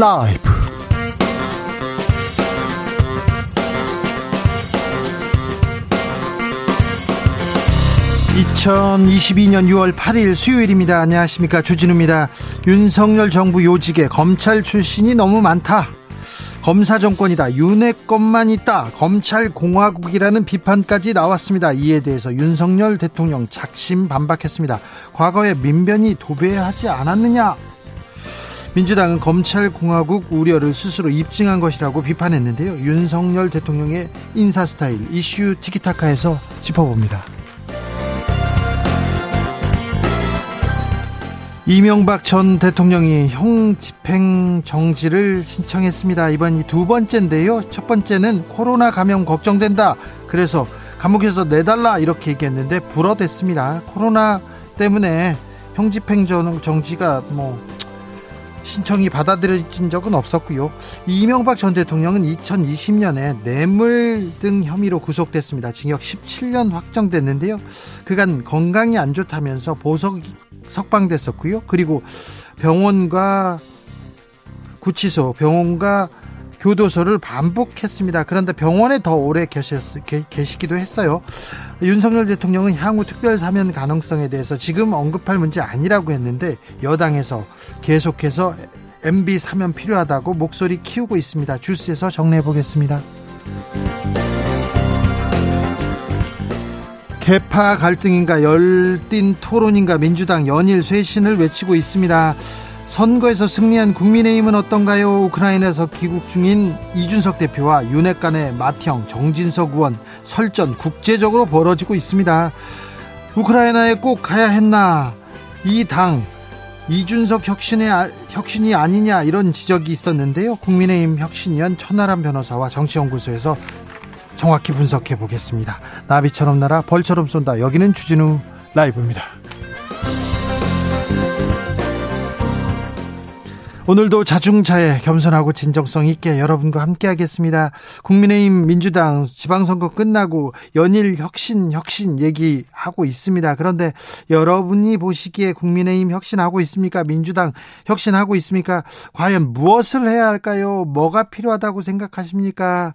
라이브 2022년 6월 8일 수요일입니다. 안녕하십니까. 주진우입니다. 윤석열 정부 요직에 검찰 출신이 너무 많다. 검사 정권이다. 윤핵 것만 있다. 검찰 공화국이라는 비판까지 나왔습니다. 이에 대해서 윤석열 대통령 작심 반박했습니다. 과거에 민변이 도배하지 않았느냐? 민주당은 검찰 공화국 우려를 스스로 입증한 것이라고 비판했는데요. 윤석열 대통령의 인사 스타일 이슈 티키타카에서 짚어봅니다. 이명박 전 대통령이 형 집행 정지를 신청했습니다. 이번이 두 번째인데요. 첫 번째는 코로나 감염 걱정된다. 그래서 감옥에서 내달라 이렇게 얘기했는데 불어댔습니다. 코로나 때문에 형 집행 정지가 뭐 신청이 받아들여진 적은 없었고요. 이명박 전 대통령은 2020년에 뇌물 등 혐의로 구속됐습니다. 징역 17년 확정됐는데요. 그간 건강이 안 좋다면서 보석 석방됐었고요. 그리고 병원과 구치소, 병원과 교도소를 반복했습니다. 그런데 병원에 더 오래 계셨, 계시기도 했어요. 윤석열 대통령은 향후 특별 사면 가능성에 대해서 지금 언급할 문제 아니라고 했는데 여당에서 계속해서 MB 사면 필요하다고 목소리 키우고 있습니다. 주스에서 정리해 보겠습니다. 개파 갈등인가 열띤 토론인가 민주당 연일 쇄신을 외치고 있습니다. 선거에서 승리한 국민의힘은 어떤가요? 우크라이나에서 귀국 중인 이준석 대표와 윤핵 간의 맏형 정진석 의원 설전 국제적으로 벌어지고 있습니다. 우크라이나에 꼭 가야 했나? 이 당 이준석 혁신의 아, 혁신이 아니냐 이런 지적이 있었는데요. 국민의힘 혁신위원 천하람 변호사와 정치연구소에서 정확히 분석해 보겠습니다. 나비처럼 날아 벌처럼 쏜다. 여기는 주진우 라이브입니다. 오늘도 자중차에 겸손하고 진정성 있게 여러분과 함께하겠습니다. 국민의힘 민주당 지방선거 끝나고 연일 혁신 혁신 얘기하고 있습니다. 그런데 여러분이 보시기에 국민의힘 혁신하고 있습니까? 민주당 혁신하고 있습니까? 과연 무엇을 해야 할까요? 뭐가 필요하다고 생각하십니까?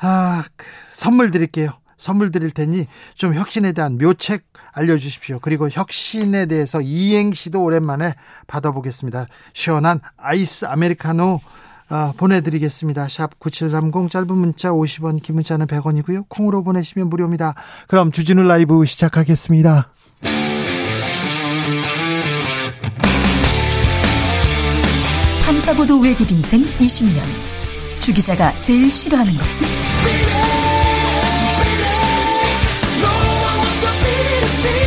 아, 그, 선물 드릴게요. 선물 드릴 테니 좀 혁신에 대한 묘책 알려주십시오. 그리고 혁신에 대해서 이행시도 오랜만에 받아보겠습니다. 시원한 아이스 아메리카노 어, 보내드리겠습니다. 샵 9730 짧은 문자 50원 긴 문자는 100원이고요. 콩으로 보내시면 무료입니다. 그럼 주진우 라이브 시작하겠습니다. 탐사보도 외길 인생 20년 주 기자가 제일 싫어하는 것은?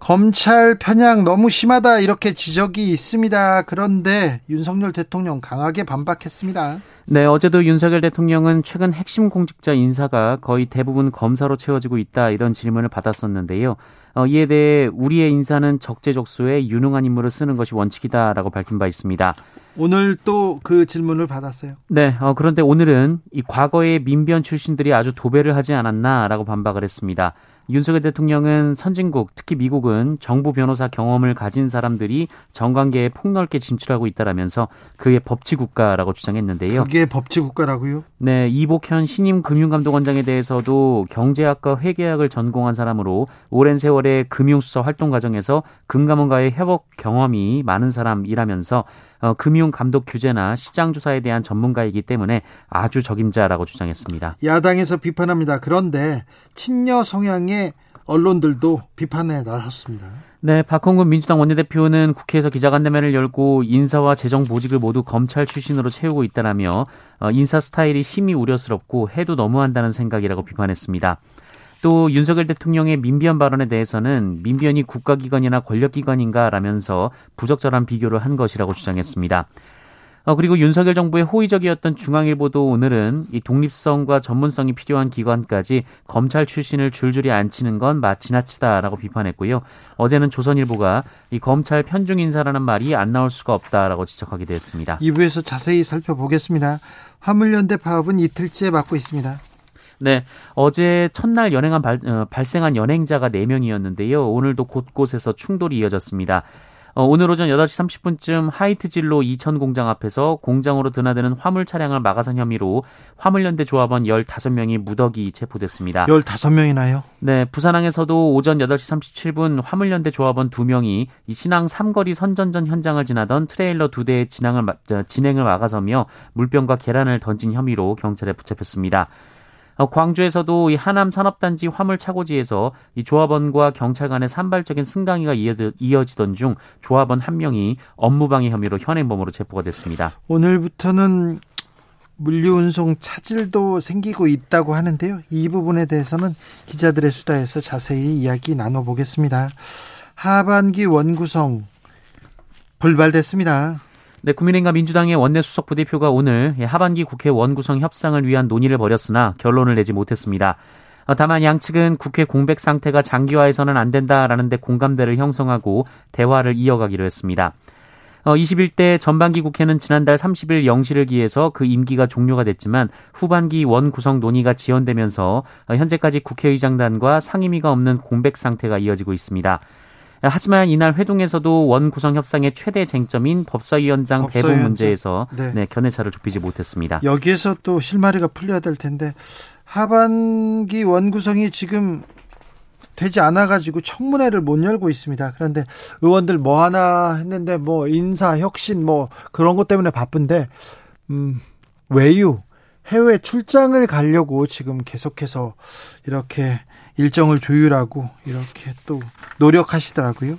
검찰 편향 너무 심하다 이렇게 지적이 있습니다. 그런데 윤석열 대통령 강하게 반박했습니다. 네, 어제도 윤석열 대통령은 최근 핵심 공직자 인사가 거의 대부분 검사로 채워지고 있다 이런 질문을 받았었는데요. 어, 이에 대해 우리의 인사는 적재적소에 유능한 인물을 쓰는 것이 원칙이다라고 밝힌 바 있습니다. 오늘 또 그 질문을 받았어요. 네, 어, 그런데 오늘은 이 과거의 민변 출신들이 아주 도배를 하지 않았나라고 반박을 했습니다. 윤석열 대통령은 선진국, 특히 미국은 정부 변호사 경험을 가진 사람들이 정관계에 폭넓게 진출하고 있다라면서 그게 법치 국가라고 주장했는데요. 그게 법치 국가라고요? 네, 이복현 신임 금융감독원장에 대해서도 경제학과 회계학을 전공한 사람으로 오랜 세월의 금융수사 활동 과정에서 금감원과의 협업 경험이 많은 사람이라면서 어, 금융 감독 규제나 시장 조사에 대한 전문가이기 때문에 아주 적임자라고 주장했습니다. 야당에서 비판합니다. 그런데 친여 성향의 언론들도 비판에 나섰습니다. 네, 박홍근 민주당 원내대표는 국회에서 기자간담회를 열고 인사와 재정 보직을 모두 검찰 출신으로 채우고 있다라며 어, 인사 스타일이 심히 우려스럽고 해도 너무한다는 생각이라고 비판했습니다. 또 윤석열 대통령의 민변 발언에 대해서는 민변이 국가기관이나 권력기관인가라면서 부적절한 비교를 한 것이라고 주장했습니다. 어, 그리고 윤석열 정부의 호의적이었던 중앙일보도 오늘은 이 독립성과 전문성이 필요한 기관까지 검찰 출신을 줄줄이 앉히는 건 지나치다라고 비판했고요. 어제는 조선일보가 이 검찰 편중 인사라는 말이 안 나올 수가 없다라고 지적하기도 했습니다. 2부에서 자세히 살펴보겠습니다. 화물연대 파업은 이틀째 맡고 있습니다. 네, 어제 첫날 연행한 발, 어, 발생한 연행자가 4명이었는데요. 오늘도 곳곳에서 충돌이 이어졌습니다. 어, 오늘 오전 8시 30분쯤 하이트진로 이천 공장 앞에서 공장으로 드나드는 화물 차량을 막아선 혐의로 화물연대 조합원 15명이 무더기 체포됐습니다. 15명이나요? 네, 부산항에서도 오전 8시 37분 화물연대 조합원 2명이 이 신항 삼거리 선전전 현장을 지나던 트레일러 두 대의 진행을, 진행을 막아서며 물병과 계란을 던진 혐의로 경찰에 붙잡혔습니다. 어, 광주에서도 이 하남 산업단지 화물 차고지에서 이 조합원과 경찰 간의 산발적인 승강이가 이어지던 중 조합원 한 명이 업무방해 혐의로 현행범으로 체포가 됐습니다. 오늘부터는 물류운송 차질도 생기고 있다고 하는데요. 이 부분에 대해서는 기자들의 수다에서 자세히 이야기 나눠보겠습니다. 하반기 원구성 불발됐습니다. 네, 국민의힘과 민주당의 원내 수석 부대표가 오늘 하반기 국회 원구성 협상을 위한 논의를 벌였으나 결론을 내지 못했습니다. 어, 다만 양측은 국회 공백 상태가 장기화해서는 안 된다라는 데 공감대를 형성하고 대화를 이어가기로 했습니다. 21대 어, 전반기 국회는 지난달 30일 영시를 기해서 그 임기가 종료가 됐지만 후반기 원 구성 논의가 지연되면서 어, 현재까지 국회의장단과 상임위가 없는 공백 상태가 이어지고 있습니다. 하지만 이날 회동에서도 원 구성 협상의 최대 쟁점인 법사위원장 법사위원장. 배분 문제에서 네. 네, 견해차를 좁히지 못했습니다. 여기에서 또 실마리가 풀려야 될 텐데 하반기 원 구성이 지금 되지 않아 가지고 청문회를 못 열고 있습니다. 그런데 의원들 뭐 하나 했는데 뭐 인사 혁신 뭐 그런 것 때문에 바쁜데 음 외유 해외 출장을 가려고 지금 계속해서 이렇게 일정을 조율하고 이렇게 또 노력하시더라고요.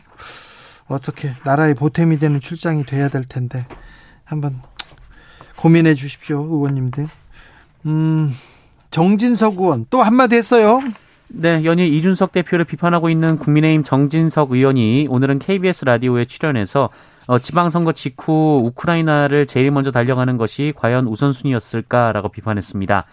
어떻게 나라의 보탬이 되는 출장이 돼야 될 텐데 한번 고민해 주십시오, 의원님들. 음, 정진석 의원 또 한마디 했어요. 네, 연일 이준석 대표를 비판하고 있는 국민의힘 정진석 의원이 오늘은 KBS 라디오에 출연해서 어, 지방선거 직후 우크라이나를 제일 먼저 달려가는 것이 과연 우선순위였을까라고 비판했습니다.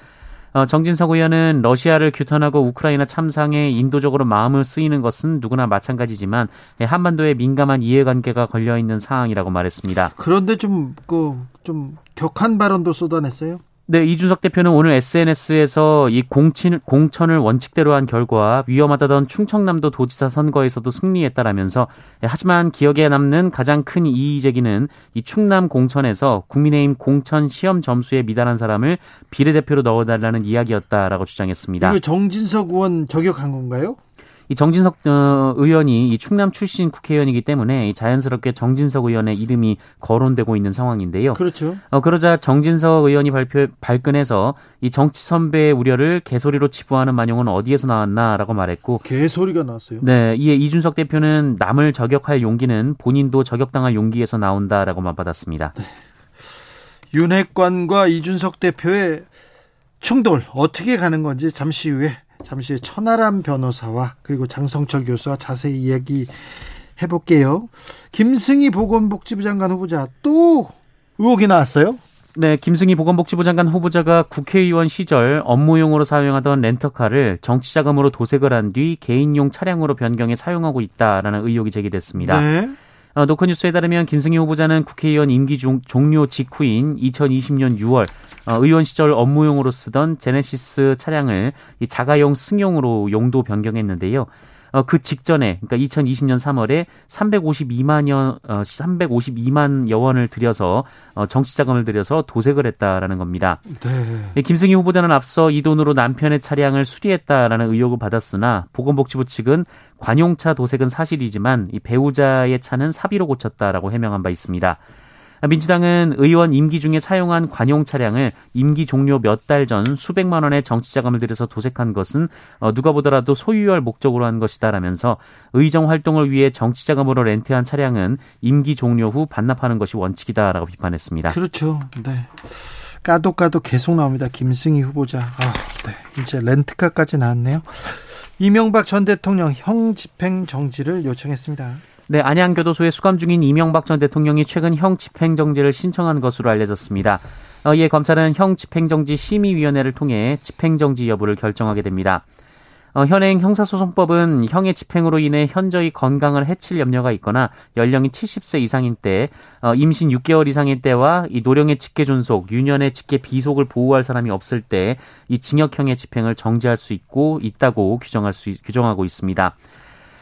어, 정진석 의원은 러시아를 규탄하고 우크라이나 참상에 인도적으로 마음을 쓰이는 것은 누구나 마찬가지지만 예, 한반도에 민감한 이해관계가 걸려 있는 상황이라고 말했습니다. 그런데 좀그좀 격한 발언도 쏟아냈어요. 네, 이준석 대표는 오늘 SNS에서 이 공천, 공천을 원칙대로 한 결과 위험하다던 충청남도 도지사 선거에서도 승리했다라면서 예, 하지만 기억에 남는 가장 큰 이의 제기는 이 충남 공천에서 국민의힘 공천 시험 점수에 미달한 사람을 비례대표로 넣어달라는 이야기였다라고 주장했습니다. 이거 정진석 의원 저격한 건가요? 이 정진석 어, 의원이 이 충남 출신 국회의원이기 때문에 자연스럽게 정진석 의원의 이름이 거론되고 있는 상황인데요. 그렇죠. 어, 그러자 정진석 의원이 발표 발끈해서 이 정치 선배의 우려를 개소리로 치부하는 만용은 어디에서 나왔나라고 말했고 개소리가 나왔어요. 네, 이에 이준석 대표는 남을 저격할 용기는 본인도 저격당할 용기에서 나온다라고 맞받았습니다. 네. 윤핵관과 이준석 대표의 충돌 어떻게 가는 건지 잠시 후에 잠시 천하람 변호사와 그리고 장성철 교수와 자세히 이야기 해볼게요. 김승희 보건복지부 장관 후보자 또 의혹이 나왔어요? 네, 김승희 보건복지부 장관 후보자가 국회의원 시절 업무용으로 사용하던 렌터카를 정치자금으로 도색을 한 뒤 개인용 차량으로 변경해 사용하고 있다라는 의혹이 제기됐습니다. 네. 어, 노컷뉴스에 따르면 김승희 후보자는 국회의원 임기 종, 종료 직후인 2020년 6월 어, 의원 시절 업무용으로 쓰던 제네시스 차량을 이 자가용 승용으로 용도 변경했는데요. 어, 그 직전에 그러니까 2020년 3월에 352만여 어, 352만 여원을 들여서 어, 정치 자금을 들여서 도색을 했다라는 겁니다. 네. 김승희 후보자는 앞서 이 돈으로 남편의 차량을 수리했다라는 의혹을 받았으나 보건복지부 측은 관용차 도색은 사실이지만 이 배우자의 차는 사비로 고쳤다라고 해명한 바 있습니다. 민주당은 의원 임기 중에 사용한 관용 차량을 임기 종료 몇 달 전 수백만 원의 정치 자금을 들여서 도색한 것은 어, 누가 보더라도 소유할 목적으로 한 것이다라면서 의정 활동을 위해 정치 자금으로 렌트한 차량은 임기 종료 후 반납하는 것이 원칙이다라고 비판했습니다. 그렇죠. 네. 까도 까도 계속 나옵니다. 김승희 후보자. 아, 네. 이제 렌트카까지 나왔네요. 이명박 전 대통령 형 집행 정지를 요청했습니다. 네, 안양교도소에 수감 중인 이명박 전 대통령이 최근 형 집행정지를 신청한 것으로 알려졌습니다. 어, 이에 검찰은 형 집행정지 심의위원회를 통해 집행정지 여부를 결정하게 됩니다. 어, 현행 형사소송법은 형의 집행으로 인해 현저히 건강을 해칠 염려가 있거나 연령이 70세 이상인 때, 어, 임신 6개월 이상인 때와 이 노령의 직계 존속, 유년의 직계 비속을 보호할 사람이 없을 때 이 징역형의 집행을 정지할 수 있고 있다고 규정할 수 규정하고 있습니다.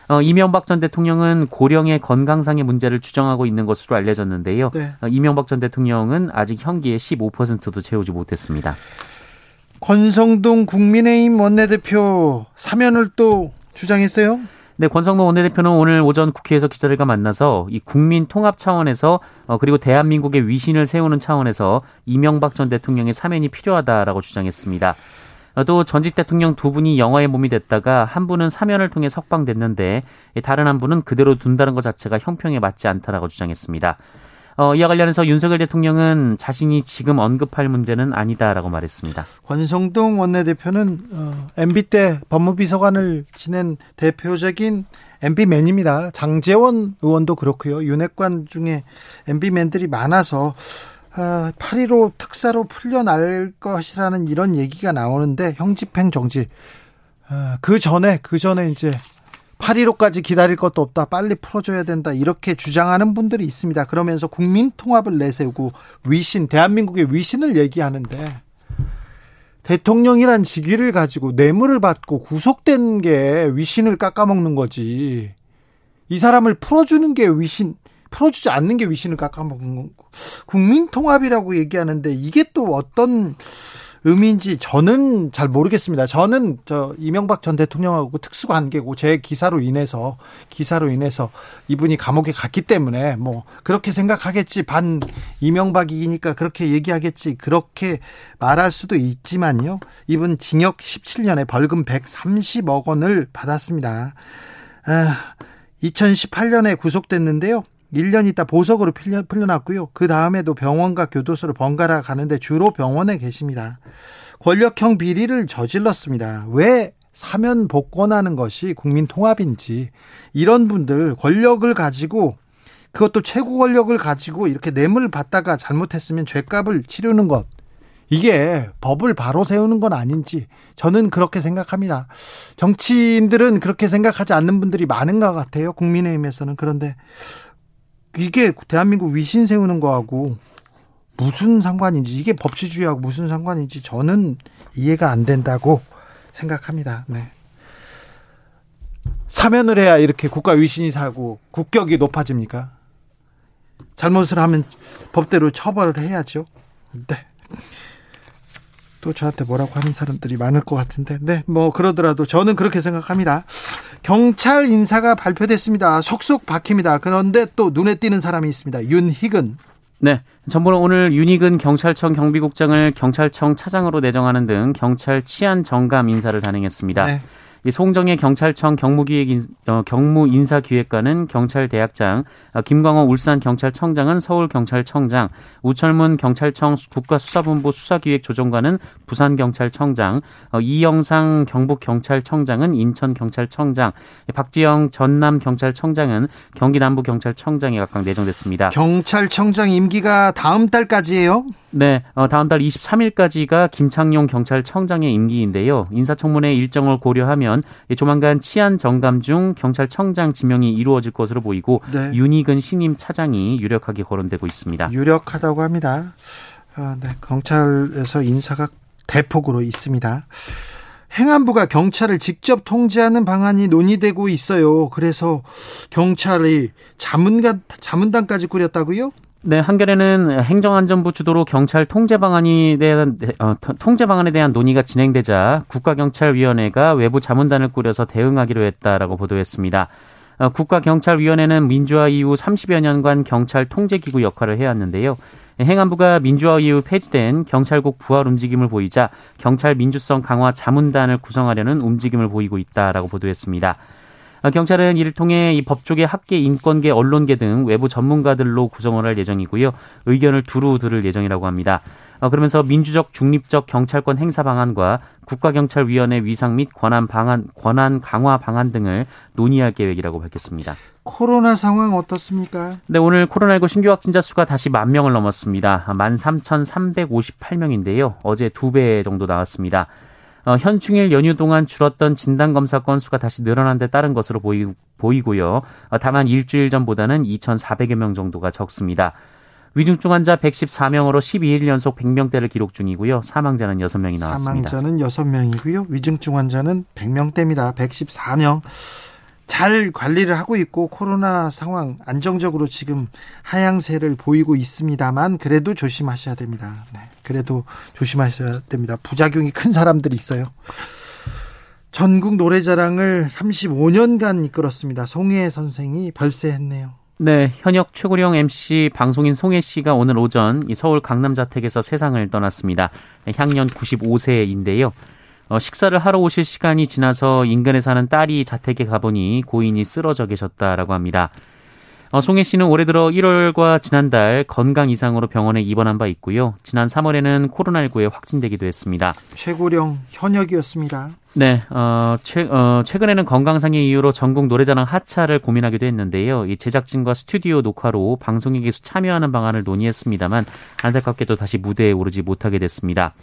어, 이명박 전 대통령은 고령의 건강상의 문제를 주장하고 있는 것으로 알려졌는데요. 네. 어, 이명박 전 대통령은 아직 형기의 15%도 채우지 못했습니다. 권성동 국민의힘 원내대표 사면을 또 주장했어요? 네, 권성동 원내대표는 오늘 오전 국회에서 기자들과 만나서 이 국민 통합 차원에서 어, 그리고 대한민국의 위신을 세우는 차원에서 이명박 전 대통령의 사면이 필요하다라고 주장했습니다. 어, 또 전직 대통령 두 분이 영화의 몸이 됐다가 한 분은 사면을 통해 석방됐는데 다른 한 분은 그대로 둔다는 것 자체가 형평에 맞지 않다라고 주장했습니다. 어, 이와 관련해서 윤석열 대통령은 자신이 지금 언급할 문제는 아니다라고 말했습니다. 권성동 원내대표는 어, MB 때 법무비서관을 지낸 대표적인 MB맨입니다. 장재원 의원도 그렇고요. 윤핵관 중에 MB맨들이 많아서 아, 8.15 특사로 풀려날 것이라는 이런 얘기가 나오는데 형집행 정지 아, 그 전에 그 전에 이제 8.15까지 기다릴 것도 없다. 빨리 풀어줘야 된다. 이렇게 주장하는 분들이 있습니다. 그러면서 국민 통합을 내세우고 위신, 대한민국의 위신을 얘기하는데 대통령이란 직위를 가지고 뇌물을 받고 구속된 게 위신을 깎아먹는 거지. 이 사람을 풀어주는 게 위신, 풀어주지 않는 게 위신을 깎아먹는 거. 국민 통합이라고 얘기하는데 이게 또 어떤 의미인지 저는 잘 모르겠습니다. 저는 저 이명박 전 대통령하고 특수 관계고 제 기사로 인해서 기사로 인해서 이분이 감옥에 갔기 때문에 뭐 그렇게 생각하겠지 반 이명박이니까 그렇게 얘기하겠지 그렇게 말할 수도 있지만요. 이분 징역 17년에 벌금 130억 원을 받았습니다. 아, 2018년에 구속됐는데요. 1년 있다 보석으로 풀려, 풀려났고요. 그 다음에도 병원과 교도소를 번갈아 가는데 주로 병원에 계십니다. 권력형 비리를 저질렀습니다. 왜 사면 복권하는 것이 국민 통합인지 이런 분들 권력을 가지고 그것도 최고 권력을 가지고 이렇게 뇌물을 받다가 잘못했으면 죄값을 치르는 것 이게 법을 바로 세우는 건 아닌지 저는 그렇게 생각합니다. 정치인들은 그렇게 생각하지 않는 분들이 많은 것 같아요. 국민의힘에서는 그런데 이게 대한민국 위신 세우는 거하고 무슨 상관인지 이게 법치주의하고 무슨 상관인지 저는 이해가 안 된다고 생각합니다. 네. 사면을 해야 이렇게 국가 위신이 사고 국격이 높아집니까? 잘못을 하면 법대로 처벌을 해야죠. 네. 또 저한테 뭐라고 하는 사람들이 많을 것 같은데, 네, 뭐 그러더라도 저는 그렇게 생각합니다. 경찰 인사가 발표됐습니다. 속속 박힙니다. 그런데 또 눈에 띄는 사람이 있습니다. 윤희근. 네. 정부는 오늘 윤희근 경찰청 경비국장을 경찰청 차장으로 내정하는 등 경찰 치안 정감 인사를 단행했습니다. 네. 송정의 경찰청 경무기획 인, 어, 경무 인사 기획관은 경찰 대학장, 어, 김광호 울산 경찰청장은 서울 경찰청장, 우철문 경찰청 국가수사본부 수사기획조정관은 부산 경찰청장, 어, 이영상 경북 경찰청장은 인천 경찰청장, 박지영 전남 경찰청장은 경기 남부 경찰청장에 각각 내정됐습니다. 경찰청장 임기가 다음 달까지예요? 네, 어, 다음 달 23일까지가 김창룡 경찰청장의 임기인데요. 인사청문회 일정을 고려하면 조만간 치안 정감 중 경찰청장 지명이 이루어질 것으로 보이고 네. 윤희근 신임 차장이 유력하게 거론되고 있습니다. 유력하다고 합니다. 아, 네, 경찰에서 인사가 대폭으로 있습니다. 행안부가 경찰을 직접 통제하는 방안이 논의되고 있어요. 그래서 경찰이 자문가, 자문단까지 꾸렸다고요? 네, 한겨레는 행정안전부 주도로 경찰 통제 방안에 대한 어, 통제 방안에 대한 논의가 진행되자 국가경찰위원회가 외부 자문단을 꾸려서 대응하기로 했다라고 보도했습니다. 어, 국가경찰위원회는 민주화 이후 30여 년간 경찰 통제기구 역할을 해왔는데요. 행안부가 민주화 이후 폐지된 경찰국 부활 움직임을 보이자 경찰 민주성 강화 자문단을 구성하려는 움직임을 보이고 있다라고 보도했습니다. 어, 경찰은 이를 통해 이 법조계, 학계, 인권계, 언론계 등 외부 전문가들로 구성을 할 예정이고요. 의견을 두루 들을 예정이라고 합니다. 어, 그러면서 민주적 중립적 경찰권 행사 방안과 국가경찰위원회 위상 및 권한 방안 권한 강화 방안 등을 논의할 계획이라고 밝혔습니다. 코로나 상황 어떻습니까? 네, 오늘 코로나19 신규 확진자 수가 다시 만 명을 넘었습니다. 13,358명인데요. 어제 두 배 정도 나왔습니다. 어, 현충일 연휴 동안 줄었던 진단검사 건수가 다시 늘어난 데 따른 것으로 보이, 보이 고요. 어, 다만 일주일 전보다는 2,400여 명 정도가 적습니다. 위중증 환자 114명으로 12일 연속 100명대를 기록 중이고요. 사망자는 6명이 나왔습니다. 사망자는 6명이고요. 위중증 환자는 100명대입니다. 114명. 잘 관리를 하고 있고 코로나 상황 안정적으로 지금 하향세를 보이고 있습니다만 그래도 조심하셔야 됩니다. 네, 그래도 조심하셔야 됩니다. 부작용이 큰 사람들이 있어요. 전국 노래자랑을 35년간 이끌었습니다. 송혜 선생이 벌새했네요. 네, 현역 최고령 MC 방송인 송혜 씨가 오늘 오전 서울 강남 자택에서 세상을 떠났습니다. 향년 95세인데요. 어, 식사를 하러 오실 시간이 지나서 인근에 사는 딸이 자택에 가보니 고인이 쓰러져 계셨다라고 합니다. 어, 송혜 씨는 올해 들어 1월과 지난달 건강 이상으로 병원에 입원한 바 있고요. 지난 3월에는 코로나19에 확진되기도 했습니다. 최고령 현역이었습니다. 네, 어, 최, 어, 최근에는 건강상의 이유로 전국 노래자랑 하차를 고민하기도 했는데요. 이 제작진과 스튜디오 녹화로 방송에 계속 참여하는 방안을 논의했습니다만 안타깝게도 다시 무대에 오르지 못하게 됐습니다.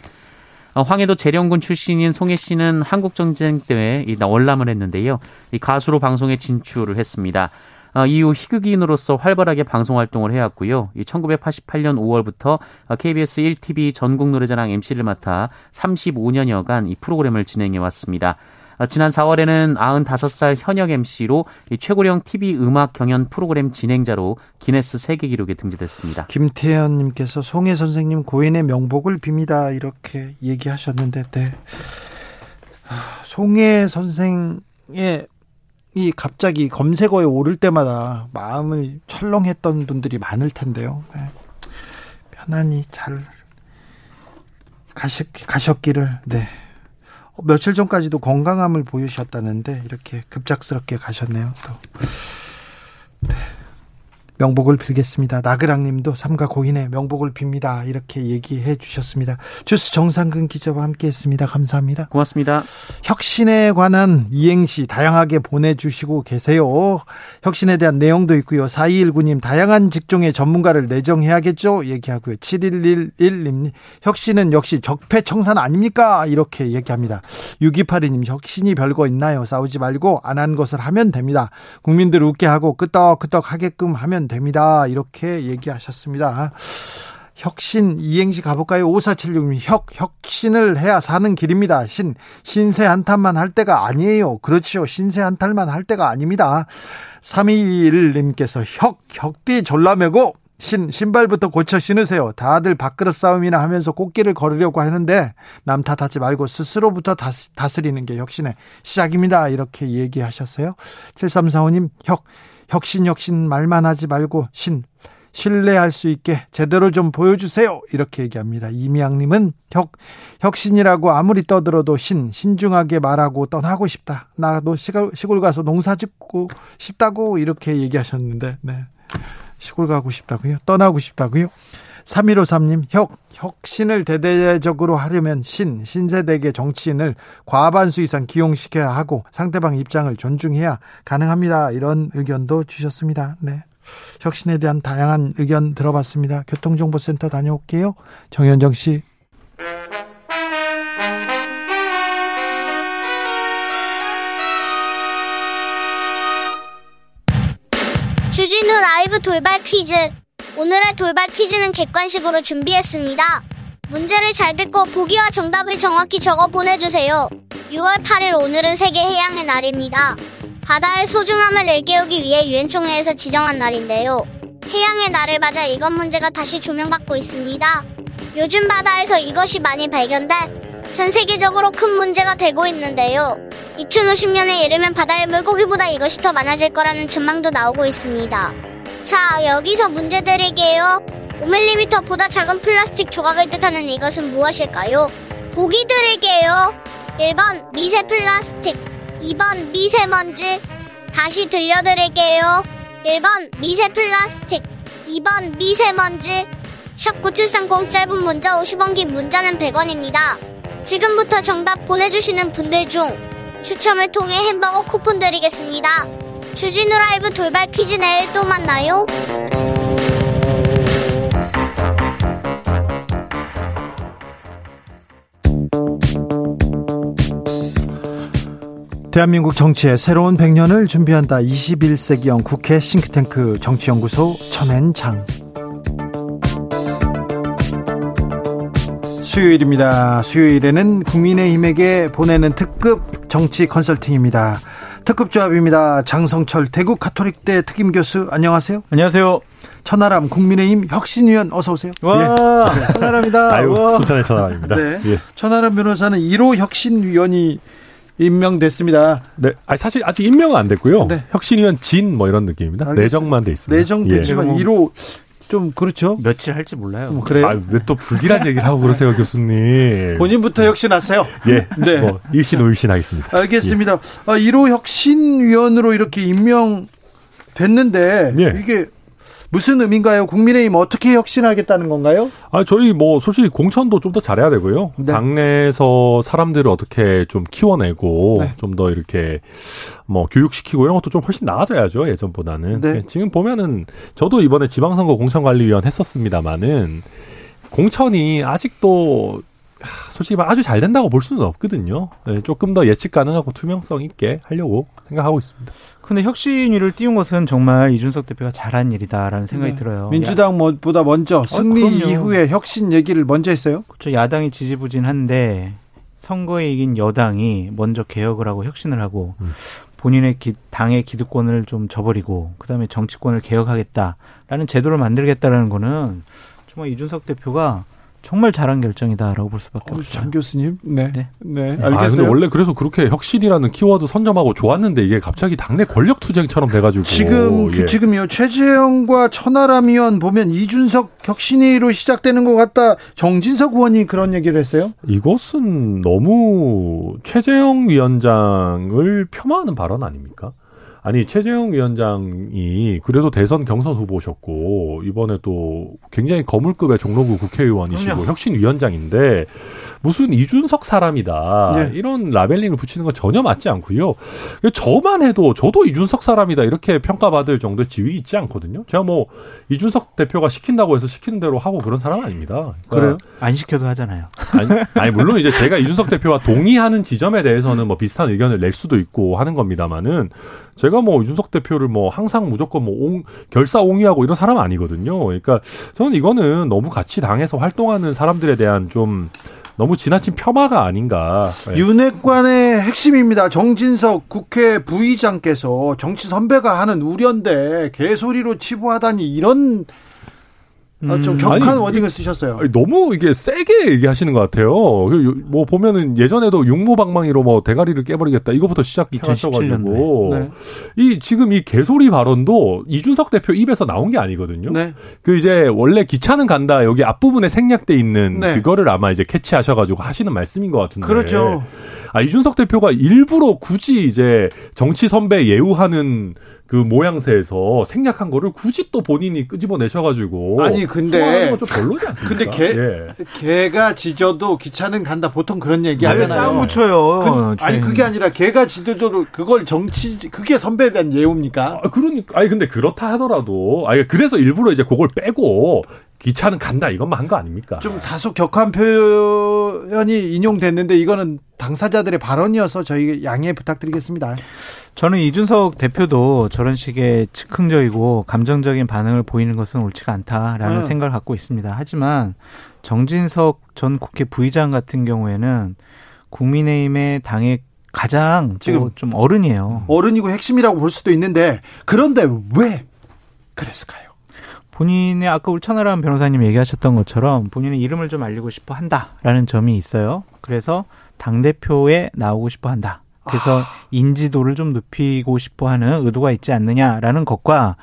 어, 황해도 재령군 출신인 송혜 씨는 한국전쟁 때 월남을 했는데요. 이 가수로 방송에 진출을 했습니다. 어, 이후 희극인으로서 활발하게 방송 활동을 해왔고요. 1988년 5월부터 KBS 1TV 전국 노래자랑 MC를 맡아 35년여간 이 프로그램을 진행해 왔습니다. 어, 지난 4월에는 95살 현역 MC로 최고령 TV 음악 경연 프로그램 진행자로 기네스 세계 기록에 등재됐습니다. 김태현 님께서 송혜 선생님 고인의 명복을 빕니다 이렇게 얘기하셨는데, 네. 아, 송혜 선생의 이 갑자기 검색어에 오를 때마다 마음을 철렁했던 분들이 많을 텐데요. 네. 편안히 잘 가셨, 가셨기를 네 며칠 전까지도 건강함을 보이셨다는데 이렇게 급작스럽게 가셨네요. 또. 네. 명복을 빌겠습니다. 나그랑님도 삼가 고인의 명복을 빕니다. 이렇게 얘기해 주셨습니다. 주스 정상근 기자와 함께했습니다. 감사합니다. 고맙습니다. 혁신에 관한 이행시 다양하게 보내주시고 계세요. 혁신에 대한 내용도 있고요. 4219님 다양한 직종의 전문가를 내정해야겠죠. 얘기하고요. 7111님 혁신은 역시 적폐청산 아닙니까? 이렇게 얘기합니다. 6282님 혁신이 별거 있나요? 싸우지 말고 안 한 것을 하면 됩니다. 국민들 웃게 하고 끄떡끄떡 하게끔 하면 됩니다. 이렇게 얘기하셨습니다. 혁신 이행시 가볼까요? 5476님 혁 혁신을 해야 사는 길입니다. 신 신세 한탄만 할 때가 아니에요. 그렇죠. 신세 한탄만 할 때가 아닙니다. 321님께서 혁 혁띠 졸라매고 신 신발부터 고쳐 신으세요. 다들 밥그릇 싸움이나 하면서 꽃길을 걸으려고 하는데 남 탓하지 말고 스스로부터 다스리는 게 혁신의 시작입니다. 이렇게 얘기하셨어요. 7345님 혁 혁신 혁신 말만 하지 말고 신 신뢰할 수 있게 제대로 좀 보여주세요. 이렇게 얘기합니다. 이미양님은 혁, 혁신이라고 아무리 떠들어도 신, 신중하게 말하고 떠나고 싶다. 나도 시골, 시골 가서 농사 짓고 싶다고 이렇게 얘기하셨는데, 네. 시골 가고 싶다고요? 떠나고 싶다고요? 3153님, 혁, 혁신을 대대적으로 하려면 신, 신세대계 정치인을 과반수 이상 기용시켜야 하고 상대방 입장을 존중해야 가능합니다. 이런 의견도 주셨습니다. 네. 혁신에 대한 다양한 의견 들어봤습니다. 교통정보센터 다녀올게요. 정현정 씨. 주진우 라이브 돌발 퀴즈. 오늘의 돌발 퀴즈는 객관식으로 준비했습니다. 문제를 잘 듣고 보기와 정답을 정확히 적어 보내주세요. 6월 8일 오늘은 세계 해양의 날입니다. 바다의 소중함을 일깨우기 위해 유엔 총회에서 지정한 날인데요. 해양의 날을 맞아 이것 문제가 다시 조명받고 있습니다. 요즘 바다에서 이것이 많이 발견돼 전 세계적으로 큰 문제가 되고 있는데요. 2050년에 이르면 바다의 물고기보다 이것이 더 많아질 거라는 전망도 나오고 있습니다. 자, 여기서 문제 드릴게요. 5mm보다 작은 플라스틱 조각을 뜻하는 이것은 무엇일까요? 보기 드릴게요. 1번 미세 플라스틱, 2번 미세먼지. 다시 들려드릴게요. 1번 미세 플라스틱, 2번 미세먼지. 샵9730 짧은 문자 50원 긴 문자는 100원입니다. 지금부터 정답 보내주시는 분들 중 추첨을 통해 햄버거 쿠폰 드리겠습니다. 주진우 라이브 돌발 퀴즈 내일 또 만나요. 대한민국 정치의 새로운 100년을 준비한다. 21세기형 국회 싱크탱크 정치연구소 천엔장. 수요일입니다. 수요일에는 국민의힘에게 보내는 특급 정치 컨설팅입니다. 특급 조합입니다. 장성철 대구 카톨릭대 특임 교수 안녕하세요. 안녕하세요. 천하람 국민의힘 혁신위원 어서 오세요. 와, 네. 천하람입니다. 아유, 순천의 천하람입니다. 네. 예. 천하람 변호사는 1호 혁신위원이 임명됐습니다. 네. 아니, 사실 아직 임명은 안 됐고요. 네. 혁신위원 진 뭐 이런 느낌입니다. 알겠습니다. 내정만 돼 있습니다. 내정됐지만 예. 1호 좀 그렇죠. 며칠 할지 몰라요. 뭐 그래요. 아, 왜 또 불길한 얘기를 하고 그러세요, 교수님? 본인부터 혁신하세요. 예. 네. 뭐 일신 오일신 하겠습니다. 알겠습니다. 아, 1호 혁신위원으로 이렇게 임명됐는데 예. 이게 무슨 의미인가요? 국민의힘 어떻게 혁신하겠다는 건가요? 아, 저희 뭐 솔직히 공천도 좀 더 잘해야 되고요. 네. 당내에서 사람들을 어떻게 좀 키워내고 네. 좀더 이렇게 뭐 교육시키고 이런 것도 좀 훨씬 나아져야죠 예전보다는. 네. 예, 지금 보면은 저도 이번에 지방선거 공천관리위원 했었습니다마는 공천이 아직도 하, 솔직히 말 아주 잘 된다고 볼 수는 없거든요. 예, 조금 더 예측 가능하고 투명성 있게 하려고 생각하고 있습니다. 근데 혁신위를 띄운 것은 정말 이준석 대표가 잘한 일이다라는 생각이 네. 들어요. 민주당보다 먼저 승리 그럼요. 이후에 혁신 얘기를 먼저 했어요. 저 야당이 지지부진한데 선거에 이긴 여당이 먼저 개혁을 하고 혁신을 하고 음. 본인의 기- 당의 기득권을 좀 저버리고 그다음에 정치권을 개혁하겠다라는 제도를 만들겠다라는 거는 정말 이준석 대표가 정말 잘한 결정이다라고 볼 수밖에 어, 없어요. 장 교수님, 네, 네, 네. 아, 근데 알겠어요. 원래 그래서 그렇게 혁신이라는 키워드 선점하고 좋았는데 이게 갑자기 당내 권력 투쟁처럼 돼가지고 지금 예. 지금요 최재형과 천하람 의원 보면 이준석 혁신위로 시작되는 것 같다. 정진석 의원이 그런 얘기를 했어요. 이것은 너무 최재형 위원장을 폄하하는 발언 아닙니까? 아니 최재형 위원장이 그래도 대선 경선 후보셨고 이번에 또 굉장히 거물급의 종로구 국회의원이시고 그럼요. 혁신위원장인데 무슨 이준석 사람이다 네. 이런 라벨링을 붙이는 건 전혀 맞지 않고요. 저만 해도 저도 이준석 사람이다 이렇게 평가받을 정도의 지위 있지 않거든요. 제가 뭐 이준석 대표가 시킨다고 해서 시키는 대로 하고 그런 사람 아닙니다. 그러니까 그래요? 안 시켜도 하잖아요. 아니, 아니, 물론 이제 제가 이준석 대표와 동의하는 지점에 대해서는 뭐 비슷한 의견을 낼 수도 있고 하는 겁니다만은 제가 뭐 이준석 대표를 뭐 항상 무조건 뭐 옹, 결사옹위하고 이런 사람 아니거든요. 그러니까 저는 이거는 너무 같이 당에서 활동하는 사람들에 대한 좀 너무 지나친 폄하가 아닌가. 네. 윤핵관의 핵심입니다. 정진석 국회 부의장께서 정치 선배가 하는 우려인데 개소리로 치부하다니 이런 어, 좀 음, 격한 아니, 워딩을 쓰셨어요. 아니, 너무 이게 세게 얘기하시는 것 같아요. 그 요- 뭐 보면은 예전에도 육모방망이로 뭐 대가리를 깨버리겠다 이거부터 시작하셔가지고 2017년도에. 네. 이 지금 이 개소리 발언도 이준석 대표 입에서 나온 게 아니거든요. 네. 그 이제 원래 기차는 간다 여기 앞부분에 생략돼 있는 네. 그거를 아마 이제 캐치하셔가지고 하시는 말씀인 것 같은데. 그렇죠. 아 이준석 대표가 일부러 굳이 이제 정치 선배 예우하는 그 모양새에서 생략한 거를 굳이 또 본인이 끄집어내셔가지고 아니, 근데- 건좀 별로지 않습니까? 근데 개- 예. 개가 짖어도 기차는 간다. 보통 그런 얘기 아유, 하잖아요. 싸움 붙여요. 그, 아니 그게 아니라 개가 짖어도 그걸 정치 그게 선배에 대한 예우입니까? 아, 그러니까 아니 근데 그렇다 하더라도 아니 그래서 일부러 이제 그걸 빼고 기차는 간다 이것만 한 거 아닙니까? 좀 다소 격한 표현이 인용됐는데 이거는 당사자들의 발언이어서 저희 양해 부탁드리겠습니다. 저는 이준석 대표도 저런 식의 즉흥적이고 감정적인 반응을 보이는 것은 옳지가 않다라는 음. 생각을 갖고 있습니다. 하지만 정진석 전 국회 부의장 같은 경우에는 국민의힘의 당의 가장 지금 지금 좀 어른이에요. 어른이고 핵심이라고 볼 수도 있는데 그런데 왜 그랬을까요? 본인의 아까 천하람 변호사님 얘기하셨던 것처럼 본인의 이름을 좀 알리고 싶어 한다라는 점이 있어요. 그래서 당 대표에 나오고 싶어 한다. 그래서 인지도를 좀 높이고 싶어 하는 의도가 있지 않느냐라는 것과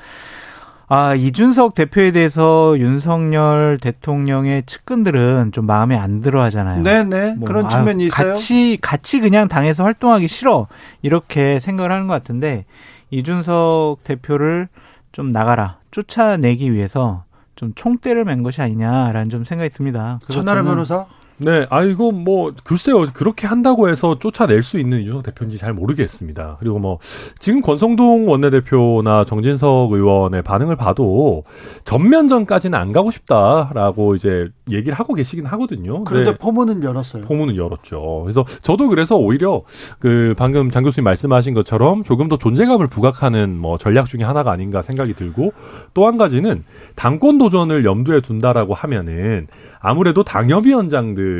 아, 이준석 대표에 대해서 윤석열 대통령의 측근들은 좀 마음에 안 들어 하잖아요. 네네 뭐, 그런 아유, 측면이 있어요. 같이 같이 그냥 당에서 활동하기 싫어 이렇게 생각을 하는 것 같은데 이준석 대표를 좀 나가라 쫓아내기 위해서 좀 총대를 맨 것이 아니냐라는 좀 생각이 듭니다. 천하람 변호사. 네, 아이고 뭐 글쎄요 그렇게 한다고 해서 쫓아낼 수 있는 이준석 대표인지 잘 모르겠습니다. 그리고 뭐 지금 권성동 원내대표나 정진석 의원의 반응을 봐도 전면전까지는 안 가고 싶다라고 이제 얘기를 하고 계시긴 하거든요. 그런데 네. 포문은 열었어요. 포문은 열었죠. 그래서 저도 그래서 오히려 그 방금 장 교수님 말씀하신 것처럼 조금 더 존재감을 부각하는 뭐 전략 중에 하나가 아닌가 생각이 들고 또 한 가지는 당권 도전을 염두에 둔다라고 하면은 아무래도 당협위원장들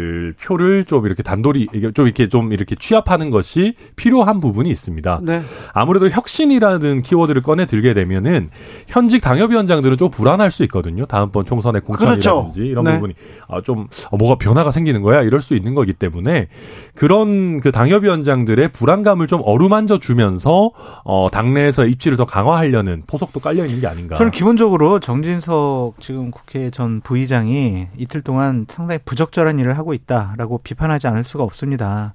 표를 좀 이렇게 단돌이 좀 이렇게 좀 이렇게 취합하는 것이 필요한 부분이 있습니다. 네. 아무래도 혁신이라는 키워드를 꺼내 들게 되면은 현직 당협위원장들은 좀 불안할 수 있거든요. 다음번 총선의 공천이라든지 그렇죠. 이런 네. 부분이 아, 좀 어, 뭐가 변화가 생기는 거야 이럴 수 있는 거기 때문에 그런 그 당협위원장들의 불안감을 좀 어루만져 주면서 어, 당내에서 입지를 더 강화하려는 포석도 깔려 있는 게 아닌가. 저는 기본적으로 정진석 지금 국회 전 부의장이 이틀 동안 상당히 부적절한 일을 하고 있다라고 비판하지 않을 수가 없습니다.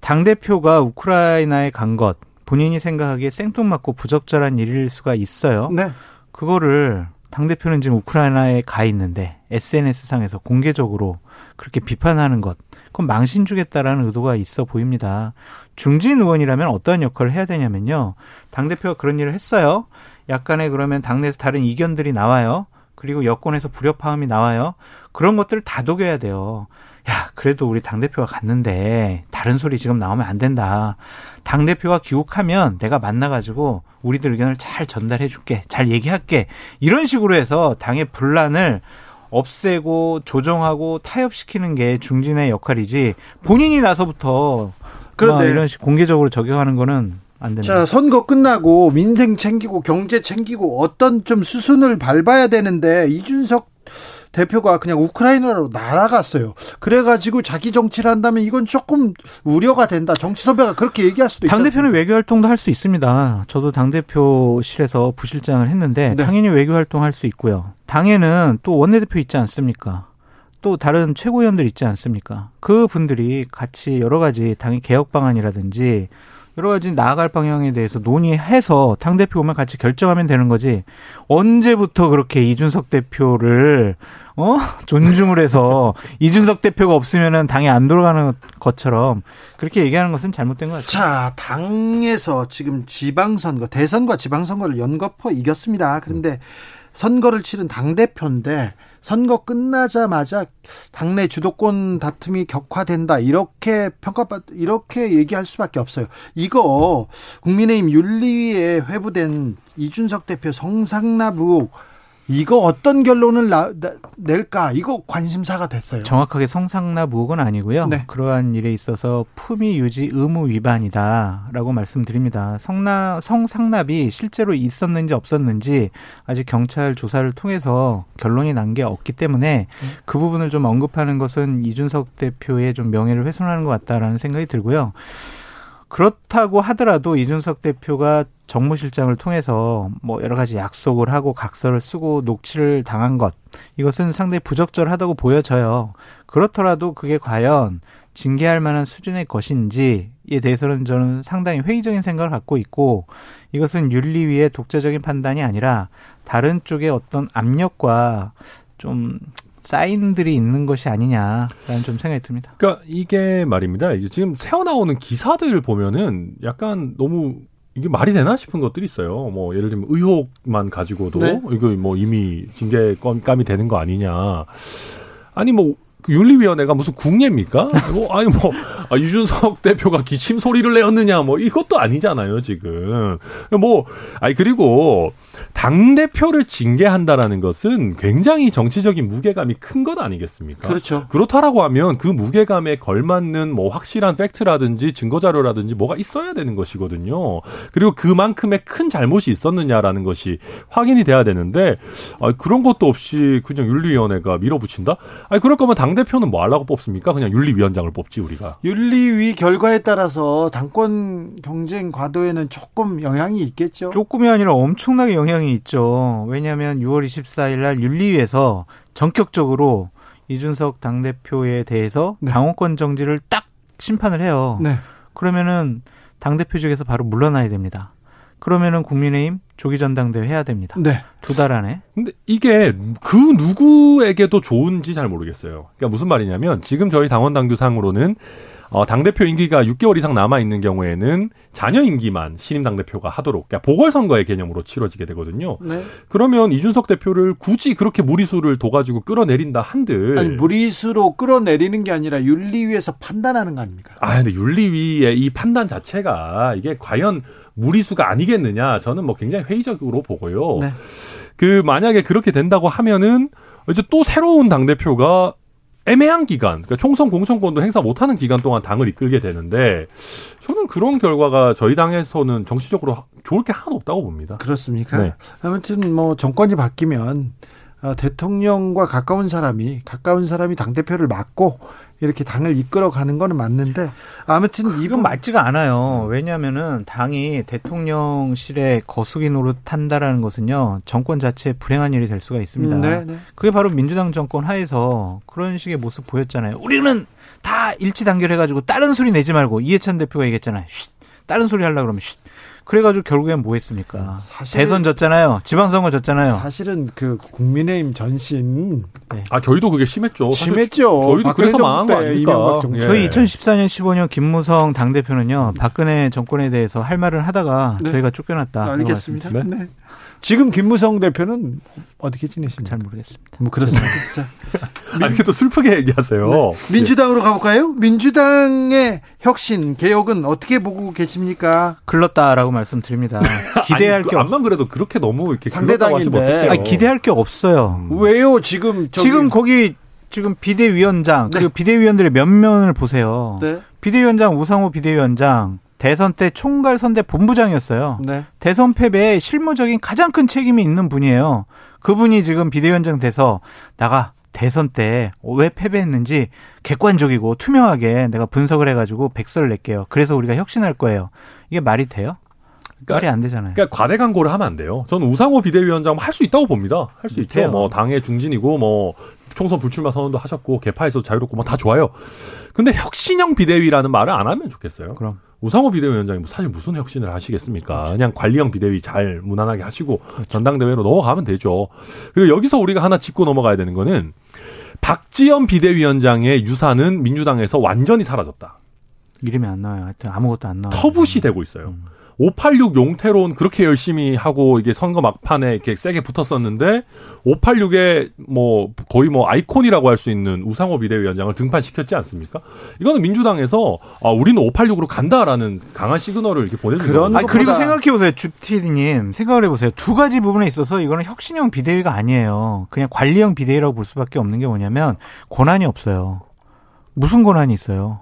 당 대표가 우크라이나에 간 것 본인이 생각하기에 생뚱맞고 부적절한 일일 수가 있어요. 네. 그거를 당 대표는 지금 우크라이나에 가 있는데 SNS 상에서 공개적으로 그렇게 비판하는 것, 그건 망신 주겠다라는 의도가 있어 보입니다. 중진 의원이라면 어떠한 역할을 해야 되냐면요. 당 대표가 그런 일을 했어요. 약간의 그러면 당내에서 다른 이견들이 나와요. 그리고 여권에서 불협화음이 나와요. 그런 것들을 다독여야 돼요. 야, 그래도 우리 당대표가 갔는데 다른 소리 지금 나오면 안 된다. 당대표가 귀국하면 내가 만나가지고 우리들 의견을 잘 전달해 줄게. 잘 얘기할게. 이런 식으로 해서 당의 분란을 없애고 조정하고 타협시키는 게 중진의 역할이지 본인이 나서부터 그런데- 그런데 이런 식 공개적으로 적용하는 거는 안 된다. 자, 선거 끝나고 민생 챙기고 경제 챙기고 어떤 좀 수순을 밟아야 되는데 이준석 대표가 그냥 우크라이나로 날아갔어요. 그래가지고 자기 정치를 한다면 이건 조금 우려가 된다. 정치 선배가 그렇게 얘기할 수도 있죠. 당대표는 외교 활동도 할 수 있습니다. 저도 당대표실에서 부실장을 했는데 네. 당연히 외교 활동할 수 있고요. 당에는 또 원내대표 있지 않습니까? 또 다른 최고위원들 있지 않습니까? 그 분들이 같이 여러 가지 당의 개혁 방안이라든지 여러 가지 나아갈 방향에 대해서 논의해서 당 대표 오면 같이 결정하면 되는 거지. 언제부터 그렇게 이준석 대표를, 어? 존중을 해서 이준석 대표가 없으면은 당이 안 돌아가는 것처럼 그렇게 얘기하는 것은 잘못된 것 같아요. 자, 당에서 지금 지방선거, 대선과 지방선거를 연거푸 이겼습니다. 그런데 선거를 치른 당 대표인데 선거 끝나자마자 당내 주도권 다툼이 격화된다. 이렇게 평가받, 이렇게 얘기할 수밖에 없어요. 이거 국민의힘 윤리위에 회부된 이준석 대표 성상납 의혹 이거 어떤 결론을 나- 나- 낼까? 이거 관심사가 됐어요. 정확하게 성상납 의혹은 아니고요. 네. 그러한 일에 있어서 품위 유지 의무 위반이다라고 말씀드립니다. 성나, 성상납이 실제로 있었는지 없었는지 아직 경찰 조사를 통해서 결론이 난 게 없기 때문에 그 부분을 좀 언급하는 것은 이준석 대표의 좀 명예를 훼손하는 것 같다라는 생각이 들고요. 그렇다고 하더라도 이준석 대표가 정무실장을 통해서 뭐 여러 가지 약속을 하고 각서를 쓰고 녹취를 당한 것 이것은 상당히 부적절하다고 보여져요. 그렇더라도 그게 과연 징계할 만한 수준의 것인지에 대해서는 저는 상당히 회의적인 생각을 갖고 있고 이것은 윤리위의 독자적인 판단이 아니라 다른 쪽의 어떤 압력과 좀 사인들이 있는 것이 아니냐라는 좀 생각이 듭니다. 그러니까 이게 말입니다. 이제 지금 새어나오는 기사들 보면은 약간 너무 이게 말이 되나 싶은 것들이 있어요. 뭐 예를 들면 의혹만 가지고도 네. 이거 뭐 이미 징계감이 되는 거 아니냐. 아니 뭐. 그 윤리위원회가 무슨 국례입니까? 뭐, 아니, 뭐, 아, 유준석 대표가 기침 소리를 내었느냐, 뭐, 이것도 아니잖아요, 지금. 뭐, 아니, 그리고, 당 대표를 징계한다라는 것은 굉장히 정치적인 무게감이 큰 것 아니겠습니까? 그렇죠. 그렇다라고 하면 그 무게감에 걸맞는 뭐 확실한 팩트라든지 증거 자료라든지 뭐가 있어야 되는 것이거든요. 그리고 그만큼의 큰 잘못이 있었느냐라는 것이 확인이 돼야 되는데 아, 그런 것도 없이 그냥 윤리위원회가 밀어붙인다? 아니 그럴 거면 당 대표는 뭐 하려고 뽑습니까? 그냥 윤리위원장을 뽑지 우리가. 윤리위 결과에 따라서 당권 경쟁 과도에는 조금 영향이 있겠죠. 조금이 아니라 엄청나게 영향이 있죠. 왜냐하면 6월 24일 날 윤리위에서 전격적으로 이준석 당 대표에 대해서 네. 당원권 정지를 딱 심판을 해요. 네. 그러면은 당 대표직에서 바로 물러나야 됩니다. 그러면은 국민의힘 조기 전당대회 해야 됩니다. 네. 두 달 안에. 근데 이게 그 누구에게도 좋은지 잘 모르겠어요. 그러니까 무슨 말이냐면 지금 저희 당원 당규상으로는 어, 당대표 임기가 6개월 이상 남아 있는 경우에는 자녀 임기만 신임 당대표가 하도록 그러니까 보궐선거의 개념으로 치러지게 되거든요. 네. 그러면 이준석 대표를 굳이 그렇게 무리수를 둬가지고 끌어내린다 한들 아니, 무리수로 끌어내리는 게 아니라 윤리위에서 판단하는 거 아닙니까? 아, 근데 윤리위의 이 판단 자체가 이게 과연 무리수가 아니겠느냐 저는 뭐 굉장히 회의적으로 보고요. 네. 그 만약에 그렇게 된다고 하면은 이제 또 새로운 당 대표가 애매한 기간, 그러니까 총선 공천권도 행사 못하는 기간 동안 당을 이끌게 되는데 저는 그런 결과가 저희 당에서는 정치적으로 좋을 게 하나도 없다고 봅니다. 그렇습니까? 네. 아무튼 뭐 정권이 바뀌면 어, 대통령과 가까운 사람이 가까운 사람이 당 대표를 맡고 이렇게 당을 이끌어가는 거는 맞는데 아무튼 이건 맞지가 않아요. 왜냐하면은 당이 대통령실에 거수기 노릇한다라는 것은요 정권 자체 불행한 일이 될 수가 있습니다. 네, 네. 그게 바로 민주당 정권 하에서 그런 식의 모습 보였잖아요. 우리는 다 일치 단결해가지고 다른 소리 내지 말고 이해찬 대표가 얘기했잖아요. 쉿, 다른 소리 하려 고 그러면 쉿. 그래가지고 결국엔 뭐 했습니까? 사실- 대선 졌잖아요. 지방선거 졌잖아요. 사실은 그 국민의힘 전신 아 저희도 그게 심했죠. 심했죠. 저희도 그래서 망한 거 아닙니까? 예. 저희 2014년 15년 김무성 당 대표는요 박근혜 정권에 대해서 할 말을 하다가 네. 저희가 쫓겨났다. 알겠습니다. 네. 네. 지금 김무성 대표는 어떻게 지내십니까? 잘 모르겠습니다. 뭐 그렇습니다. 자, 아, 이렇게 또 슬프게 얘기하세요. 민주당으로 가볼까요? 민주당의 혁신 개혁은 어떻게 보고 계십니까? 글렀다라고 말씀드립니다. 기대할 아니, 게그 없. 암만 그래도 그렇게 너무 이렇게 상대당인데. 아니, 기대할 게 없어요. 음. 왜요? 지금 저기- 지금 거기 지금 비대위원장 네. 그 비대위원들의 면면을 보세요. 네, 비대위원장 우상호 비대위원장 대선 때 총괄 선대 본부장이었어요. 네. 대선 패배에 실무적인 가장 큰 책임이 있는 분이에요. 그분이 지금 비대위원장 돼서 나가 대선 때 왜 패배했는지 객관적이고 투명하게 내가 분석을 해가지고 백서를 낼게요. 그래서 우리가 혁신할 거예요. 이게 말이 돼요? 그러니까- 말이 안 되잖아요. 그러니까 과대 광고를 하면 안 돼요. 저는 우상호 비대위원장 할 수 있다고 봅니다. 할 수 있죠. 돼요. 뭐 당의 중진이고 뭐 총선 불출마 선언도 하셨고 개파에서 자유롭고 뭐 다 좋아요. 근데 혁신형 비대위라는 말을 안 하면 좋겠어요. 그럼. 우상호 비대위원장이 뭐 사실 무슨 혁신을 하시겠습니까? 그냥 관리형 비대위 잘 무난하게 하시고 전당대회로 넘어가면 되죠. 그리고 여기서 우리가 하나 짚고 넘어가야 되는 거는 박지원 비대위원장의 유산은 민주당에서 완전히 사라졌다. 이름이 안 나와요. 하여튼 아무것도 안 나와요. 터붓이 되고 있어요. 음. 586 용태론 그렇게 열심히 하고 이게 선거 막판에 이렇게 세게 붙었었는데 586의 뭐 거의 뭐 아이콘이라고 할 수 있는 우상호 비대위원장을 등판시켰지 않습니까? 이거는 민주당에서 아 우리는 586으로 간다라는 강한 시그널을 이렇게 보내준 그런 거거든요. 아 그리고 생각해 보세요, 주티디님 생각을 해 보세요. 두 가지 부분에 있어서 이거는 혁신형 비대위가 아니에요. 그냥 관리형 비대위라고 볼 수밖에 없는 게 뭐냐면 권한이 없어요. 무슨 권한이 있어요?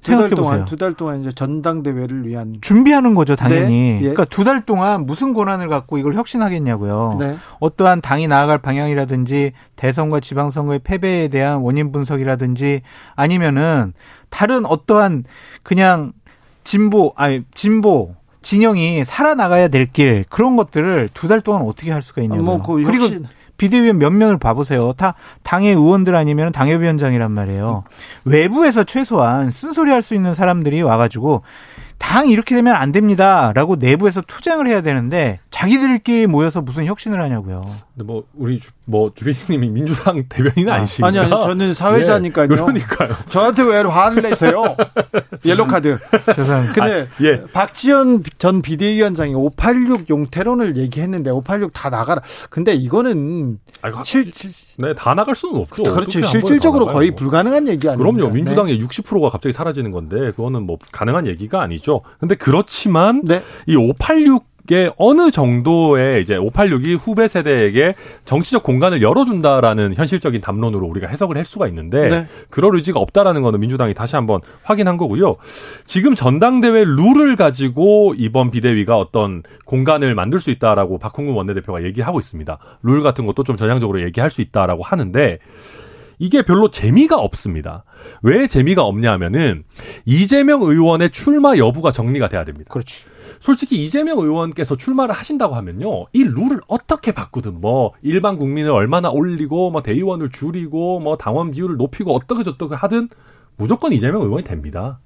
예? 두달 생각해 동안 보세요. 두 달 동안 이제 전당대회를 위한 준비하는 거죠, 당연히. 네, 예. 그러니까 두 달 동안 무슨 권한을 갖고 이걸 혁신하겠냐고요. 네. 어떠한 당이 나아갈 방향이라든지 대선과 지방선거의 패배에 대한 원인 분석이라든지 아니면은 다른 어떠한 그냥 진보 아니 진보 진영이 살아나가야 될 길 그런 것들을 두 달 동안 어떻게 할 수가 있냐고요. 뭐그 그리고 혁신 비대위원 몇 면을 봐보세요. 다 당의 의원들 아니면 당협위원장이란 말이에요. 외부에서 최소한 쓴소리 할 수 있는 사람들이 와가지고 당 이렇게 되면 안 됩니다라고 내부에서 투쟁을 해야 되는데 자기들끼리 모여서 무슨 혁신을 하냐고요. 근데 뭐 우리 주, 뭐 주빈님이 민주당 대변인 아니십니까? 아니 아니 저는 사회자니까요. 예, 그러니까요. 저한테 왜 화를 내세요? 옐로 카드. 죄송합니다. 근데 아, 예. 박지원 전 비대위원장이 586 용태론을 얘기했는데 586 다 나가라. 근데 이거는 아이고, 실, 실 네, 다 나갈 수는 없죠. 그렇죠. 번에 실질적으로 다 거의? 불가능한 얘기 아니에요. 그럼요. 민주당의 60%가 갑자기 사라지는 건데 그거는 뭐 가능한 얘기가 아니죠. 근데 그렇지만 네. 이586 의 어느 정도의 이제 586이 후배 세대에게 정치적 공간을 열어준다라는 현실적인 담론으로 우리가 해석을 할 수가 있는데 네. 그럴 의지가 없다라는 거는 민주당이 다시 한번 확인한 거고요. 지금 전당대회 룰을 가지고 이번 비대위가 어떤 공간을 만들 수 있다라고 박홍근 원내대표가 얘기하고 있습니다. 룰 같은 것도 좀 전향적으로 얘기할 수 있다라고 하는데 이게 별로 재미가 없습니다. 왜 재미가 없냐 하면은 이재명 의원의 출마 여부가 정리가 돼야 됩니다. 그렇지. 솔직히 이재명 의원께서 출마를 하신다고 하면요. 이 룰을 어떻게 바꾸든 뭐 일반 국민을 얼마나 올리고 뭐 대의원을 줄이고 뭐 당원 비율을 높이고 어떻게 저떻게 하든 무조건 이재명 의원이 됩니다.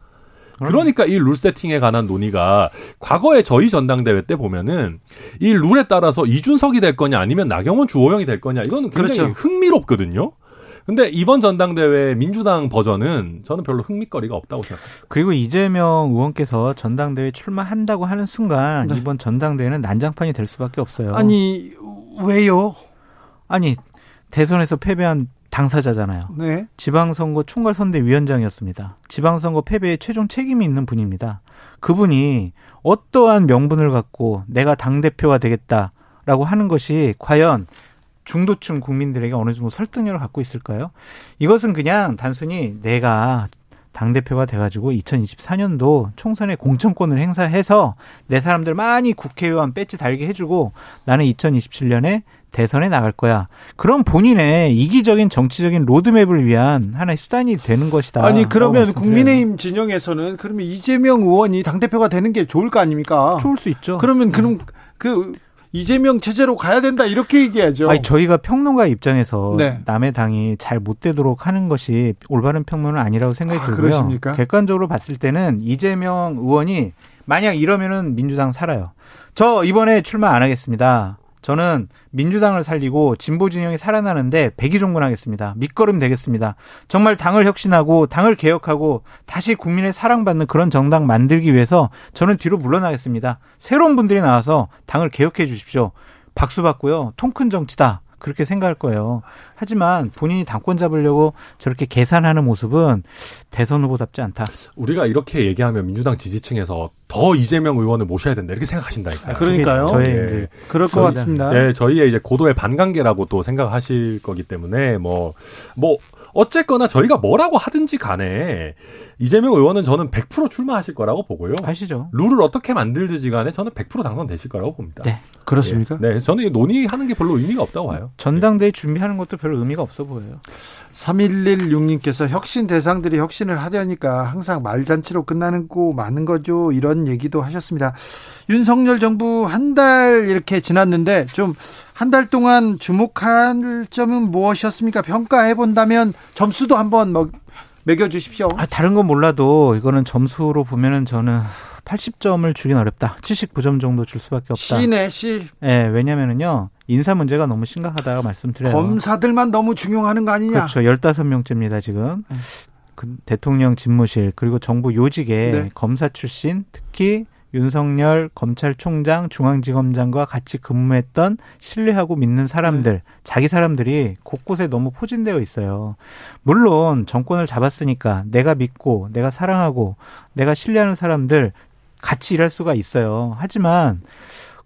그러니까 이 룰 세팅에 관한 논의가 과거에 저희 전당대회 때 보면은 이 룰에 따라서 이준석이 될 거냐 아니면 나경원 주호영이 될 거냐 이거는 굉장히 그렇죠. 흥미롭거든요. 근데 이번 전당대회 민주당 버전은 저는 별로 흥미거리가 없다고 생각합니다. 그리고 이재명 의원께서 전당대회 출마한다고 하는 순간 네. 이번 전당대회는 난장판이 될 수밖에 없어요. 아니 왜요? 아니 대선에서 패배한 당사자잖아요. 네. 지방선거 총괄선대위원장이었습니다. 지방선거 패배에 최종 책임이 있는 분입니다. 그분이 어떠한 명분을 갖고 내가 당대표가 되겠다라고 하는 것이 과연 중도층 국민들에게 어느 정도 설득력을 갖고 있을까요? 이것은 그냥 단순히 내가 당대표가 돼가지고 2024년도 총선에 공천권을 행사해서 내 사람들 많이 국회의원 배지 달게 해주고 나는 2027년에 대선에 나갈 거야. 그럼 본인의 이기적인 정치적인 로드맵을 위한 하나의 수단이 되는 것이다. 아니 그러면. 국민의힘 진영에서는 그러면 이재명 의원이 당 대표가 되는 게 좋을 거 아닙니까? 좋을 수 있죠. 그러면 그럼 그 이재명 체제로 가야 된다 이렇게 얘기하죠. 아니 저희가 평론가 입장에서 네. 남의 당이 잘 못 되도록 하는 것이 올바른 평론은 아니라고 생각이 아, 들고요. 그러십니까? 객관적으로 봤을 때는 이재명 의원이 만약 이러면은 민주당 살아요. 저 이번에 출마 안 하겠습니다. 저는 민주당을 살리고 진보 진영이 살아나는데 백의종군하겠습니다. 밑거름 되겠습니다. 정말 당을 혁신하고 당을 개혁하고 다시 국민의 사랑받는 그런 정당 만들기 위해서 저는 뒤로 물러나겠습니다. 새로운 분들이 나와서 당을 개혁해 주십시오. 박수 받고요. 통 큰 정치다. 그렇게 생각할 거예요. 하지만 본인이 당권 잡으려고 저렇게 계산하는 모습은 대선 후보답지 않다. 우리가 이렇게 얘기하면 민주당 지지층에서 더 이재명 의원을 모셔야 된다 이렇게 생각하신다니까요. 그러니까요. 저의 예. 이제 그럴 것 저희가- 같습니다. 네, 저희의 이제 고도의 반관계라고 또 생각하실 거기 때문에 뭐, 뭐, 어쨌거나 저희가 뭐라고 하든지 간에 이재명 의원은 저는 100% 출마하실 거라고 보고요. 하시죠. 룰을 어떻게 만들든지 간에 저는 100% 당선되실 거라고 봅니다. 네. 그렇습니까? 예. 네, 저는 이 논의하는 게 별로 의미가 없다고 봐요. 전당대회 준비하는 것도 별 의미가 없어 보여요. 3116님께서 혁신 대상들이 혁신을 하려니까 항상 말잔치로 끝나는 거 많은 거죠. 이런 얘기도 하셨습니다. 윤석열 정부 한 달 이렇게 지났는데 좀 한 달 동안 주목할 점은 무엇이었습니까? 평가해 본다면 점수도 한번 먹, 매겨 주십시오. 아, 다른 건 몰라도 이거는 점수로 보면은 저는 80점을 주긴 어렵다. 79점 정도 줄 수밖에 없다. 시네 시 예, 왜냐면은요. 인사 문제가 너무 심각하다고 말씀드려요. 검사들만 너무 중용하는 거 아니냐? 그렇죠. 15명째입니다, 지금. 그 대통령 집무실 그리고 정부 요직에 네. 검사 출신 특히 윤석열 검찰총장 중앙지검장과 같이 근무했던 신뢰하고 믿는 사람들 자기 사람들이 곳곳에 너무 포진되어 있어요. 물론 정권을 잡았으니까 내가 믿고 내가 사랑하고 내가 신뢰하는 사람들 같이 일할 수가 있어요. 하지만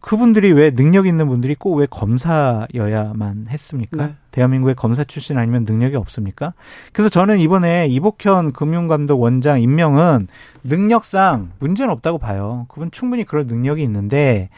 그분들이 왜 능력 있는 분들이 꼭 왜 검사여야만 했습니까? 네. 대한민국의 검사 출신 아니면 능력이 없습니까? 그래서 저는 이번에 이복현 금융감독 원장 임명은 능력상 문제는 없다고 봐요. 그분 충분히 그럴 능력이 있는데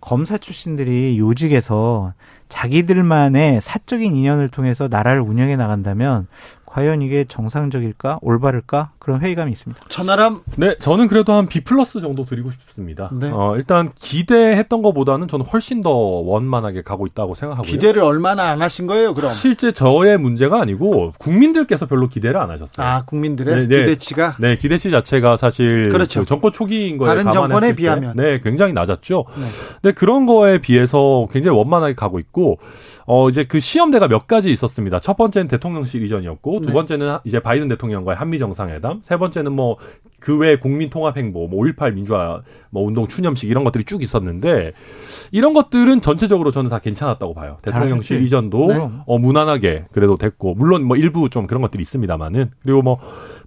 검사 출신들이 요직에서 자기들만의 사적인 인연을 통해서 나라를 운영해 나간다면 과연 이게 정상적일까 올바를까 그런 회의감이 있습니다. 천하람 네, 저는 그래도 한 B 플러스 정도 드리고 싶습니다. 네. 어, 일단 기대했던 것보다는 저는 훨씬 더 원만하게 가고 있다고 생각하고요. 기대를 얼마나 안 하신 거예요? 그럼 실제 저의 문제가 아니고 국민들께서 별로 기대를 안 하셨어요. 아 국민들의 네, 네. 기대치가 네, 기대치 자체가 사실 그렇죠. 그 정권 초기인 거에 다른 정권에 때 비하면. 네, 굉장히 낮았죠. 네. 근데 그런 거에 비해서 굉장히 원만하게 가고 있고 어 이제 그 시험대가 몇 가지 있었습니다. 첫 번째는 대통령실 이전이었고 두 네. 번째는 이제 바이든 대통령과의 한미 정상회담, 세 번째는 뭐 그 외 국민 통합 행보, 뭐 5.18 민주화 뭐 운동 추념식 이런 것들이 쭉 있었는데 이런 것들은 전체적으로 저는 다 괜찮았다고 봐요. 대통령실. 이전도 네. 어 무난하게 그래도 됐고 물론 뭐 일부 좀 그런 것들이 있습니다만은 그리고 뭐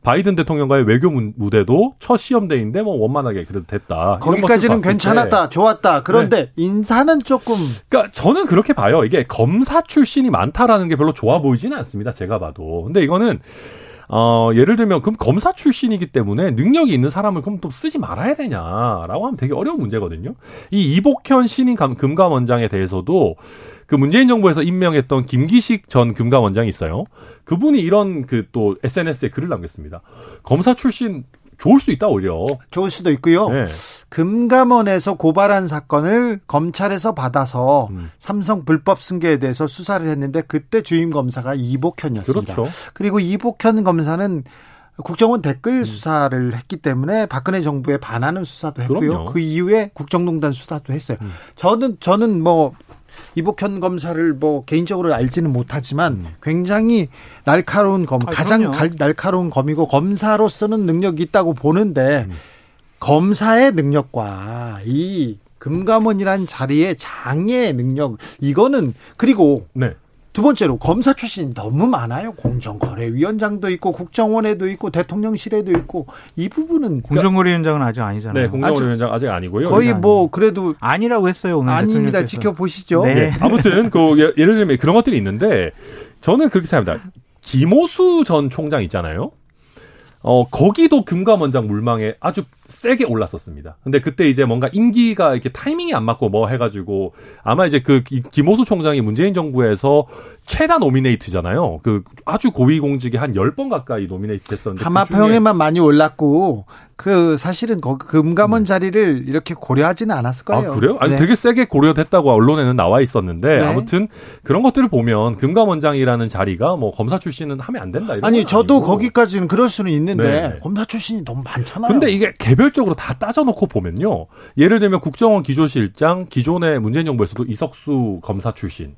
바이든 대통령과의 외교 문- 무대도 첫 시험대인데 뭐 원만하게 그래도 됐다. 거기까지는 괜찮았다, 좋았다. 그런데 인사는 조금 그러니까 저는 그렇게 봐요. 이게 검사 출신이 많다라는 게 별로 좋아 보이지는 않습니다. 제가 봐도. 근데 이거는 어 예를 들면 그럼 검사 출신이기 때문에 능력이 있는 사람을 그럼 또 쓰지 말아야 되냐라고 하면 되게 어려운 문제거든요. 이 이복현 신임 감- 금감원장에 대해서도 그 문재인 정부에서 임명했던 김기식 전 금감원장이 있어요. 그분이 이런 그 또 SNS에 글을 남겼습니다. 검사 출신 좋을 수 있다 오히려. 좋을 수도 있고요. 네. 금감원에서 고발한 사건을 검찰에서 받아서 음. 삼성 불법 승계에 대해서 수사를 했는데 그때 주임 검사가 이복현이었습니다. 그렇죠. 그리고 이복현 검사는 국정원 댓글 수사를 했기 때문에 박근혜 정부에 반하는 수사도 했고요. 그럼요. 그 이후에 국정농단 수사도 했어요. 음. 저는 저는 뭐 이복현 검사를 뭐 개인적으로 알지는 못하지만 음. 굉장히 날카로운 검, 아, 가장. 갈- 날카로운 검이고 검사로서는 능력이 있다고 보는데 음. 검사의 능력과 이 금감원이란 자리의 장의 능력 이거는 그리고 네. 두 번째로 검사 출신이 너무 많아요. 공정거래위원장도 있고 국정원에도 있고 대통령실에도 있고 이 부분은 공정거래위원장은 아직 아니잖아요. 네, 공정위원장 아직 아니고요. 거의 아니- 뭐 그래도 아니라고 했어요 오늘 아닙니다. 대통령께서. 지켜보시죠. 네. 예, 아무튼 그 예- 예를 들면 그런 것들이 있는데 저는 그렇게 생각합니다. 김호수 전 총장 있잖아요. 어 거기도 금감원장 물망에 아주 세게 올랐었습니다. 근데 그때 이제 뭔가 임기가 이렇게 타이밍이 안 맞고 뭐 해가지고 아마 이제 그 기- 김호수 총장이 문재인 정부에서 최다 노미네이트잖아요. 그 아주 고위공직에 한 10번 가까이 노미네이트. 그 중에 하마평에만 많이 올랐고 그 사실은 거 금감원 자리를 이렇게 고려하지는 않았을 아, 거예요. 그래요? 아니, 네. 되게 세게 고려됐다고 언론에는 나와 있었는데, 네. 아무튼 그런 것들을 보면 금감원장이라는 자리가 뭐 검사 출신은 하면 안 된다. 이런 아니 건 저도 아니고. 거기까지는 그럴 수는 있는데 네. 검사 출신이 너무 많잖아요. 근데 이게 개 별적으로 다 따져놓고 보면요. 예를 들면 국정원 기조실장, 기존의 문재인 정부에서도 이석수 검사 출신.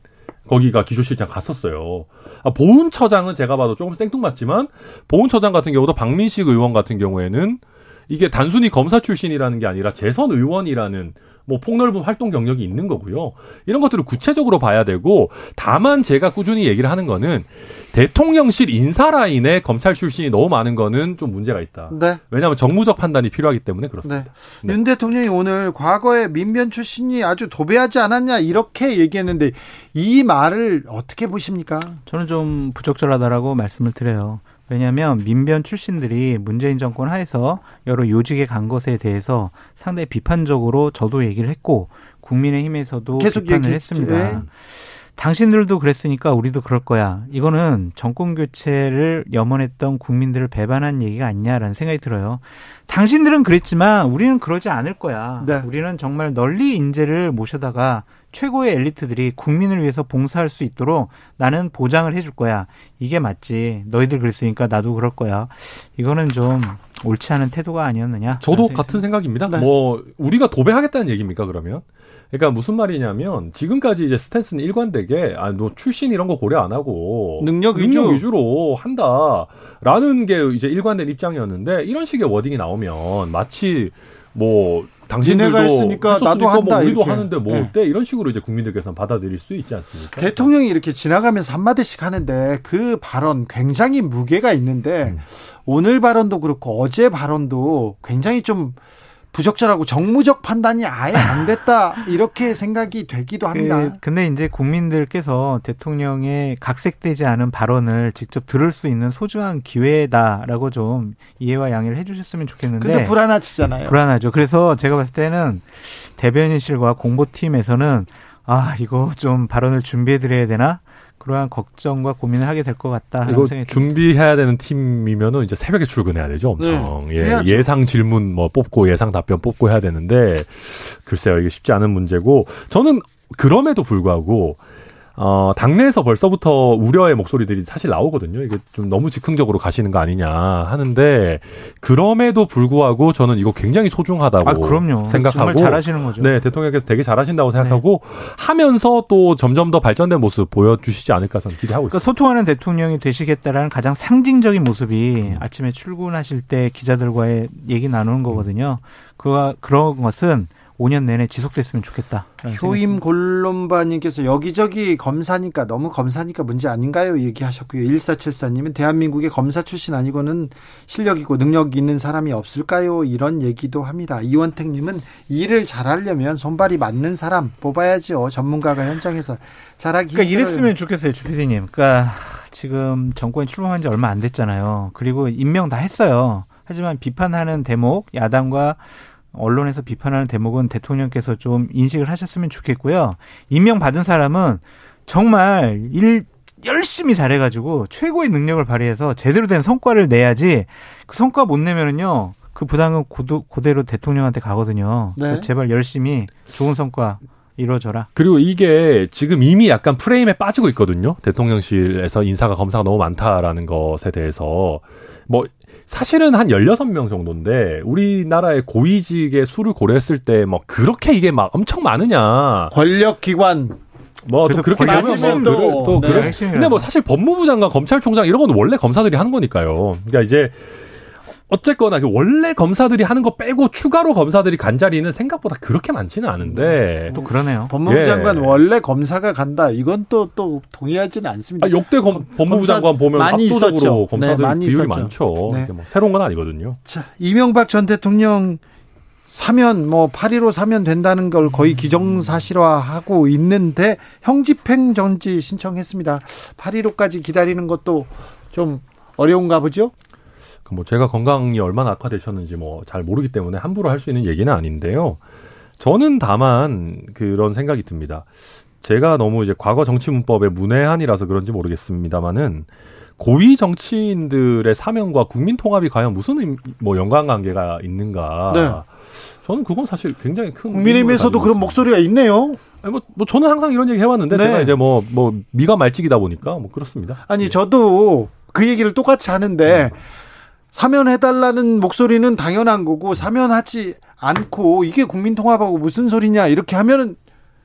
거기가 기조실장 갔었어요. 아, 보훈처장은 제가 봐도 조금 생뚱맞지만, 보훈처장 같은 경우도 박민식 의원 같은 경우에는 이게 단순히 검사 출신이라는 게 아니라 재선 의원이라는 뭐 폭넓은 활동 경력이 있는 거고요. 이런 것들을 구체적으로 봐야 되고, 다만 제가 꾸준히 얘기를 하는 거는 대통령실 인사 라인에 검찰 출신이 너무 많은 거는 좀 문제가 있다. 네. 왜냐하면 정무적 판단이 필요하기 때문에 그렇습니다. 네. 네. 윤 대통령이 오늘 과거에 민변 출신이 아주 도배하지 않았냐 이렇게 얘기했는데 이 말을 어떻게 보십니까? 저는 좀 부적절하다라고 말씀을 드려요. 왜냐하면 민변 출신들이 문재인 정권 하에서 여러 요직에 간 것에 대해서 상당히 비판적으로 저도 얘기를 했고 국민의힘에서도 계속 비판을 얘기- 했습니다. 네. 당신들도 그랬으니까 우리도 그럴 거야. 이거는 정권 교체를 염원했던 국민들을 배반한 얘기가 아니냐라는 생각이 들어요. 당신들은 그랬지만 우리는 그러지 않을 거야. 네. 우리는 정말 널리 인재를 모셔다가 최고의 엘리트들이 국민을 위해서 봉사할 수 있도록 나는 보장을 해줄 거야. 이게 맞지. 너희들 그랬으니까 나도 그럴 거야. 이거는 좀 옳지 않은 태도가 아니었느냐. 저도 같은 생각입니다. 네. 뭐 우리가 도배하겠다는 얘기입니까 그러면? 그러니까 무슨 말이냐면 지금까지 이제 스탠스는 일관되게 아 너 출신 이런 거 고려 안 하고 능력 위주. 위주 로 한다라는 게 이제 일관된 입장이었는데 이런 식의 워딩이 나오면 마치 뭐 당신들도 니네가 했으니까 나도 한다, 뭐 우리도 이렇게. 하는데 뭐 네. 어때 이런 식으로 이제 국민들께서는 받아들일 수 있지 않습니까? 대통령이 이렇게 지나가면서 한마디씩 하는데 그 발언 굉장히 무게가 있는데 음. 오늘 발언도 그렇고 어제 발언도 굉장히 좀 부적절하고 정무적 판단이 아예 안 됐다 이렇게 생각이 되기도 합니다. 그, 근데 이제 국민들께서 대통령의 각색되지 않은 발언을 직접 들을 수 있는 소중한 기회다라고 좀 이해와 양해를 해주셨으면 좋겠는데 근데 불안하시잖아요. 불안하죠. 그래서 제가 봤을 때는 대변인실과 공보팀에서는 아 이거 좀 발언을 준비해드려야 되나 그러한 걱정과 고민을 하게 될 것 같다. 이거. 준비해야 되는 팀이면은 이제 새벽에 출근해야 되죠, 엄청. 네, 예. 예상 질문 뭐 뽑고 예상 답변 뽑고 해야 되는데 글쎄요, 이게 쉽지 않은 문제고 저는 그럼에도 불구하고 어, 당내에서 벌써부터 우려의 목소리들이 사실 나오거든요. 이게 좀 너무 즉흥적으로 가시는 거 아니냐 하는데 그럼에도 불구하고 저는 이거 굉장히 소중하다고 아 그럼요. 생각하고 정말 잘하시는 거죠. 네, 대통령께서 되게 잘하신다고 생각하고 하면서 또 점점 더 발전된 모습 보여주시지 않을까 저는 기대하고 그러니까 있습니다. 소통하는 대통령이 되시겠다라는 가장 상징적인 모습이 아침에 출근하실 때 기자들과의 얘기 나누는 거거든요. 그 그런 것은 5년 내내 지속됐으면 좋겠다. 효임 골롬바님께서 여기저기 검사니까 너무 검사니까 문제 아닌가요? 얘기하셨고요. 1474님은 대한민국의 검사 출신 아니고는 실력 있고 능력 있는 사람이 없을까요? 이런 얘기도 합니다. 이원택님은 일을 잘하려면 손발이 맞는 사람 뽑아야죠. 전문가가 현장에서 잘하기 그러니까 힘들어요. 이랬으면 좋겠어요, 주피디님. 그러니까 지금 정권이 출범한 지 얼마 안 됐잖아요. 그리고 임명 다 했어요. 하지만 비판하는 대목, 야당과 언론에서 비판하는 대목은 대통령께서 좀 인식을 하셨으면 좋겠고요. 임명 받은 사람은 정말 일 열심히 잘해가지고 최고의 능력을 발휘해서 제대로 된 성과를 내야지 그 성과 못 내면은요 그 부담은 고도, 그대로 대통령한테 가거든요. 그래서 네. 제발 열심히 좋은 성과 이루어져라. 그리고 이게 지금 이미 약간 프레임에 빠지고 있거든요. 대통령실에서 인사가 검사가 너무 많다라는 것에 대해서 뭐 사실은 한 16명 정도인데 우리나라의 고위직의 수를 고려했을 때 뭐 그렇게 이게 막 엄청 많으냐. 권력기관 뭐또 그래도 그렇게 따지면 또, 또, 또 네, 핵심이라서. 근데 뭐 사실 법무부 장관, 검찰총장 이런 건 원래 검사들이 하는 거니까요. 그러니까 이제 어쨌거나 그 원래 검사들이 하는 거 빼고 추가로 검사들이 간 자리는 생각보다 그렇게 많지는 않은데 또 그러네요. 법무부 예. 장관 원래 검사가 간다. 이건 또또 동의하지는 않습니다. 아, 역대 검, 법무부 장관 보면 많이 압도적으로 있었죠. 검사들 네, 많이 비율이 있었죠. 많죠. 네. 뭐 새로운 건 아니거든요. 자, 이명박 전 대통령 사면 뭐 8.15 사면 된다는 걸 거의 기정사실화하고 있는데 형집행 정지 신청했습니다. 8.15까지 기다리는 것도 좀 어려운가 보죠? 그뭐 제가 건강이 얼마나 악화되셨는지 뭐 잘 모르기 때문에 함부로 할 수 있는 얘기는 아닌데요. 저는 다만 그런 생각이 듭니다. 제가 너무 이제 과거 정치 문법의 문외한이라서 그런지 모르겠습니다만은 고위 정치인들의 사면과 국민 통합이 과연 무슨 의- 뭐 연관 관계가 있는가? 네. 저는 그건 사실 굉장히 큰 국민의힘에서도 그런 목소리가 있네요. 아니, 뭐, 뭐 저는 항상 이런 얘기 해왔는데 네. 제가 이제 뭐 뭐 미가 말찍이다 보니까 뭐 그렇습니다. 아니 예. 저도 그 얘기를 똑같이 하는데 사면해달라는 목소리는 당연한 거고 사면하지 않고 이게 국민통합하고 무슨 소리냐 이렇게 하면은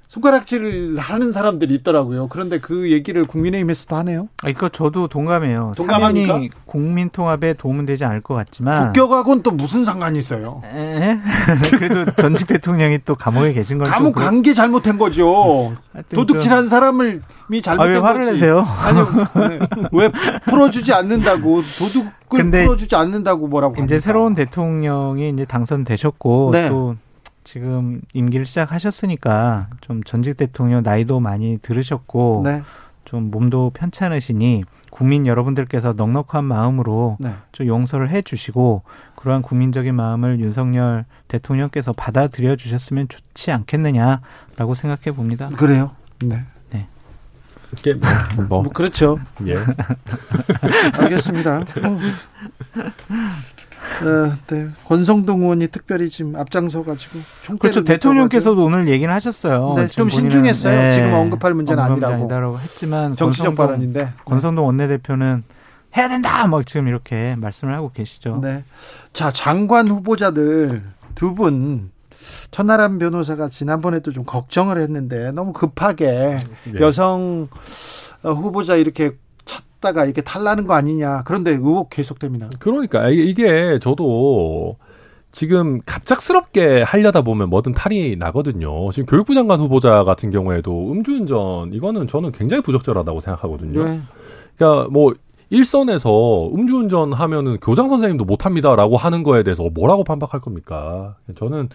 손가락질을 하는 사람들이 있더라고요. 그런데 그 얘기를 국민의힘에서도 하네요. 아, 이거 저도 동감해요. 동감합니까? 사면이 국민 통합에 도움은 되지 않을 것 같지만 국격하고는 또 무슨 상관이 있어요? 에? 그래도 전직 대통령이 또 감옥에 계신 건좀 감옥 간 게 잘못된 거죠. 도둑질한 사람을 미 좀- 아, 잘못된 왜 화를 거지. 내세요? 아니요. 왜, 왜 풀어주지 않는다고 도둑을 풀어주지 않는다고 뭐라고 이제 합니까? 새로운 대통령이 이제 당선되셨고 네. 또 지금 임기를 시작하셨으니까 좀 전직 대통령 나이도 많이 들으셨고 네. 좀 몸도 편찮으시니 국민 여러분들께서 넉넉한 마음으로 네. 좀 용서를 해 주시고 그러한 국민적인 마음을 윤석열 대통령께서 받아들여 주셨으면 좋지 않겠느냐라고 생각해 봅니다. 그래요. 네. 이게 뭐, 뭐 그렇죠. 예. 알겠습니다. 어. 어, 네. 권성동 의원이 특별히 지금 앞장서가지고 그렇죠. 못 대통령께서도 오늘 얘기는 하셨어요. 네, 지금 좀 신중했어요. 지금 언급할 문제는 아니라고. 아니다라고 했지만 정치적 권성동, 발언인데. 권성동 원내대표는 해야 된다 막 지금 이렇게 말씀을 하고 계시죠. 네. 자, 장관 후보자들 두 분 천하람 변호사가 지난번에도 좀 걱정을 했는데 너무 급하게 예. 여성 어, 후보자 이렇게 찾다가 이렇게 탈라는 거 아니냐. 그런데 의혹 계속됩니다. 그러니까 이게, 이게 저도 지금 갑작스럽게 하려다 보면 뭐든 탈이 나거든요. 지금 교육부 장관 후보자 같은 경우에도 음주운전 이거는 저는 굉장히 부적절하다고 생각하거든요. 네. 그러니까 뭐 일선에서 음주운전 하면은 교장 선생님도 못 합니다라고 하는 거에 대해서 뭐라고 반박할 겁니까? 저는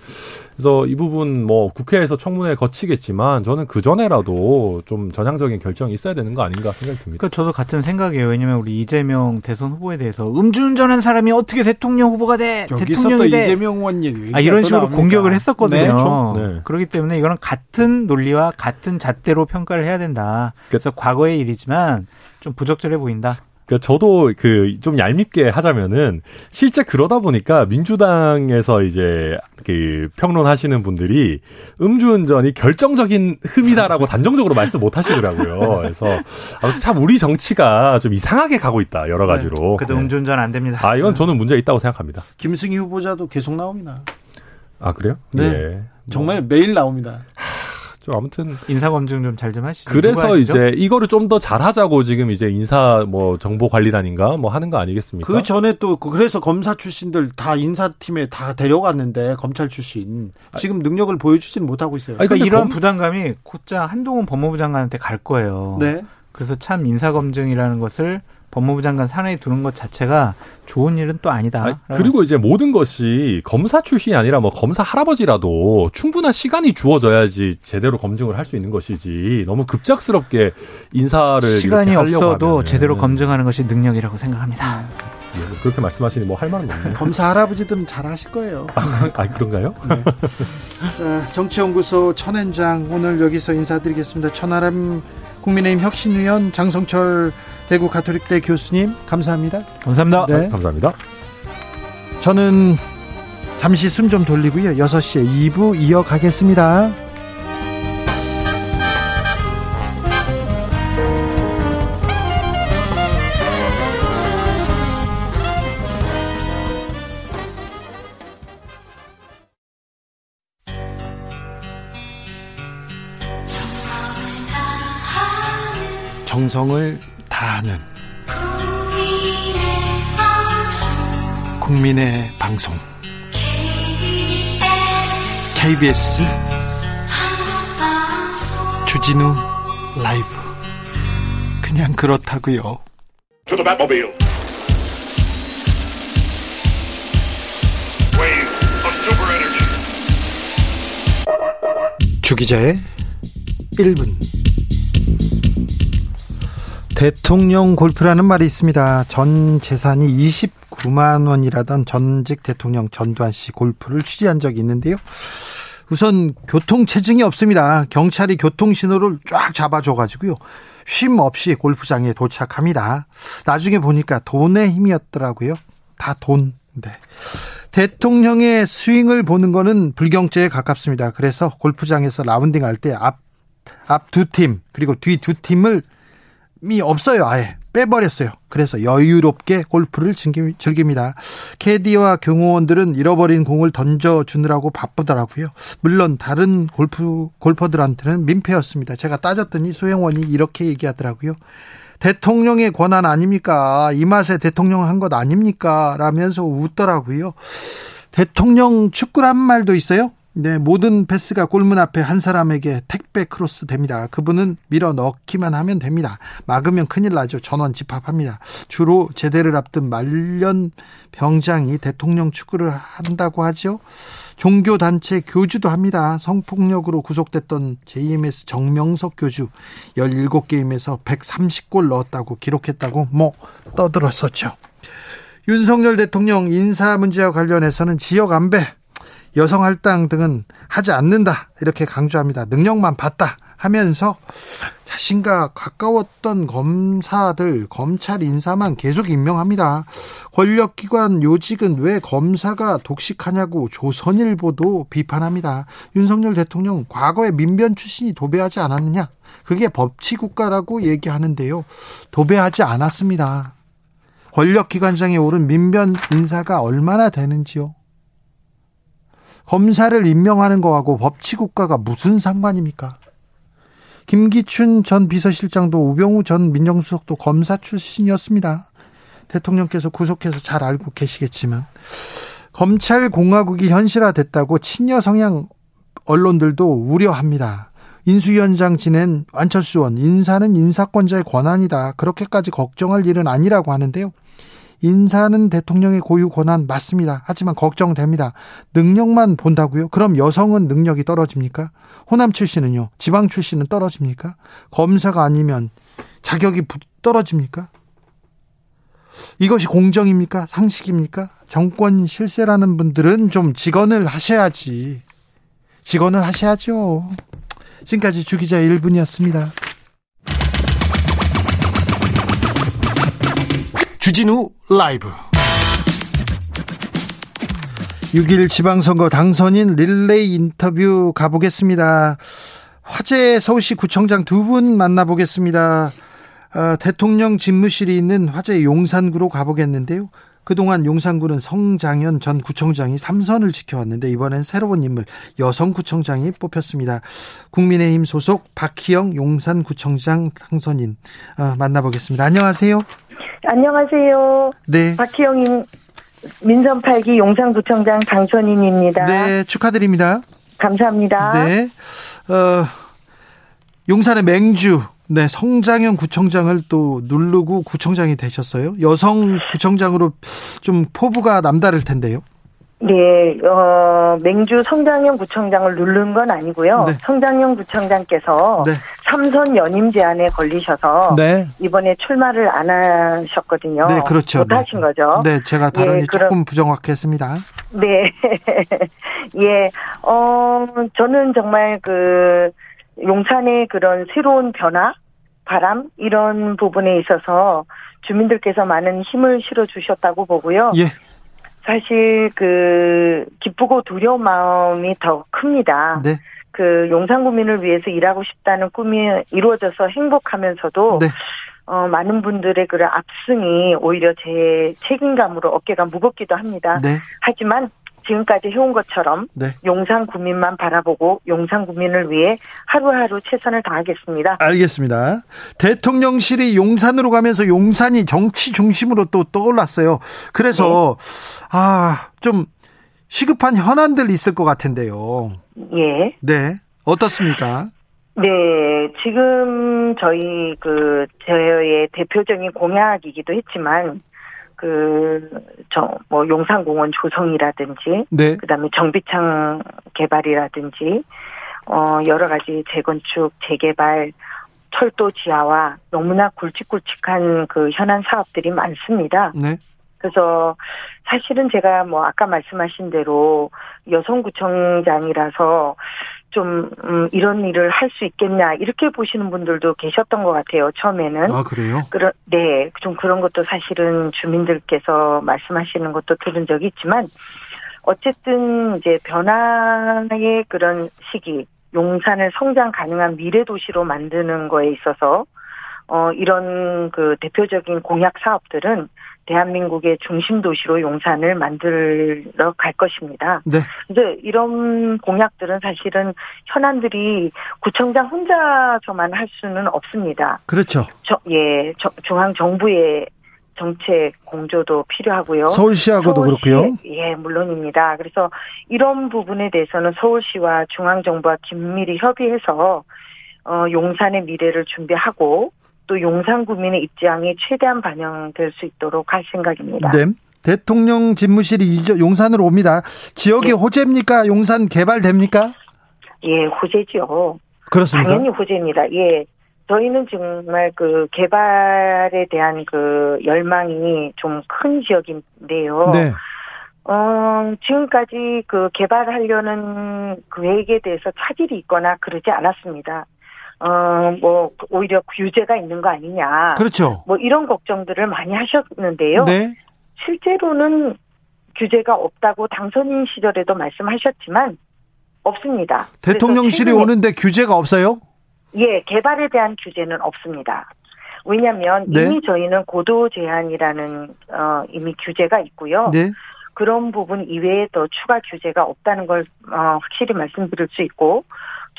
그래서 이 부분 뭐 국회에서 청문회 거치겠지만 저는 그 전에라도 좀 전향적인 결정이 있어야 되는 거 아닌가 생각이 듭니다. 그러니까 저도 같은 생각이에요. 왜냐면 우리 이재명 대선 후보에 대해서 음주운전한 사람이 어떻게 대통령 후보가 돼? 대통령이 돼? 이재명 의원 얘기. 아, 이런 식으로 공격을 했었거든요. 네. 그렇죠. 네. 그렇기 때문에 이거는 같은 논리와 같은 잣대로 평가를 해야 된다. 그래서 과거의 일이지만 좀 부적절해 보인다. 그러니까 저도 그 좀 얄밉게 하자면은 실제 그러다 보니까 민주당에서 이제 그 평론하시는 분들이 음주운전이 결정적인 흠이다라고 단정적으로 말씀 못 하시더라고요. 그래서 아무튼 참 우리 정치가 좀 이상하게 가고 있다 여러 가지로. 그래도 네. 음주운전 안 됩니다. 아 이건 저는 문제 있다고 생각합니다. 김승희 후보자도 계속 나옵니다. 아 그래요? 네. 예. 정말 매일 나옵니다. 좀 아무튼 인사 검증 좀잘좀 하시죠. 그래서? 이제 이거를 좀 더 잘하자고 지금 이제 인사 뭐 정보 관리단인가 뭐 하는 거 아니겠습니까? 그 전에 또 그- 그래서 검사 출신들 다 인사팀에 다 데려갔는데 검찰 출신 지금 능력을 보여주지는 못하고 있어요. 아니, 그러니까 이런 검- 부담감이 곧장 한동훈 법무부 장관한테 갈 거예요. 네. 그래서 참 인사 검증이라는 것을 법무부 장관 산하에 두는 것 자체가 좋은 일은 또 아니다. 아니, 그리고 이제 모든 것이 검사 출신이 아니라 뭐 검사 할아버지라도 충분한 시간이 주어져야지 제대로 검증을 할 수 있는 것이지 너무 급작스럽게 인사를 시간이 이렇게 하려고 없어도 하면은 제대로 검증하는 것이 능력이라고 생각합니다. 예, 뭐 그렇게 말씀하시니 뭐 할 말은 없네요. 검사 할아버지들은 잘 하실 거예요. 아 그런가요? 아, 정치연구소 천엔장 오늘 여기서 인사드리겠습니다. 천하람 국민의힘 혁신위원 장성철 대구 가톨릭대 교수님 감사합니다. 감사합니다. 네. 감사합니다. 저는 잠시 숨 좀 돌리고요. 6시에 2부 이어가겠습니다. 정성을 다하는 국민의 방송 KBS 주진우 라이브 그냥 그렇다고요. To the Batmobile. Wave of super energy. 주기자의 1분 대통령 골프라는 말이 있습니다. 전 재산이 29만 원이라던 전직 대통령 전두환 씨 골프를 취재한 적이 있는데요. 우선 교통 체증이 없습니다. 경찰이 교통 신호를 쫙 잡아줘 가지고요. 쉼 없이 골프장에 도착합니다. 나중에 보니까 돈의 힘이었더라고요. 다 돈. 네. 대통령의 스윙을 보는 거는 불경죄에 가깝습니다. 그래서 골프장에서 라운딩 할 때 앞, 앞 두 팀, 그리고 뒤 두 팀을 미 없어요. 아예 빼버렸어요. 그래서 여유롭게 골프를 즐깁니다. 캐디와 경호원들은 잃어버린 공을 던져주느라고 바쁘더라고요. 물론 다른 골프 골퍼들한테는 민폐였습니다. 제가 따졌더니 소영원이 이렇게 얘기하더라고요. 대통령의 권한 아닙니까? 이 맛에 대통령 한 것 아닙니까? 라면서 웃더라고요. 대통령 축구란 말도 있어요. 네, 모든 패스가 골문 앞에 한 사람에게 택배 크로스 됩니다. 그분은 밀어 넣기만 하면 됩니다. 막으면 큰일 나죠. 전원 집합합니다. 주로 제대를 앞둔 말년 병장이 대통령 축구를 한다고 하죠. 종교 단체 교주도 합니다. 성폭력으로 구속됐던 JMS 정명석 교주 17게임에서 130골 넣었다고 기록했다고 뭐 떠들었었죠. 윤석열 대통령 인사 문제와 관련해서는 지역 안배, 여성 할당 등은 하지 않는다 이렇게 강조합니다. 능력만 봤다 하면서 자신과 가까웠던 검사들 검찰 인사만 계속 임명합니다. 권력기관 요직은 왜 검사가 독식하냐고 조선일보도 비판합니다. 윤석열 대통령 과거에 민변 출신이 도배하지 않았느냐? 그게 법치국가라고 얘기하는데요. 도배하지 않았습니다. 권력기관장에 오른 민변 인사가 얼마나 되는지요? 검사를 임명하는 거하고 법치국가가 무슨 상관입니까? 김기춘 전 비서실장도 우병우 전 민정수석도 검사 출신이었습니다. 대통령께서 구속해서 잘 알고 계시겠지만 검찰 공화국이 현실화됐다고 친여 성향 언론들도 우려합니다. 인수위원장 지낸 안철수 의원 인사는 인사권자의 권한이다. 그렇게까지 걱정할 일은 아니라고 하는데요. 인사는 대통령의 고유 권한 맞습니다. 하지만 걱정됩니다. 능력만 본다고요? 그럼 여성은 능력이 떨어집니까? 호남 출신은요? 지방 출신은 떨어집니까? 검사가 아니면 자격이 부- 떨어집니까? 이것이 공정입니까? 상식입니까? 정권 실세라는 분들은 좀 직언을 하셔야지. 직언을 하셔야죠. 지금까지 주기자 1분이었습니다. 주진우 라이브 6일 지방선거 당선인 릴레이 인터뷰 가보겠습니다. 화재 서울시 구청장 두 분 만나보겠습니다. 어, 대통령 집무실이 있는 화재 용산구로 가보겠는데요. 그동안 용산구는 성장현 전 구청장이 삼선을 지켜왔는데 이번엔 새로운 인물 여성 구청장이 뽑혔습니다. 국민의힘 소속 박희영 용산구청장 당선인 어, 만나보겠습니다. 안녕하세요. 안녕하세요. 네. 박희영인 민선 8기 용산구청장 당선인입니다. 네, 축하드립니다. 감사합니다. 네. 어, 용산의 맹주, 네, 성장현 구청장을 또 누르고 구청장이 되셨어요. 여성 구청장으로 좀 포부가 남다를 텐데요. 네, 어, 맹주 성장현 구청장을 누른 건 아니고요. 네. 성장현 구청장께서 네. 삼선 연임 제한에 걸리셔서 네. 이번에 출마를 안 하셨거든요. 네, 그렇죠. 못 하신 네. 거죠. 네, 제가 발언이 예, 그럼- 조금 부정확했습니다. 네. 예, 어, 저는 정말 그, 용산의 그런 새로운 변화, 바람, 이런 부분에 있어서 주민들께서 많은 힘을 실어 주셨다고 보고요. 예. 사실 그, 기쁘고 두려운 마음이 더 큽니다. 네. 그 용산 구민을 위해서 일하고 싶다는 꿈이 이루어져서 행복하면서도 네. 어, 많은 분들의 그런 압승이 오히려 제 책임감으로 어깨가 무겁기도 합니다. 네. 하지만 지금까지 해온 것처럼 네. 용산 구민만 바라보고 용산 구민을 위해 하루하루 최선을 다하겠습니다. 알겠습니다. 대통령실이 용산으로 가면서 용산이 정치 중심으로 또 떠올랐어요. 그래서 아, 좀 시급한 현안들 있을 것 같은데요. 예. 네. 어떻습니까? 네, 지금 저희 그 저의 대표적인 공약이기도 했지만 그저뭐 용산공원 조성이라든지 네. 그다음에 정비창 개발이라든지 어 여러 가지 재건축 재개발 철도 지하와 너무나 굵직굵직한 그 현안 사업들이 많습니다. 네. 그래서 사실은 제가 뭐 아까 말씀하신 대로 여성구청장이라서 좀 음, 이런 일을 할 수 있겠냐 이렇게 보시는 분들도 계셨던 것 같아요 처음에는. 아, 그래요? 그런 네, 좀 그런 것도 사실은 주민들께서 말씀하시는 것도 들은 적이 있지만 어쨌든 이제 변화의 그런 시기, 용산을 성장 가능한 미래 도시로 만드는 거에 있어서 어 이런 그 대표적인 공약 사업들은 대한민국의 중심 도시로 용산을 만들어 갈 것입니다. 네. 근데 이런 공약들은 사실은 현안들이 구청장 혼자서만 할 수는 없습니다. 그렇죠. 저, 예, 저- 중앙 정부의 정책 공조도 필요하고요. 서울시하고도 서울시- 그렇고요. 예, 물론입니다. 그래서 이런 부분에 대해서는 서울시와 중앙 정부와 긴밀히 협의해서 어, 용산의 미래를 준비하고 또 용산 구민의 입장이 최대한 반영될 수 있도록 할 생각입니다. 네. 대통령 집무실이 용산으로 옵니다. 지역이 네. 호재입니까? 용산 개발됩니까? 예, 호재죠. 그렇습니까? 당연히 호재입니다. 예. 저희는 정말 그 개발에 대한 그 열망이 좀 큰 지역인데요. 네. 어, 지금까지 그 개발하려는 계획에 대해서 차질이 있거나 그러지 않았습니다. 어, 뭐, 오히려 규제가 있는 거 아니냐. 그렇죠. 뭐 이런 걱정들을 많이 하셨는데요. 네. 실제로는 규제가 없다고 당선인 시절에도 말씀하셨지만 없습니다. 대통령실이 오는데 규제가 없어요? 예, 개발에 대한 규제는 없습니다. 왜냐하면 네. 이미 저희는 고도 제한이라는 어, 이미 규제가 있고요. 네. 그런 부분 이외에 더 추가 규제가 없다는 걸 어, 확실히 말씀드릴 수 있고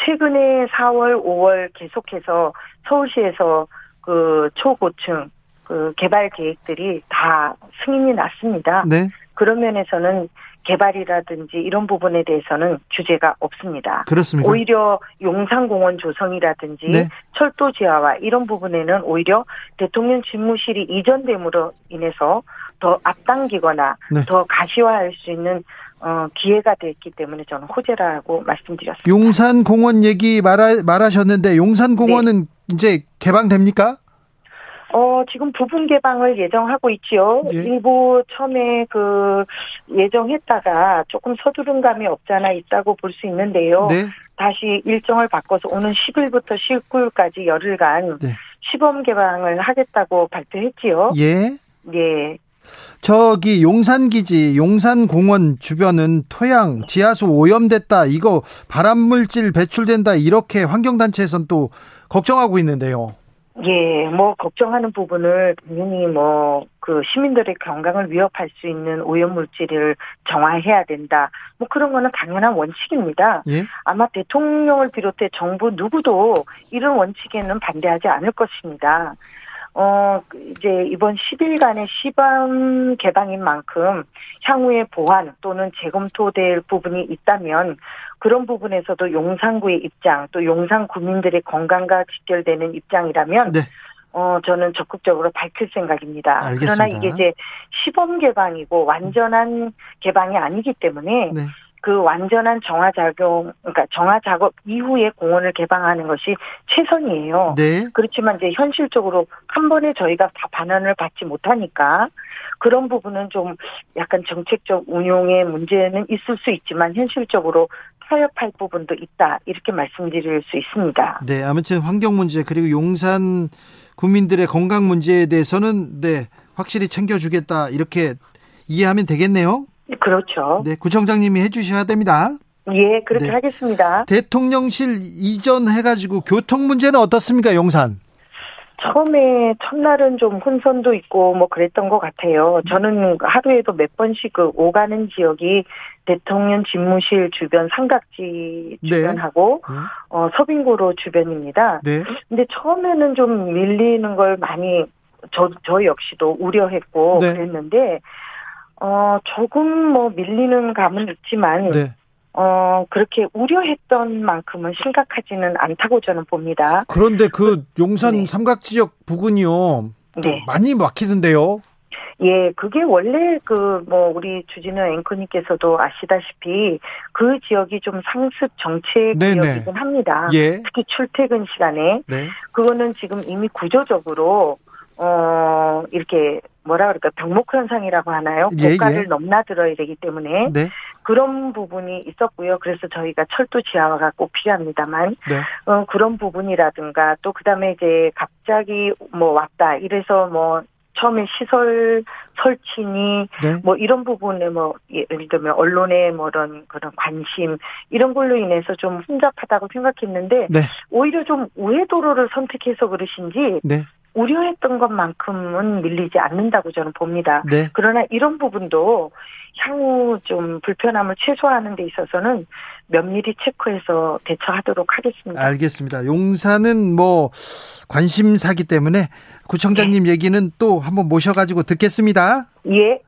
최근에 4월, 5월 계속해서 서울시에서 그 초고층 그 개발 계획들이 다 승인이 났습니다. 네. 그런 면에서는 개발이라든지 이런 부분에 대해서는 규제가 없습니다. 그렇습니까? 오히려 용산공원 조성이라든지 네. 철도 지하화 이런 부분에는 오히려 대통령 집무실이 이전됨으로 인해서 더 앞당기거나 네. 더 가시화할 수 있는 어, 기회가 됐기 때문에 저는 호재라고 말씀드렸습니다. 용산 공원 얘기 말하, 말하셨는데 용산 공원은 네. 이제 개방됩니까? 어, 지금 부분 개방을 예정하고 있지요. 예. 일부 처음에 그 예정했다가 조금 서두른 감이 없잖아 있다고 볼 수 있는데요. 네. 다시 일정을 바꿔서 오는 10일부터 19일까지 열흘간 네. 시범 개방을 하겠다고 발표했지요. 예. 예. 저기 용산기지, 용산공원 주변은 토양, 지하수 오염됐다. 이거 발암물질 배출된다. 이렇게 환경단체에서는 또 걱정하고 있는데요. 예, 뭐 걱정하는 부분을 당연히 뭐 그 시민들의 건강을 위협할 수 있는 오염 물질을 정화해야 된다. 뭐 그런 거는 당연한 원칙입니다. 예. 아마 대통령을 비롯해 정부 누구도 이런 원칙에는 반대하지 않을 것입니다. 어, 그 이제 이번 10일간의 시범 개방인 만큼 향후에 보완 또는 재검토될 부분이 있다면 그런 부분에서도 용산구의 입장 또 용산 구민들의 건강과 직결되는 입장이라면 네. 어, 저는 적극적으로 밝힐 생각입니다. 알겠습니다. 그러나 이게 이제 시범 개방이고 완전한 개방이 아니기 때문에 네. 그 완전한 정화 작용, 그러니까 정화 작업 이후에 공원을 개방하는 것이 최선이에요. 네. 그렇지만 이제 현실적으로 한 번에 저희가 다 반환을 받지 못하니까 그런 부분은 좀 약간 정책적 운용의 문제는 있을 수 있지만 현실적으로 타협할 부분도 있다 이렇게 말씀드릴 수 있습니다. 네. 아무튼 환경 문제 그리고 용산 국민들의 건강 문제에 대해서는 네. 확실히 챙겨주겠다. 이렇게 이해하면 되겠네요. 그렇죠. 네. 구청장님이 해주셔야 됩니다. 예, 그렇게 네. 하겠습니다. 대통령실 이전해가지고 교통 문제는 어떻습니까, 용산? 처음에 첫날은 좀 혼선도 있고 뭐 그랬던 것 같아요. 저는 하루에도 몇 번씩 그 오가는 지역이 대통령 집무실 주변 삼각지 네. 주변하고 네. 어, 서빙고로 주변입니다. 네. 근데 처음에는 좀 밀리는 걸 많이 저, 저 역시도 우려했고 네. 그랬는데 어, 조금 뭐 밀리는 감은 있지만 네. 어, 그렇게 우려했던 만큼은 심각하지는 않다고 저는 봅니다. 그런데 그 용산 네. 삼각 지역 부근이요. 또 네. 많이 막히던데요. 예, 그게 원래 그 뭐 우리 주진우 앵커님께서도 아시다시피 그 지역이 좀 상습 정체 네네. 구역이긴 합니다. 예. 특히 출퇴근 시간에 네. 그거는 지금 이미 구조적으로 어 이렇게 뭐라 그럴까 병목 현상이라고 하나요? 예, 고가를 예. 넘나들어야 되기 때문에 네. 그런 부분이 있었고요. 그래서 저희가 철도 지하화가 꼭 필요합니다만 네. 어, 그런 부분이라든가 또 그다음에 이제 갑자기 뭐 왔다 이래서 뭐 처음에 시설 설치니 네. 뭐 이런 부분에 뭐 예를 들면 언론의 뭐 그런 그런 관심 이런 걸로 인해서 좀 혼잡하다고 생각했는데 네. 오히려 좀 우회 도로를 선택해서 그러신지 네. 우려했던 것만큼은 밀리지 않는다고 저는 봅니다. 네. 그러나 이런 부분도 향후 좀 불편함을 최소화하는 데 있어서는 면밀히 체크해서 대처하도록 하겠습니다. 알겠습니다. 용산은 뭐 관심사기 때문에 구청장님 네. 얘기는 또 한번 모셔가지고 듣겠습니다. 예.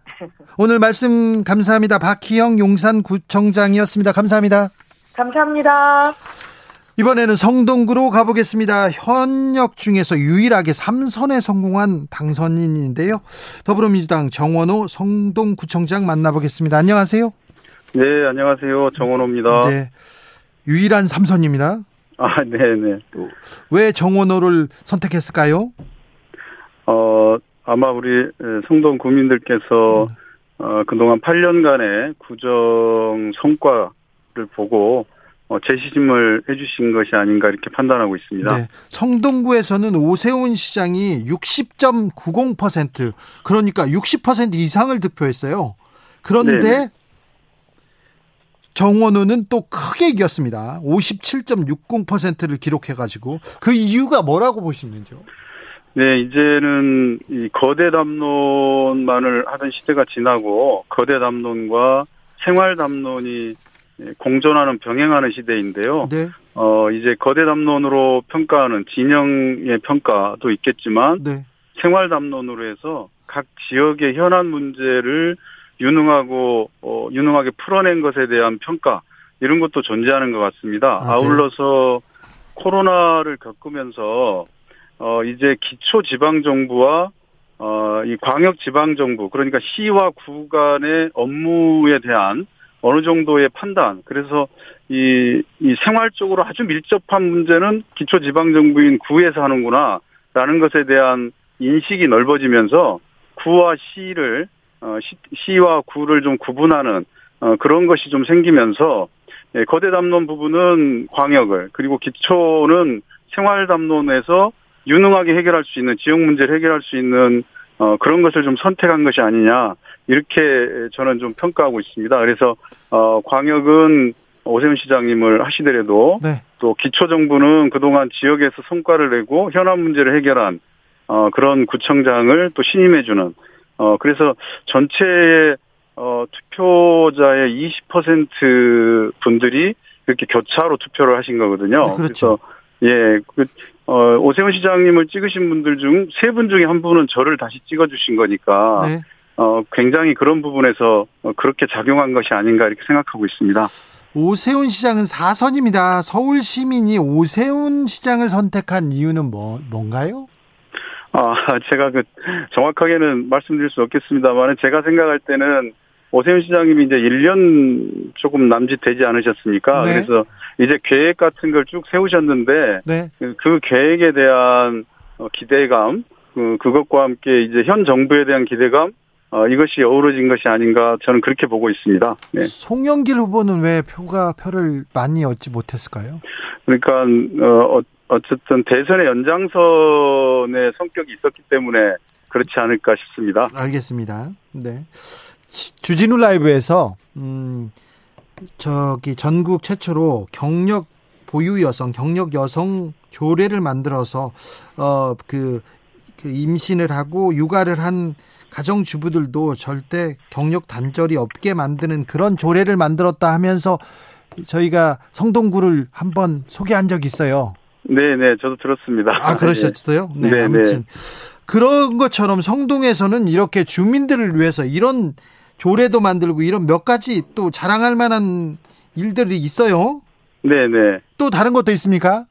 오늘 말씀 감사합니다. 박희영 용산구청장이었습니다. 감사합니다. 감사합니다. 이번에는 성동구로 가보겠습니다. 현역 중에서 유일하게 3선에 성공한 당선인인데요. 더불어민주당 정원호 성동구청장 만나보겠습니다. 안녕하세요. 네, 안녕하세요. 정원호입니다. 네. 유일한 3선입니다. 아, 네 네. 왜 정원호를 선택했을까요? 어, 아마 우리 성동 구민들께서 어, 그동안 8년간의 구정 성과를 보고 어, 재시심을 해주신 것이 아닌가 이렇게 판단하고 있습니다. 네. 성동구에서는 오세훈 시장이 60.90% 그러니까 60% 이상을 득표했어요. 그런데 네네. 정원호는 또 크게 이겼습니다. 57.60%를 기록해가지고 그 이유가 뭐라고 보시는지요? 네, 이제는 이 거대 담론만을 하던 시대가 지나고 거대 담론과 생활 담론이 공존하는 병행하는 시대인데요. 네, 어, 이제 거대 담론으로 평가하는 진영의 평가도 있겠지만 네, 생활 담론으로 해서 각 지역의 현안 문제를 유능하고 어, 유능하게 풀어낸 것에 대한 평가 이런 것도 존재하는 것 같습니다. 아, 네. 아울러서 코로나를 겪으면서 어, 이제 기초 지방 정부와 어, 이 광역 지방 정부 그러니까 시와 구 간의 업무에 대한 어느 정도의 판단. 그래서 이, 이 생활적으로 아주 밀접한 문제는 기초 지방 정부인 구에서 하는구나 라는 것에 대한 인식이 넓어지면서 구와 시를 어, 시, 시와 구를 좀 구분하는 어, 그런 것이 좀 생기면서 예, 거대 담론 부분은 광역을 그리고 기초는 생활 담론에서 유능하게 해결할 수 있는 지역 문제를 해결할 수 있는 어, 그런 것을 좀 선택한 것이 아니냐 이렇게 저는 좀 평가하고 있습니다. 그래서 어, 광역은 오세훈 시장님을 하시더라도 네. 또 기초 정부는 그동안 지역에서 성과를 내고 현안 문제를 해결한 어, 그런 구청장을 또 신임해 주는 어, 그래서 전체의 어, 투표자의 20% 분들이 이렇게 교차로 투표를 하신 거거든요. 네, 그렇죠. 래서 예, 그, 어, 오세훈 시장님을 찍으신 분들 중 세 분 중에 한 분은 저를 다시 찍어주신 거니까 네. 어, 굉장히 그런 부분에서 어, 그렇게 작용한 것이 아닌가 이렇게 생각하고 있습니다. 오세훈 시장은 4선입니다. 서울 시민이 오세훈 시장을 선택한 이유는 뭐 뭔가요? 아, 제가 그 정확하게는 말씀드릴 수 없겠습니다만 제가 생각할 때는 오세훈 시장님이 이제 1년 조금 남짓 되지 않으셨습니까? 네. 그래서 이제 계획 같은 걸 쭉 세우셨는데 네. 그- 그 계획에 대한 어, 기대감, 그, 그것과 함께 이제 현 정부에 대한 기대감, 어, 이것이 어우러진 것이 아닌가 저는 그렇게 보고 있습니다. 네. 송영길 후보는 왜 표가 표를 많이 얻지 못했을까요? 그러니까 어, 어- 어쨌든 대선의 연장선의 성격이 있었기 때문에 그렇지 않을까 싶습니다. 알겠습니다. 네. 주진우 라이브에서 음 저기 전국 최초로 경력 보유 여성, 경력 여성 조례를 만들어서 어그 그 임신을 하고 육아를 한 가정 주부들도 절대 경력 단절이 없게 만드는 그런 조례를 만들었다 하면서 저희가 성동구를 한번 소개한 적 있어요. 네, 네, 저도 들었습니다. 아, 그러셨어요? 네, 네, 아무튼 그런 것처럼 성동에서는 이렇게 주민들을 위해서 이런 조례도 만들고 이런 몇 가지 또 자랑할 만한 일들이 있어요. 네, 네. 또 다른 것도 있습니까?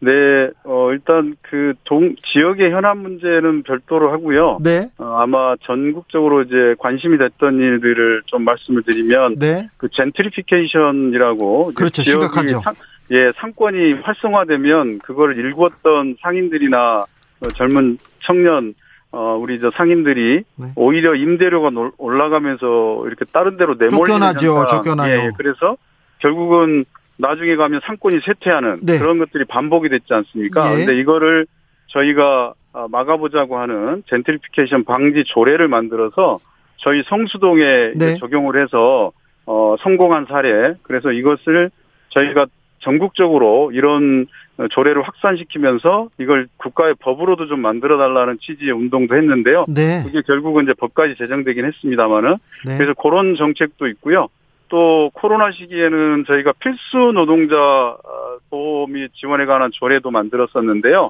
네, 어, 일단 그 동, 지역의 현안 문제는 별도로 하고요. 네. 어, 아마 전국적으로 이제 관심이 됐던 일들을 좀 말씀을 드리면 네. 그 젠트리피케이션이라고 그렇죠. 지역이 심각하죠. 상, 예, 상권이 활성화되면 그거를 일구었던 상인들이나 어, 젊은 청년 어, 우리 저 상인들이 네. 오히려 임대료가 놀- 올라가면서 이렇게 다른 데로 내몰리는 쫓겨나죠. 현상. 쫓겨나요. 예, 예. 그래서 결국은 나중에 가면 상권이 쇠퇴하는 네. 그런 것들이 반복이 됐지 않습니까? 예. 근데 이거를 저희가 아, 막아보자고 하는 젠트리피케이션 방지 조례를 만들어서 저희 성수동에 네. 적용을 해서 어, 성공한 사례. 그래서 이것을 저희가 전국적으로 이런 조례를 확산시키면서 이걸 국가의 법으로도 좀 만들어 달라는 취지의 운동도 했는데요. 네. 그게 결국은 이제 법까지 제정되긴 했습니다만은 네. 그래서 그런 정책도 있고요. 또 코로나 시기에는 저희가 필수 노동자 어, 보호 및 지원에 관한 조례도 만들었었는데요.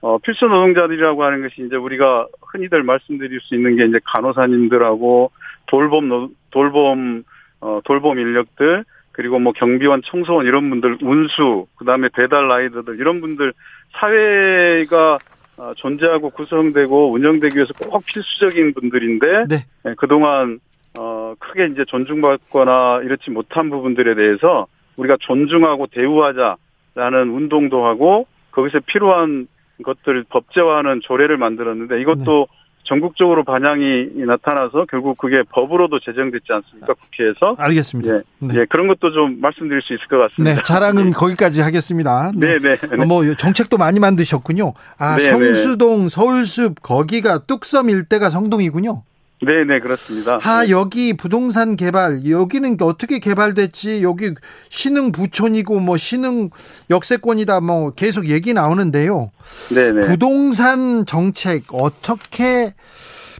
어, 필수 노동자들이라고 하는 것이 이제 우리가 흔히들 말씀드릴 수 있는 게 이제 간호사님들하고 돌봄 노- 돌봄 어, 돌봄 인력들 그리고 뭐 경비원, 청소원 이런 분들 운수 그다음에 배달 라이더들 이런 분들 사회가 어, 존재하고 구성되고 운영되기 위해서 꼭 필수적인 분들인데 네. 예, 그동안 어 크게 이제 존중받거나 이렇지 못한 부분들에 대해서 우리가 존중하고 대우하자라는 운동도 하고 거기서 필요한 것들을 법제화하는 조례를 만들었는데 이것도 전국적으로 반향이 나타나서 결국 그게 법으로도 제정됐지 않습니까 국회에서 알겠습니다. 예, 네. 예 그런 것도 좀 말씀드릴 수 있을 것 같습니다. 네, 자랑은 거기까지 하겠습니다. 네, 네. 어, 뭐 정책도 많이 만드셨군요. 아, 네, 성수동, 서울숲 거기가 뚝섬 일대가 성동이군요. 네, 네, 그렇습니다. 아, 여기 부동산 개발, 여기는 어떻게 개발됐지? 여기 신흥 부촌이고 뭐 신흥 역세권이다 뭐 계속 얘기 나오는데요. 네, 네. 부동산 정책 어떻게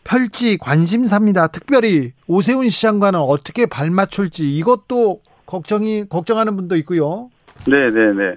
펼지 관심사입니다. 특별히 오세훈 시장과는 어떻게 발맞출지 이것도 걱정이 걱정하는 분도 있고요. 네, 네, 네.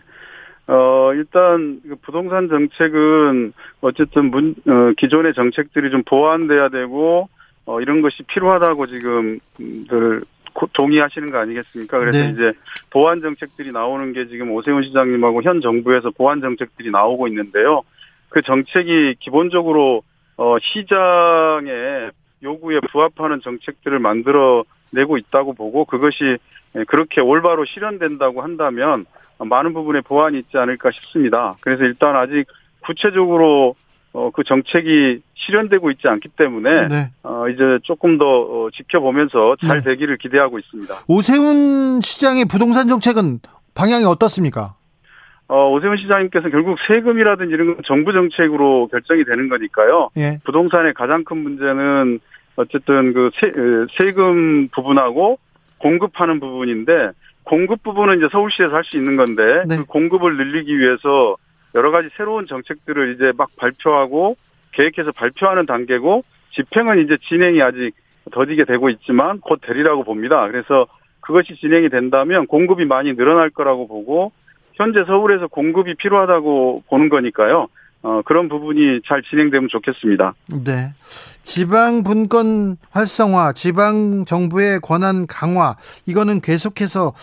어, 일단, 그 부동산 정책은, 어쨌든, 문, 어, 기존의 정책들이 좀 보완돼야 되고, 어, 이런 것이 필요하다고 지금, 음, 들, 고- 동의하시는 거 아니겠습니까? 그래서 네. 이제, 보완 정책들이 나오는 게 지금 오세훈 시장님하고 현 정부에서 보완 정책들이 나오고 있는데요. 그 정책이 기본적으로, 어, 시장의 요구에 부합하는 정책들을 만들어 내고 있다고 보고, 그것이 예, 그렇게 올바로 실현된다고 한다면 많은 부분에 보완이 있지 않을까 싶습니다. 그래서 일단 아직 구체적으로 어, 그 정책이 실현되고 있지 않기 때문에 네. 어, 이제 조금 더 어, 지켜보면서 잘 네. 되기를 기대하고 있습니다. 오세훈 시장의 부동산 정책은 방향이 어떻습니까? 어, 오세훈 시장님께서 결국 세금이라든지 이런 건 정부 정책으로 결정이 되는 거니까요. 예. 부동산의 가장 큰 문제는 어쨌든 그 세, 에, 세금 부분하고 공급하는 부분인데 공급 부분은 이제 서울시에서 할 수 있는 건데 네. 그 공급을 늘리기 위해서 여러 가지 새로운 정책들을 이제 막 발표하고 계획해서 발표하는 단계고 집행은 이제 진행이 아직 더디게 되고 있지만 곧 되리라고 봅니다. 그래서 그것이 진행이 된다면 공급이 많이 늘어날 거라고 보고 현재 서울에서 공급이 필요하다고 보는 거니까요. 어, 그런 부분이 잘 진행되면 좋겠습니다. 네. 지방 분권 활성화, 지방 정부의 권한 강화, 이거는 계속해서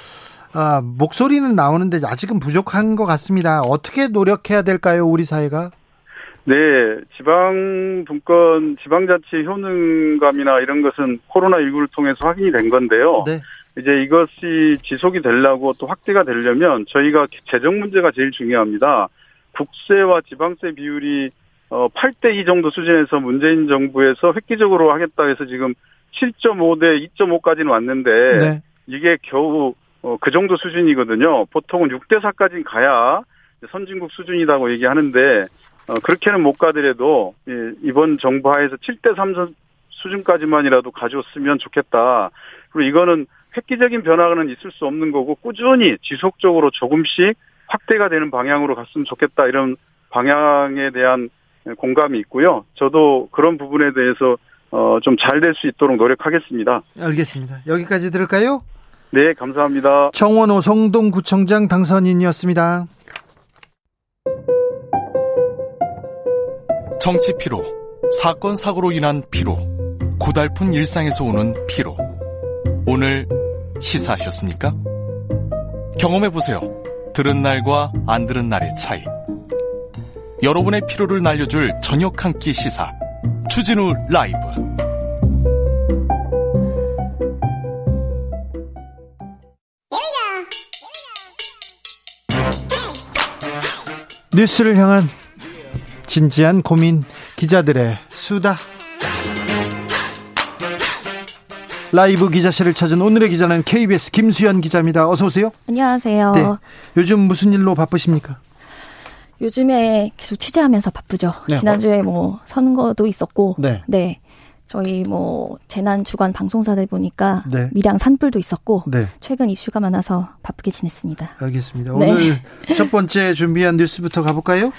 아, 목소리는 나오는데 아직은 부족한 것 같습니다. 어떻게 노력해야 될까요, 우리 사회가? 네, 지방 분권, 지방자치 효능감이나 이런 것은 코로나19를 통해서 확인이 된 건데요. 네. 이제 이것이 지속이 되려고 또 확대가 되려면 저희가 재정 문제가 제일 중요합니다. 국세와 지방세 비율이 어 8대 2 정도 수준에서 문재인 정부에서 획기적으로 하겠다 해서 지금 7.5 대 2.5까지는 왔는데 네. 이게 겨우 어, 그 정도 수준이거든요. 보통은 6대 4까지는 가야 선진국 수준이라고 얘기하는데 어, 그렇게는 못 가더라도 예, 이번 정부 하에서 7대 3 수준까지만이라도 가져왔으면 좋겠다. 그리고 이거는 획기적인 변화는 있을 수 없는 거고 꾸준히 지속적으로 조금씩 확대가 되는 방향으로 갔으면 좋겠다 이런 방향에 대한 공감이 있고요. 저도 그런 부분에 대해서 어, 좀잘 될 수 있도록 노력하겠습니다. 알겠습니다. 여기까지 들을까요? 네, 감사합니다. 정원호 성동구청장 당선인이었습니다. 정치 피로, 사건 사고로 인한 피로, 고달픈 일상에서 오는 피로. 오늘 시사하셨습니까? 경험해 보세요. 들은 날과 안 들은 날의 차이. 여러분의 피로를 날려줄 저녁 한 끼 시사. 추진우 라이브. 뉴스를 향한 진지한 고민 기자들의 수다. 라이브 기자실을 찾은 오늘의 기자는 KBS 김수현 기자입니다. 어서 오세요. 안녕하세요. 네. 요즘 무슨 일로 바쁘십니까? 요즘에 계속 취재하면서 바쁘죠. 네. 지난주에 뭐 선거도 있었고, 네. 네. 저희 뭐 재난 주간 방송사들 보니까 네. 밀양 산불도 있었고 네. 최근 이슈가 많아서 바쁘게 지냈습니다. 알겠습니다. 네. 오늘 첫 번째 준비한 뉴스부터 가볼까요?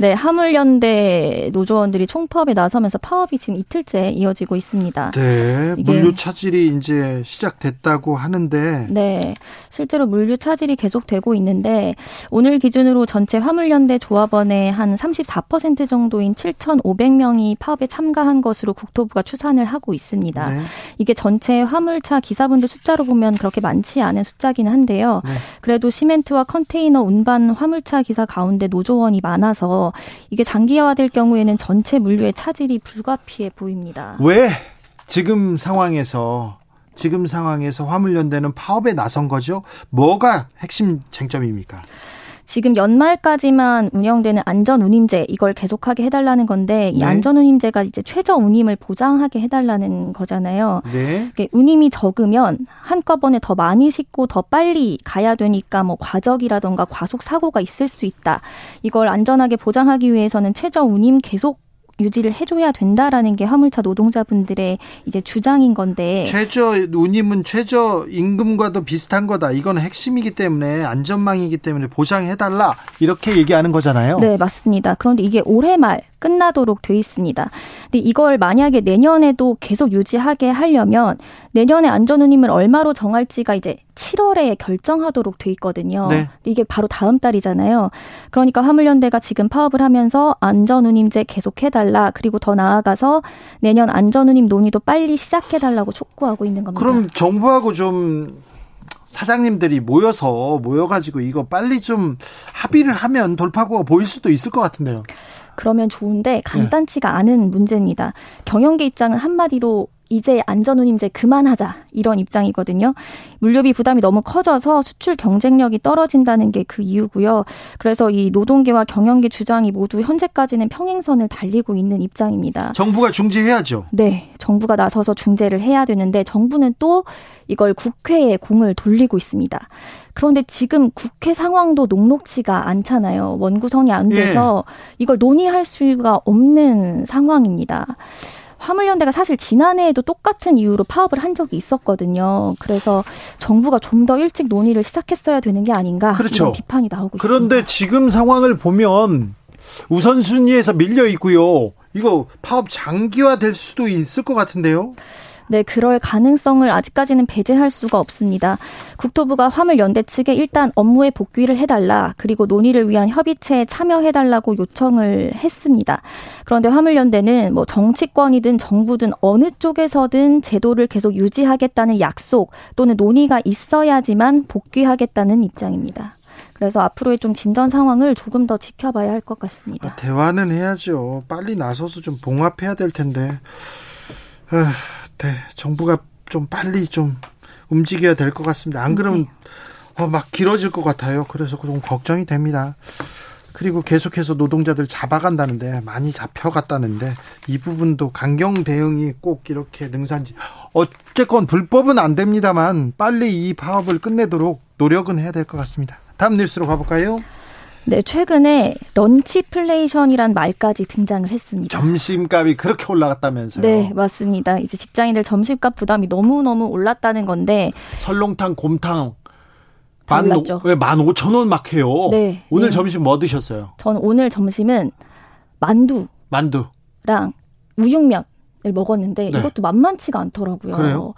네, 하물연대 노조원들이 총파업에 나서면서 파업이 지금 이틀째 이어지고 있습니다. 네. 물류 차질이 이제 시작됐다고 하는데 네, 실제로 물류 차질이 계속되고 있는데 오늘 기준으로 전체 화물연대 조합원의 한 34% 정도인 7,500명이 파업에 참가한 것으로 국토부가 추산을 하고 있습니다. 네. 이게 전체 화물차 기사분들 숫자로 보면 그렇게 많지 않은 숫자기는 한데요. 네. 그래도 시멘트와 컨테이너 운반 화물차 기사 가운데 노조원이 많아서 이게 장기화될 경우에는 전체 물류의 차질이 불가피해 보입니다. 왜 지금 상황에서 지금 상황에서 화물연대는 파업에 나선 거죠? 뭐가 핵심 쟁점입니까? 지금 연말까지만 운영되는 안전운임제 이걸 계속하게 해달라는 건데 이 네. 안전운임제가 이제 최저 운임을 보장하게 해달라는 거잖아요. 네. 운임이 적으면 한꺼번에 더 많이 싣고 더 빨리 가야 되니까 뭐 과적이라던가 과속 사고가 있을 수 있다. 이걸 안전하게 보장하기 위해서는 최저 운임 계속 유지를 해줘야 된다라는 게 화물차 노동자분들의 이제 주장인 건데 최저 운임은 최저 임금과도 비슷한 거다. 이건 핵심이기 때문에 안전망이기 때문에 보장해달라 이렇게 얘기하는 거잖아요. 네, 맞습니다. 그런데 이게 올해 말 끝나도록 돼 있습니다. 근데 이걸 만약에 내년에도 계속 유지하게 하려면 내년에 안전운임을 얼마로 정할지가 이제 7월에 결정하도록 돼 있거든요. 네. 이게 바로 다음 달이잖아요. 그러니까 화물연대가 지금 파업을 하면서 안전운임제 계속해달라. 그리고 더 나아가서 내년 안전운임 논의도 빨리 시작해달라고 촉구하고 있는 겁니다. 그럼 정부하고 좀 사장님들이 모여서 모여가지고 이거 빨리 좀 합의를 하면 돌파구가 보일 수도 있을 것 같은데요. 그러면 좋은데 간단치가 않은 문제입니다. 경영계 입장은 한마디로 이제 안전운임제 그만하자 이런 입장이거든요. 물류비 부담이 너무 커져서 수출 경쟁력이 떨어진다는 게 그 이유고요. 그래서 이 노동계와 경영계 주장이 모두 현재까지는 평행선을 달리고 있는 입장입니다. 정부가 중지해야죠. 네, 정부가 나서서 중재를 해야 되는데 정부는 또 이걸 국회에 공을 돌리고 있습니다. 그런데 지금 국회 상황도 녹록치가 않잖아요. 원구성이 안 돼서 이걸 논의할 수가 없는 상황입니다. 화물연대가 사실 지난해에도 똑같은 이유로 파업을 한 적이 있었거든요. 그래서 정부가 좀 더 일찍 논의를 시작했어야 되는 게 아닌가 그렇죠. 이런 비판이 나오고 그런데 있습니다. 지금 상황을 보면 우선순위에서 밀려 있고요. 이거 파업 장기화 될 수도 있을 것 같은데요. 네, 그럴 가능성을 아직까지는 배제할 수가 없습니다. 국토부가 화물 연대 측에 일단 업무에 복귀를 해달라, 그리고 논의를 위한 협의체에 참여해달라고 요청을 했습니다. 그런데 화물 연대는 뭐 정치권이든 정부든 어느 쪽에서든 제도를 계속 유지하겠다는 약속 또는 논의가 있어야지만 복귀하겠다는 입장입니다. 그래서 앞으로의 좀 진전 상황을 조금 더 지켜봐야 할 것 같습니다. 아, 대화는 해야죠. 빨리 나서서 좀 봉합해야 될 텐데. 아, 네, 정부가 좀 빨리 좀 움직여야 될 것 같습니다. 안 그러면 어, 막 길어질 것 같아요. 그래서 좀 걱정이 됩니다. 그리고 계속해서 노동자들 잡아간다는데 많이 잡혀갔다는데 이 부분도 강경 대응이 꼭 이렇게 능산지 어쨌건 불법은 안 됩니다만 빨리 이 파업을 끝내도록 노력은 해야 될 것 같습니다. 다음 뉴스로 가볼까요? 네, 최근에 런치플레이션이란 말까지 등장을 했습니다. 점심값이 그렇게 올라갔다면서요? 네, 맞습니다. 이제 직장인들 점심값 부담이 너무너무 올랐다는 건데, 설렁탕, 곰탕 다 만, 올랐죠. 왜, 만 오천 원막 해요. 네. 오늘 네. 점심 뭐 드셨어요? 저는 오늘 점심은 만두랑 만두. 우육면을 먹었는데 네. 이것도 만만치가 않더라고요. 그래요?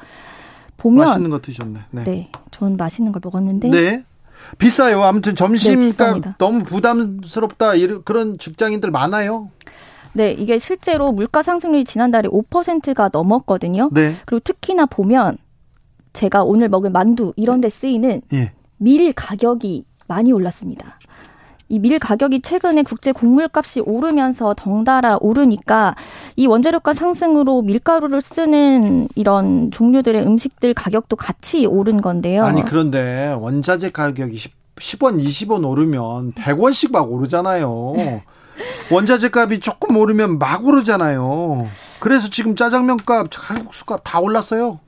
보면 맛있는 거 드셨네. 네. 네, 전 맛있는 걸 먹었는데 네. 비싸요. 아무튼 네, 점심값 비쌉니다. 너무 부담스럽다. 이런 그런 직장인들 많아요. 네, 이게 실제로 물가 상승률이 지난달에 5%가 넘었거든요. 네. 그리고 특히나 보면 제가 오늘 먹은 만두 이런 데 쓰이는 예. 밀 가격이 많이 올랐습니다. 이 밀 가격이 최근에 국제 곡물값이 오르면서 덩달아 오르니까 이 원재료가 상승으로 밀가루를 쓰는 이런 종류들의 음식들 가격도 같이 오른 건데요. 아니 그런데 원자재 가격이 10, 10원, 20원 오르면 100원씩 막 오르잖아요. 원자재 값이 조금 오르면 막 오르잖아요. 그래서 지금 짜장면 값, 칼국수 값 다 올랐어요.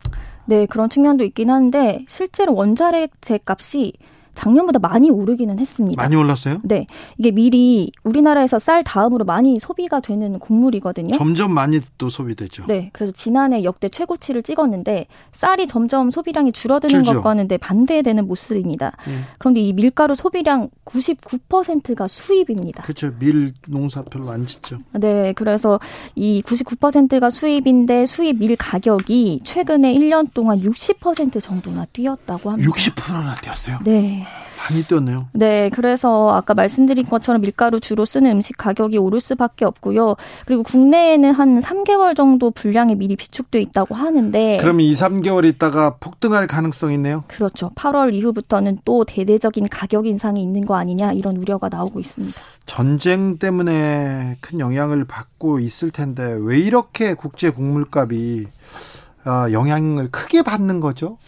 네, 그런 측면도 있긴 한데 실제로 원자재 값이 작년보다 많이 오르기는 했습니다. 많이 올랐어요? 네, 이게 밀이 우리나라에서 쌀 다음으로 많이 소비가 되는 곡물이거든요. 점점 많이 또 소비되죠. 네, 그래서 지난해 역대 최고치를 찍었는데 쌀이 점점 소비량이 줄어드는 줄죠. 것과는 네, 반대되는 모습입니다. 예. 그런데 이 밀가루 소비량 99%가 수입입니다. 그렇죠. 밀 농사 별로 안 짓죠. 네, 그래서 이 99%가 수입인데 수입 밀 가격이 최근에 1년 동안 60% 정도나 뛰었다고 합니다. 60%나 뛰었어요. 네. 많이 뛰었네요. 네, 그래서 아까 말씀드린 것처럼 밀가루 주로 쓰는 음식 가격이 오를 수밖에 없고요. 그리고 국내에는 한 3개월 정도 분량의 밀이 비축돼 있다고 하는데 그러면 2, 3개월 있다가 폭등할 가능성이 있네요. 그렇죠. 8월 이후부터는 또 대대적인 가격 인상이 있는 거 아니냐 이런 우려가 나오고 있습니다. 전쟁 때문에 큰 영향을 받고 있을 텐데 왜 이렇게 국제 곡물값이 아, 영향을 크게 받는 거죠?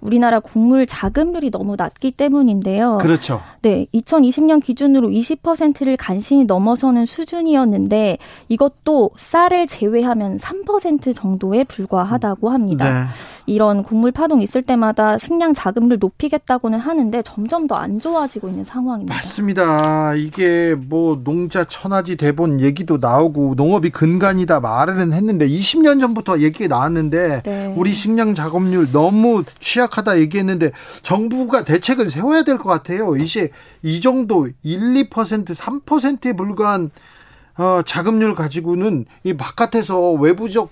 우리나라 곡물 자급률이 너무 낮기 때문인데요. 그렇죠. 네, 2020년 기준으로 20%를 간신히 넘어서는 수준이었는데 이것도 쌀을 제외하면 3% 정도에 불과하다고 합니다. 네. 이런 곡물 파동 있을 때마다 식량 자급률 높이겠다고는 하는데 점점 더 안 좋아지고 있는 상황입니다. 맞습니다. 이게 뭐 농자 천하지 대본 얘기도 나오고 농업이 근간이다 말은 했는데 20년 전부터 얘기가 나왔는데 네. 우리 식량 작업률 너무 취약 하다 얘기했는데 정부가 대책을 세워야 될 것 같아요. 이제 이 정도 1, 2% 3%에 불과한 어, 자금률 가지고는 이 바깥에서 외부적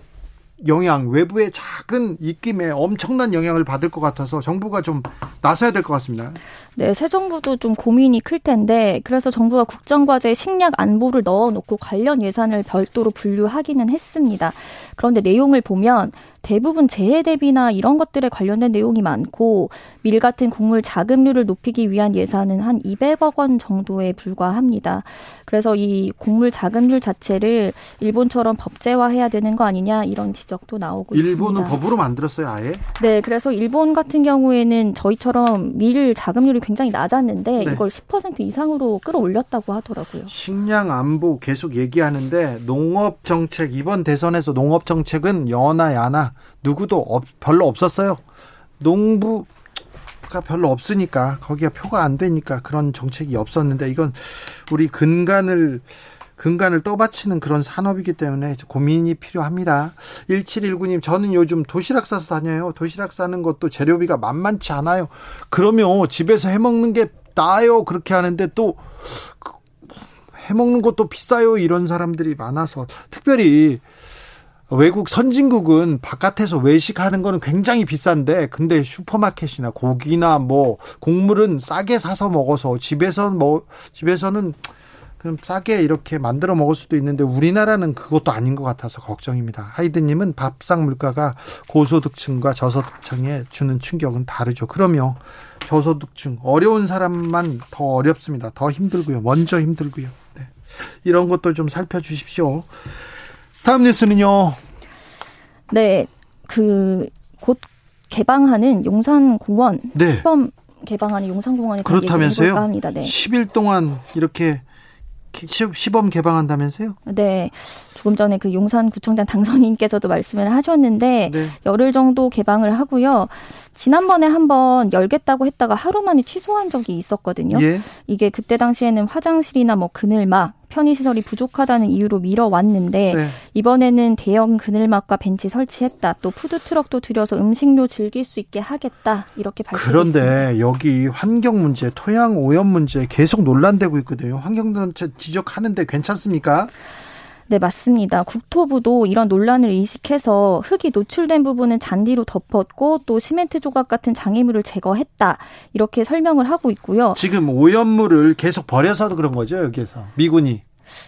영향, 외부의 작은 입김에 엄청난 영향을 받을 것 같아서 정부가 좀 나서야 될 것 같습니다. 네, 새 정부도 좀 고민이 클 텐데 그래서 정부가 국정과제에 식량 안보를 넣어놓고 관련 예산을 별도로 분류하기는 했습니다. 그런데 내용을 보면 대부분 재해 대비나 이런 것들에 관련된 내용이 많고 밀 같은 곡물 자급률을 높이기 위한 예산은 한 200억 원 정도에 불과합니다. 그래서 이 곡물 자급률 자체를 일본처럼 법제화해야 되는 거 아니냐 이런 지적도 나오고 일본은 있습니다. 법으로 만들었어요, 아예. 네, 그래서 일본 같은 경우에는 저희처럼 밀 자급률이 굉장히 낮았는데 네. 이걸 10% 이상으로 끌어올렸다고 하더라고요. 식량 안보 계속 얘기하는데 농업 정책 이번 대선에서 농업 정책은 여나 야나 누구도 없- 별로 없었어요. 농부가 별로 없으니까 거기가 표가 안 되니까 그런 정책이 없었는데 이건 우리 근간을 근간을 떠받치는 그런 산업이기 때문에 고민이 필요합니다. 1719님, 저는 요즘 도시락 싸서 다녀요. 도시락 싸는 것도 재료비가 만만치 않아요. 그러면 집에서 해 먹는 게 나아요. 그렇게 하는데 또 그, 해먹는 것도 비싸요. 이런 사람들이 많아서 특별히 외국 선진국은 바깥에서 외식하는 거는 굉장히 비싼데 근데 슈퍼마켓이나 고기나 뭐 곡물은 싸게 사서 먹어서 집에서 뭐 집에서는 그럼 싸게 이렇게 만들어 먹을 수도 있는데 우리나라는 그것도 아닌 것 같아서 걱정입니다. 하이드님은 밥상 물가가 고소득층과 저소득층에 주는 충격은 다르죠. 그러면 저소득층 어려운 사람만 더 어렵습니다. 더 힘들고요. 먼저 힘들고요. 네. 이런 것도 좀 살펴주십시오. 다음 뉴스는요. 네, 그 곧 개방하는 용산공원 네. 시범 개방하는 용산공원에 가 그렇다면서요? 합니다. 네. 10일 동안 이렇게 시범 개방한다면서요? 네, 조금 전에 그 용산구청장 당선인께서도 말씀을 하셨는데 네. 열흘 정도 개방을 하고요. 지난번에 한번 열겠다고 했다가 하루 만에 취소한 적이 있었거든요. 예. 이게 그때 당시에는 화장실이나 뭐 그늘막, 편의시설이 부족하다는 이유로 미뤄왔는데 네. 이번에는 대형 그늘막과 벤치 설치했다. 또 푸드트럭도 들여서 음식료 즐길 수 있게 하겠다. 이렇게 밝혔습니다. 그런데 여기 환경 문제, 토양 오염 문제 계속 논란되고 있거든요. 환경단체 지적하는데 괜찮습니까? 네, 맞습니다. 국토부도 이런 논란을 인식해서 흙이 노출된 부분은 잔디로 덮었고 또 시멘트 조각 같은 장애물을 제거했다. 이렇게 설명을 하고 있고요. 지금 오염물을 계속 버려서 그런 거죠, 여기에서. 미군이.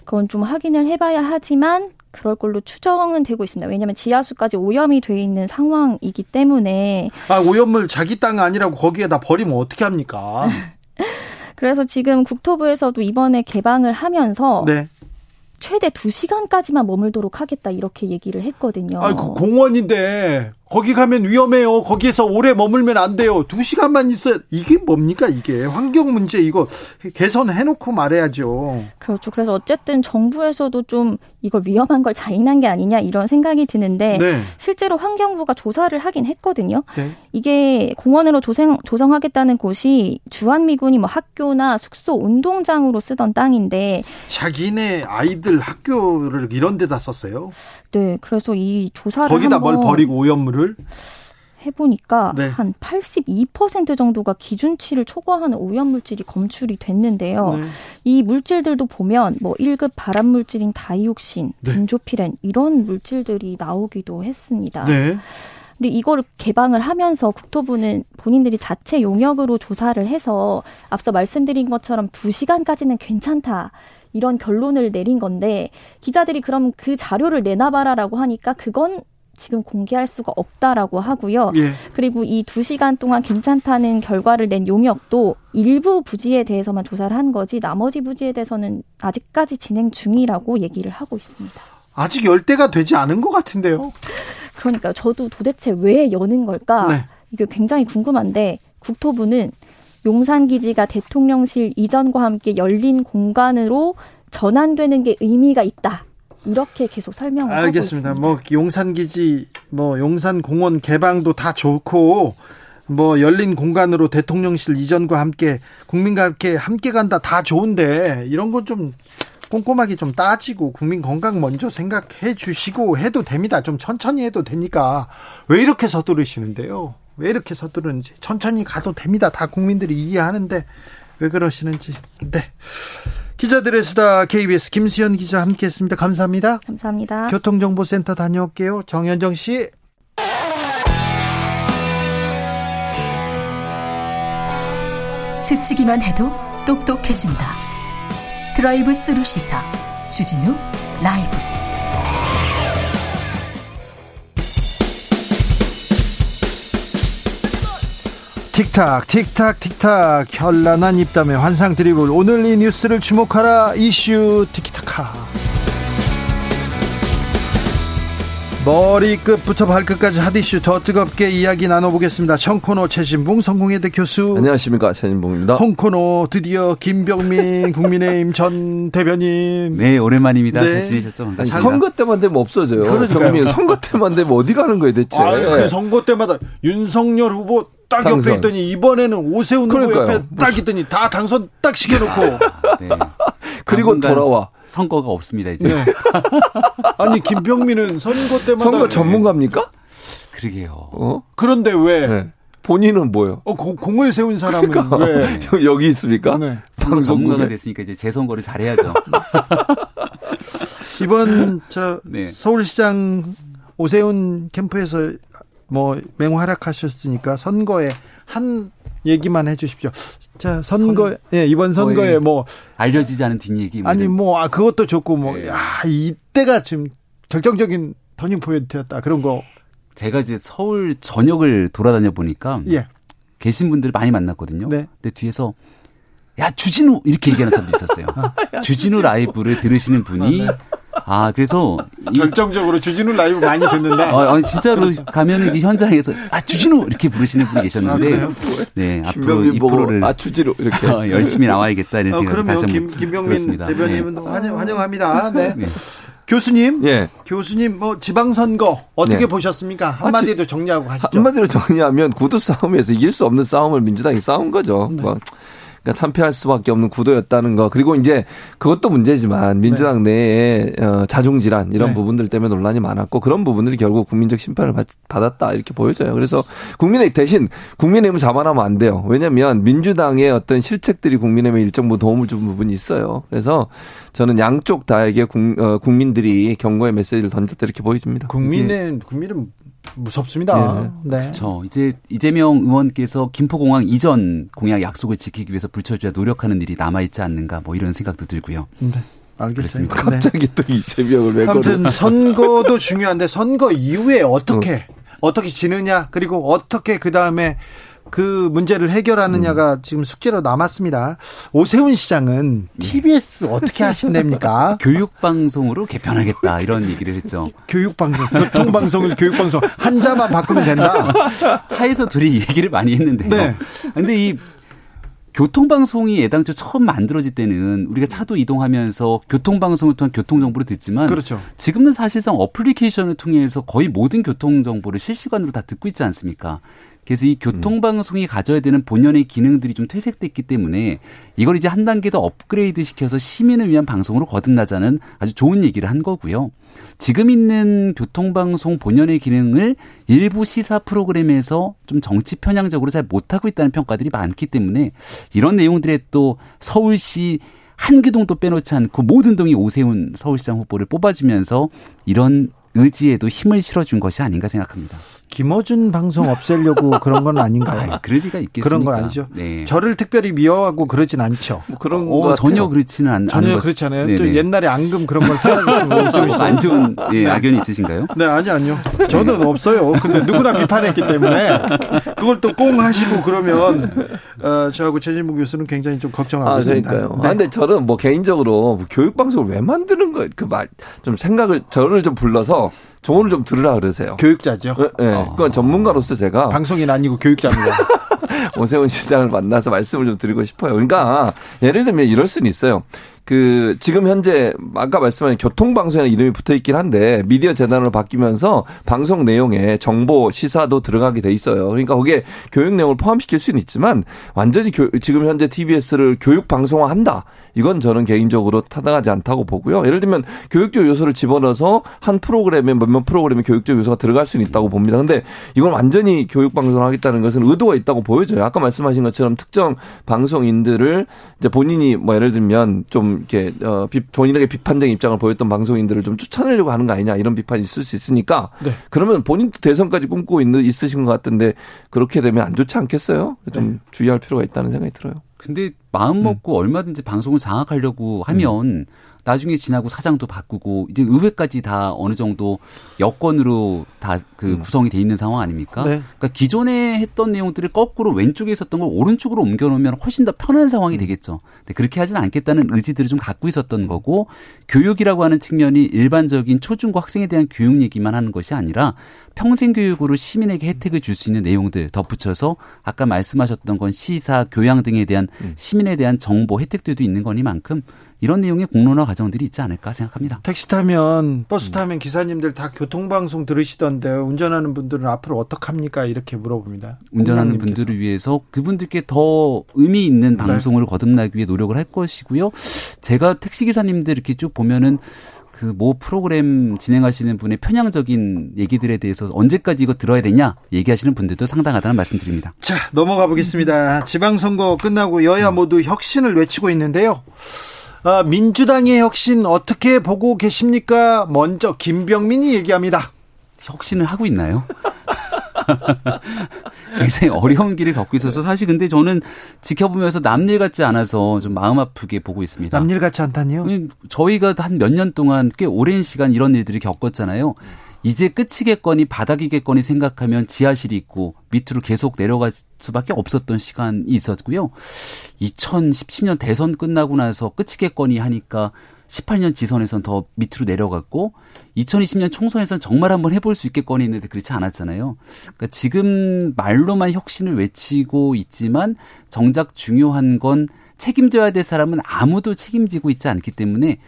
그건 좀 확인을 해봐야 하지만 그럴 걸로 추정은 되고 있습니다. 왜냐하면 지하수까지 오염이 돼 있는 상황이기 때문에 아, 오염물 자기 땅 아니라고 거기에다 버리면 어떻게 합니까? 그래서 지금 국토부에서도 이번에 개방을 하면서 네. 최대 2시간까지만 머물도록 하겠다 이렇게 얘기를 했거든요. 아, 그 공원인데 거기 가면 위험해요. 거기에서 오래 머물면 안 돼요. 두 시간만 있어야 이게 뭡니까 이게 환경 문제 이거 개선해놓고 말해야죠. 그렇죠. 그래서 어쨌든 정부에서도 좀 이걸 위험한 걸 자인한 게 아니냐 이런 생각이 드는데 네. 실제로 환경부가 조사를 하긴 했거든요. 네. 이게 공원으로 조성, 조성하겠다는 곳이 주한미군이 뭐 학교나 숙소, 운동장으로 쓰던 땅인데 자기네 아이들 학교를 이런 데다 썼어요. 네, 그래서 이 조사를 거기다 뭘 버리고 오염물 을 해보니까 네. 한 82% 정도가 기준치를 초과하는 오염물질이 검출이 됐는데요. 네. 이 물질들도 보면 뭐 1급 발암물질인 다이옥신, 네. 벤조피렌 이런 물질들이 나오기도 했습니다. 네. 근데 이걸 개방을 하면서 국토부는 본인들이 자체 용역으로 조사를 해서 앞서 말씀드린 것처럼 2시간까지는 괜찮다. 이런 결론을 내린 건데 기자들이 그럼 그 자료를 내놔봐라라고 하니까 그건 지금 공개할 수가 없다라고 하고요. 예. 그리고 이 두 시간 동안 괜찮다는 결과를 낸 용역도 일부 부지에 대해서만 조사를 한 거지 나머지 부지에 대해서는 아직까지 진행 중이라고 얘기를 하고 있습니다. 아직 열대가 되지 않은 것 같은데요. 그러니까 저도 도대체 왜 여는 걸까? 네. 이게 굉장히 궁금한데 국토부는 용산 기지가 대통령실 이전과 함께 열린 공간으로 전환되는 게 의미가 있다. 이렇게 계속 설명을 하고 알겠습니다. 있습니다. 뭐 용산 기지, 뭐 용산 공원 개방도 다 좋고 뭐 열린 공간으로 대통령실 이전과 함께 국민과 함께 함께 간다 다 좋은데 이런 건 좀 꼼꼼하게 좀 따지고 국민 건강 먼저 생각해 주시고 해도 됩니다. 좀 천천히 해도 되니까 왜 이렇게 서두르시는데요? 왜 이렇게 서두르는지 천천히 가도 됩니다. 다 국민들이 이해하는데 왜 그러시는지. 네. 기자들의 수다 KBS 김수현 기자 함께했습니다. 감사합니다. 감사합니다. 교통정보센터 다녀올게요. 정현정 씨. 스치기만 해도 똑똑해진다. 드라이브 스루 시사 주진우 라이브. 틱탁 틱탁 틱탁 현란한 입담의 환상 드리블 오늘 이 뉴스를 주목하라 이슈 티키타카 머리끝부터 발끝까지 핫이슈 더 뜨겁게 이야기 나눠보겠습니다 청코노 최진봉 성공회대 교수 안녕하십니까 최진봉입니다. 홍코노 드디어 김병민 국민의힘 전 대변인 네, 오랜만입니다. 네. 잘 지내셨죠? 아니, 반갑습니다. 선거 때만 되면 없어져요. 그러니까요. 경민 선거 때만 되면 어디 가는 거예요 대체? 아유, 그 선거 때마다 윤석열 후보 딱 옆에 당선. 있더니 이번에는 오세훈 후보 그러니까요. 옆에 딱 있더니 다 당선 딱 시켜놓고 네. 그리고 돌아와. 선거가 없습니다, 이제. 네. 아니 김병민은 선거 때마다 선거 전문가입니까? 그러게요. 어? 그런데 왜 네. 본인은 뭐요? 어, 고- 공을 세운 사람은 그러니까 왜? 여기 있습니까? 네. 선거 전문가가. 됐으니까 이제 재선거를 잘해야죠. 이번 저 네. 서울시장 오세훈 캠프에서 뭐 맹활약하셨으니까 선거에 한 얘기만 해 주십시오. 자 선거 선- 예 이번 선거에 뭐 알려지지 않은 뒷얘기. 뭐 아니 뭐 아, 그것도 좋고 뭐 네. 야 이때가 지금 결정적인 터닝 포인트였다 그런 거 제가 이제 서울 전역을 돌아다녀 보니까 예. 계신 분들을 많이 만났거든요. 네. 근데 뒤에서 야 주진우 이렇게 얘기하는 사람도 있었어요. 주진우 라이브를 들으시는 분이 아 그래서 이 결정적으로 주진우 라이브 많이 듣는데 어, 아니, 진짜로 가면은 이 현장에서 아 주진우 이렇게 부르시는 분이 계셨는데 네 앞으로 이 프로를 아 주지로 이렇게 어, 열심히 나와야겠다 이런 어, 생각을 다시 김, 한번 김병민 들었습니다. 대변인은 환영, 환영합니다. 네. 네. 교수님, 예. 교수님 뭐 지방선거 어떻게 네. 보셨습니까? 한마디로 정리하고 가시죠. 한마디로 정리하면 구두 싸움에서 이길 수 없는 싸움을 민주당이 싸운 거죠. 네. 뭐 그러니까 참패할 수밖에 없는 구도였다는 거. 그리고 이제 그것도 문제지만 민주당 내에 어, 자중 질환 이런 네. 부분들 때문에 논란이 많았고 그런 부분들이 결국 국민적 심판을 받, 받았다 이렇게 보여져요. 그래서 국민의 대신 국민의힘을 자만하면 안 돼요. 왜냐하면 민주당의 어떤 실책들이 국민의힘에 일정 부분 도움을 준 부분이 있어요. 그래서 저는 양쪽 다에게 국, 어, 국민들이 경고의 메시지를 던졌다 이렇게 보여집니다. 국민의 국민은 무섭습니다. 네. 그렇죠. 이제 이재명 의원께서 김포공항 이전 공약 약속을 지키기 위해서 불철주야 노력하는 일이 남아 있지 않는가 뭐 이런 생각도 들고요. 네. 알겠습니다. 그렇습니다. 네. 갑자기 또 이재명을 왜 아무튼 걸어? 선거도 중요한데 선거 이후에 어떻게 어떻게 지느냐 그리고 어떻게 그 다음에 그 문제를 해결하느냐가 지금 숙제로 남았습니다. 오세훈 시장은 TBS 어떻게 하신답니까? 교육방송으로 개편하겠다 이런 얘기를 했죠. 교육방송, 교통방송을 교육방송 한자만 바꾸면 된다. 차에서 둘이 얘기를 많이 했는데요. 네. 근데 이 교통방송이 애당초 처음 만들어질 때는 우리가 차도 이동하면서 교통방송을 통한 교통정보를 듣지만 그렇죠. 지금은 사실상 어플리케이션을 통해서 거의 모든 교통정보를 실시간으로 다 듣고 있지 않습니까? 그래서 이 교통방송이 가져야 되는 본연의 기능들이 좀 퇴색됐기 때문에 이걸 이제 한 단계 더 업그레이드 시켜서 시민을 위한 방송으로 거듭나자는 아주 좋은 얘기를 한 거고요. 지금 있는 교통방송 본연의 기능을 일부 시사 프로그램에서 좀 정치 편향적으로 잘 못하고 있다는 평가들이 많기 때문에 이런 내용들에 또 서울시 한 기동도 빼놓지 않고 모든 동이 오세훈 서울시장 후보를 뽑아주면서 이런 의지에도 힘을 실어준 것이 아닌가 생각합니다. 김어준 방송 없애려고 그런 건 아닌가요? 아, 그럴 리가 있겠습니까? 그런 건 아니죠. 네. 저를 특별히 미워하고 그러진 않죠. 그런 어, 전혀 그렇지는 않, 전혀 그렇지 않아요. 또 옛날에 앙금 그런 걸 사가지고 씨. 안 좋은 예, 악연이 있으신가요? 네, 아니, 아니요. 저는 없어요. 근데 누구나 비판했기 때문에 그걸 또 꽁 하시고 그러면, 어, 저하고 최진무 교수는 굉장히 좀 걱정하고 아, 있습니다. 그러니까요. 네. 아, 근데 저는 뭐 개인적으로 교육 방송을 왜 만드는 거예요? 그 말, 좀 생각을, 저를 좀 불러서 조언을 좀 들으라 그러세요. 교육자죠. 예, 예. 그건 전문가로서 제가 방송인 아니고 교육자입니다. 오세훈 시장을 만나서 말씀을 좀 드리고 싶어요. 그러니까 예를 들면 이럴 수는 있어요. 그 지금 현재 아까 말씀하신 교통방송이라는 이름이 붙어 있긴 한데 미디어 재단으로 바뀌면서 방송 내용에 정보 시사도 들어가게 돼 있어요. 그러니까 거기에 교육 내용을 포함시킬 수는 있지만 완전히 교- 지금 현재 TBS를 교육 방송화한다. 이건 저는 개인적으로 타당하지 않다고 보고요. 예를 들면 교육적 요소를 집어넣어서 한 프로그램에 몇몇 프로그램에 교육적 요소가 들어갈 수는 있다고 봅니다. 근데 이건 완전히 교육 방송을 하겠다는 것은 의도가 있다고 보여져요. 아까 말씀하신 것처럼 특정 방송인들을 이제 본인이 뭐 예를 들면 좀 이렇게 어 비- 본인에게 비판적인 입장을 보였던 방송인들을 좀 쫓아내려고 하는 거 아니냐 이런 비판이 있을 수 있으니까 네. 그러면 본인도 대선까지 꿈꾸고 있는 있으신 것 같은데 그렇게 되면 안 좋지 않겠어요? 좀 주의할 필요가 있다는 생각이 들어요. 근데 마음 먹고 얼마든지 방송을 장악하려고 하면 나중에 지나고 사장도 바꾸고 이제 의회까지 다 어느 정도 여건으로 다 그 구성이 돼 있는 상황 아닙니까? 네. 그러니까 기존에 했던 내용들을 거꾸로 왼쪽에 있었던 걸 오른쪽으로 옮겨 놓으면 훨씬 더 편한 상황이 되겠죠. 근데 그렇게 하지는 않겠다는 의지들을 좀 갖고 있었던 거고 교육이라고 하는 측면이 일반적인 초중고 학생에 대한 교육 얘기만 하는 것이 아니라 평생 교육으로 시민에게 혜택을 줄 수 있는 내용들 덧붙여서 아까 말씀하셨던 건 시사, 교양 등에 대한 시민에 대한 정보 혜택들도 있는 거니만큼 이런 내용의 공론화 과정들이 있지 않을까 생각합니다. 택시 타면 버스 타면 기사님들 다 교통방송 들으시던데 운전하는 분들은 앞으로 어떡합니까? 이렇게 물어봅니다. 운전하는 공장님께서. 분들을 위해서 그분들께 더 의미 있는 방송을 거듭나기 위해 노력을 할 것이고요. 제가 택시 기사님들 이렇게 쭉 보면은 그모 프로그램 진행하시는 분의 편향적인 얘기들에 대해서 언제까지 이거 들어야 되냐 얘기하시는 분들도 상당하다는 말씀드립니다. 자, 넘어가 보겠습니다. 지방선거 끝나고 여야 모두 혁신을 외치고 있는데요. 아, 민주당의 혁신 어떻게 보고 계십니까? 먼저 김병민이 얘기합니다. 혁신을 하고 있나요? 굉장히 어려운 길을 걷고 있어서 사실 근데 저는 지켜보면서 남일 같지 않아서 좀 마음 아프게 보고 있습니다. 남일 같지 않다니요? 음, 저희가 한 몇 년 동안 꽤 오랜 시간 이런 일들을 겪었잖아요. 이제 끝이겠거니 바닥이겠거니 생각하면 지하실이 있고 밑으로 계속 내려갈 수밖에 없었던 시간이 있었고요. 2017년 대선 끝나고 나서 끝이겠거니 하니까 18년 지선에선 더 밑으로 내려갔고 2020년 총선에선 정말 한번 해볼 수 있겠거니 했는데 그렇지 않았잖아요. 그러니까 지금 말로만 혁신을 외치고 있지만 정작 중요한 건 책임져야 될 사람은 아무도 책임지고 있지 않기 때문에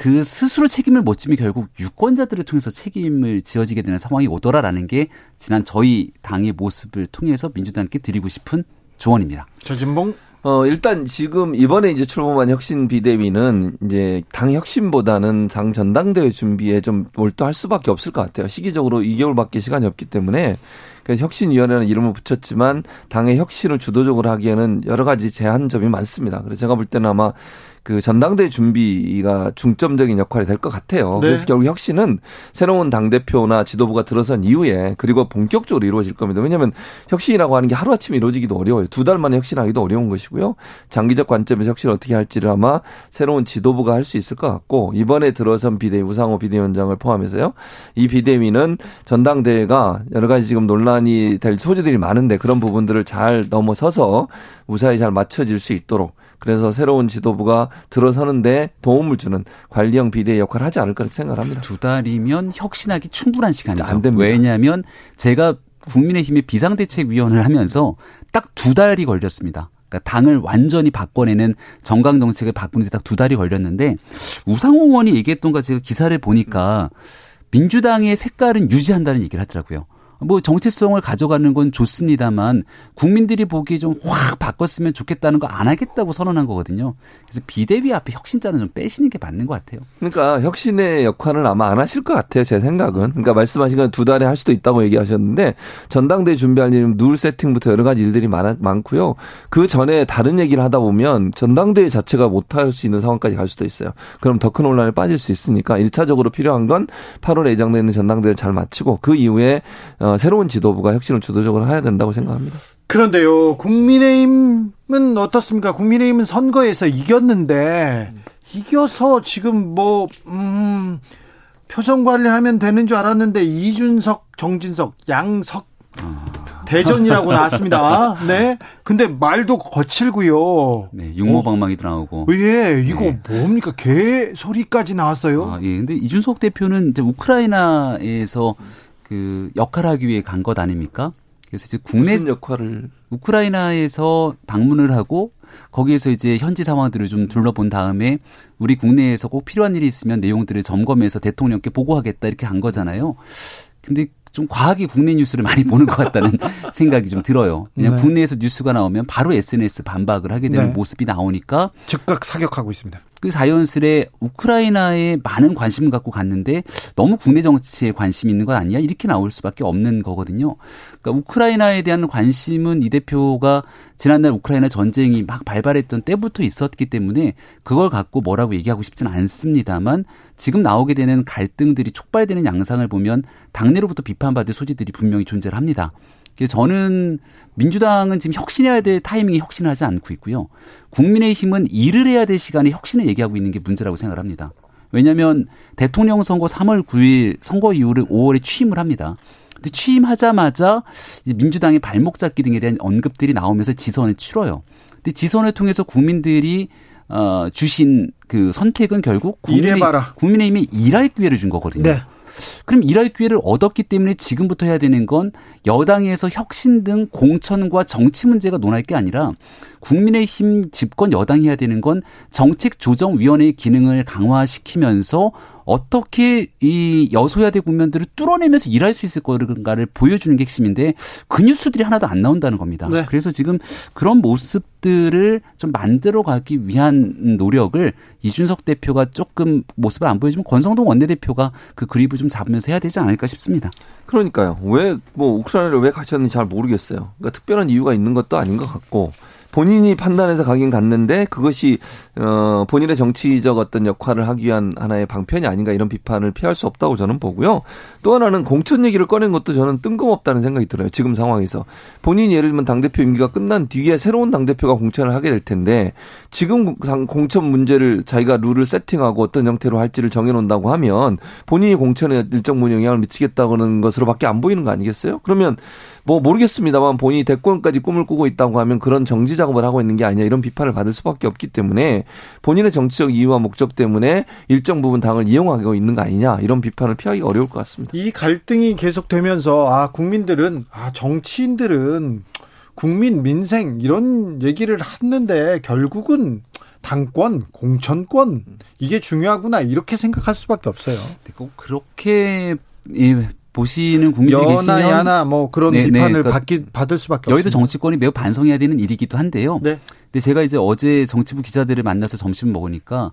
그 스스로 책임을 못 지면 결국 유권자들을 통해서 책임을 지어지게 되는 상황이 오더라라는 게 지난 저희 당의 모습을 통해서 민주당께 드리고 싶은 조언입니다. 저진봉 어, 일단 지금 이번에 이제 출범한 혁신 비대위는 이제 당 혁신보다는 당 전당대회 준비에 좀 몰두할 수밖에 없을 것 같아요. 시기적으로 2개월밖에 시간이 없기 때문에 그래서 혁신위원회라는 이름을 붙였지만 당의 혁신을 주도적으로 하기에는 여러 가지 제한점이 많습니다. 그래서 제가 볼 때는 아마 그 전당대회 준비가 중점적인 역할이 될 것 같아요. 네. 그래서 결국 혁신은 새로운 당 대표나 지도부가 들어선 이후에 그리고 본격적으로 이루어질 겁니다. 왜냐하면 혁신이라고 하는 게 하루 아침에 이루어지기도 어려워요. 두 달 만에 혁신하기도 어려운 것이고요. 장기적 관점에서 혁신을 어떻게 할지를 아마 새로운 지도부가 할 수 있을 것 같고 이번에 들어선 비대위 우상호 비대위원장을 포함해서요. 이 비대위는 전당대회가 여러 가지 지금 논란이 될 소지들이 많은데 그런 부분들을 잘 넘어서서 무사히 잘 맞춰질 수 있도록 그래서 새로운 지도부가 들어서는데 도움을 주는 관리형 비대위 역할을 하지 않을까 생각을 합니다. 두 달이면 혁신하기 충분한 시간이죠. 안 됩니다. 왜냐하면 제가 국민의힘의 비상대책위원을 하면서 딱 두 달이 걸렸습니다. 그러니까 당을 완전히 바꿔내는 정강 정책을 바꾸는 데 딱 두 달이 걸렸는데 우상호 의원이 얘기했던 거 제가 기사를 보니까 민주당의 색깔은 유지한다는 얘기를 하더라고요. 뭐 정체성을 가져가는 건 좋습니다만 국민들이 보기에 좀확 바꿨으면 좋겠다는 거 안 하겠다고 선언한 거거든요. 그래서 비대위 앞에 혁신자는 좀 빼시는 게 맞는 것 같아요. 그러니까 혁신의 역할은 아마 안 하실 것 같아요. 제 생각은. 그러니까 말씀하신 건 두 달에 할 수도 있다고 얘기하셨는데 전당대 회 준비할 일은 누울 세팅부터 여러 가지 일들이 많, 많고요. 그 전에 다른 얘기를 하다 보면 전당대회 자체가 못할 수 있는 상황까지 갈 수도 있어요. 그럼 더 큰 혼란에 빠질 수 있으니까 1차적으로 필요한 건 8월에 예정되는 전당대회를 잘 마치고 그 이후에 어, 새로운 지도부가 혁신을 주도적으로 해야 된다고 생각합니다. 그런데요, 국민의힘은 어떻습니까? 국민의힘은 선거에서 이겼는데, 이겨서 지금 뭐, 음, 표정 관리하면 되는 줄 알았는데, 이준석, 정진석, 양석, 대전이라고 나왔습니다. 네. 근데 말도 거칠고요. 네, 육모방망이도 나오고. 예, 이거 뭡니까? 개 소리까지 나왔어요. 아, 예. 근데 이준석 대표는 이제 우크라이나에서 그 역할하기 위해 간 것 아닙니까? 그래서 이제 국내 무슨 역할을 우크라이나에서 방문을 하고 거기에서 이제 현지 상황들을 좀 둘러본 다음에 우리 국내에서 꼭 필요한 일이 있으면 내용들을 점검해서 대통령께 보고하겠다 이렇게 한 거잖아요. 근데 좀 과하게 국내 뉴스를 많이 보는 것 같다는 생각이 좀 들어요. 그냥 네. 국내에서 뉴스가 나오면 바로 SNS 반박을 하게 되는 네. 모습이 나오니까 즉각 사격하고 있습니다. 그 자연스레 우크라이나에 많은 관심을 갖고 갔는데 너무 국내 정치에 관심이 있는 건 아니야 이렇게 나올 수밖에 없는 거거든요. 그러니까 우크라이나에 대한 관심은 이 대표가 지난날 우크라이나 전쟁이 막 발발했던 때부터 있었기 때문에 그걸 갖고 뭐라고 얘기하고 싶지는 않습니다만 지금 나오게 되는 갈등들이 촉발되는 양상을 보면 당내로부터 비판받을 소지들이 분명히 존재를 합니다. 저는 민주당은 지금 혁신해야 될 타이밍에 혁신을 하지 않고 있고요. 국민의힘은 일을 해야 될 시간에 혁신을 얘기하고 있는 게 문제라고 생각을 합니다. 왜냐하면 대통령 선거 3월 9일 선거 이후를 5월에 취임을 합니다. 근데 취임하자마자 이제 민주당의 발목 잡기 등에 대한 언급들이 나오면서 지선을 치러요. 근데 지선을 통해서 국민들이 어 주신 그 선택은 결국 국민의. 국민의힘이 일할 기회를 준 거거든요. 네. 그럼 일할 기회를 얻었기 때문에 지금부터 해야 되는 건 여당에서 혁신 등 공천과 정치 문제가 논할 게 아니라 국민의힘 집권 여당이 해야 되는 건 정책조정위원회의 기능을 강화시키면서 어떻게 이 여소야대 국면들을 뚫어내면서 일할 수 있을 건가를 보여주는 게 핵심인데 그 뉴스들이 하나도 안 나온다는 겁니다. 네. 그래서 지금 그런 모습들을 좀 만들어 가기 위한 노력을 이준석 대표가 조금 모습을 안 보여주면 권성동 원내대표가 그 그립을 좀 잡으면서 해야 되지 않을까 싶습니다. 그러니까요. 왜 뭐 우크라이나를 왜 가셨는지 잘 모르겠어요. 그러니까 특별한 이유가 있는 것도 아닌 것 같고 본인이 판단해서 가긴 갔는데 그것이 어 본인의 정치적 어떤 역할을 하기 위한 하나의 방편이 아닌가 이런 비판을 피할 수 없다고 저는 보고요. 또 하나는 공천 얘기를 꺼낸 것도 저는 뜬금없다는 생각이 들어요. 지금 상황에서 본인이 예를 들면 당 대표 임기가 끝난 뒤에 새로운 당 대표가 공천을 하게 될 텐데 지금 당- 공천 문제를 자기가 룰을 세팅하고 어떤 형태로 할지를 정해놓는다고 하면 본인이 공천에 일정 부분 영향을 미치겠다고는 것으로밖에 안 보이는 거 아니겠어요? 그러면 뭐 모르겠습니다만 본인이 대권까지 꿈을 꾸고 있다고 하면 그런 정지 작업을 하고 있는 게 아니냐 이런 비판을 받을 수밖에 없기 때문에 본인의 정치적 이유와 목적 때문에 일정 부분 당을 이용하고 있는 거 아니냐 이런 비판을 피하기 어려울 것 같습니다. 이 갈등이 계속되면서 아 국민들은 아 정치인들은 국민 민생 이런 얘기를 하는데 결국은 당권, 공천권 이게 중요하구나 이렇게 생각할 수밖에 없어요. 꼭 그렇게 예, 보시는 국민들이 계시면 야나 뭐 그런 네, 네, 비판을 그러니까 받기 받을 수밖에 여의도 없습니다. 정치권이 매우 반성해야 되는 일이기도 한데요. 네. 근데 제가 이제 어제 정치부 기자들을 만나서 점심 먹으니까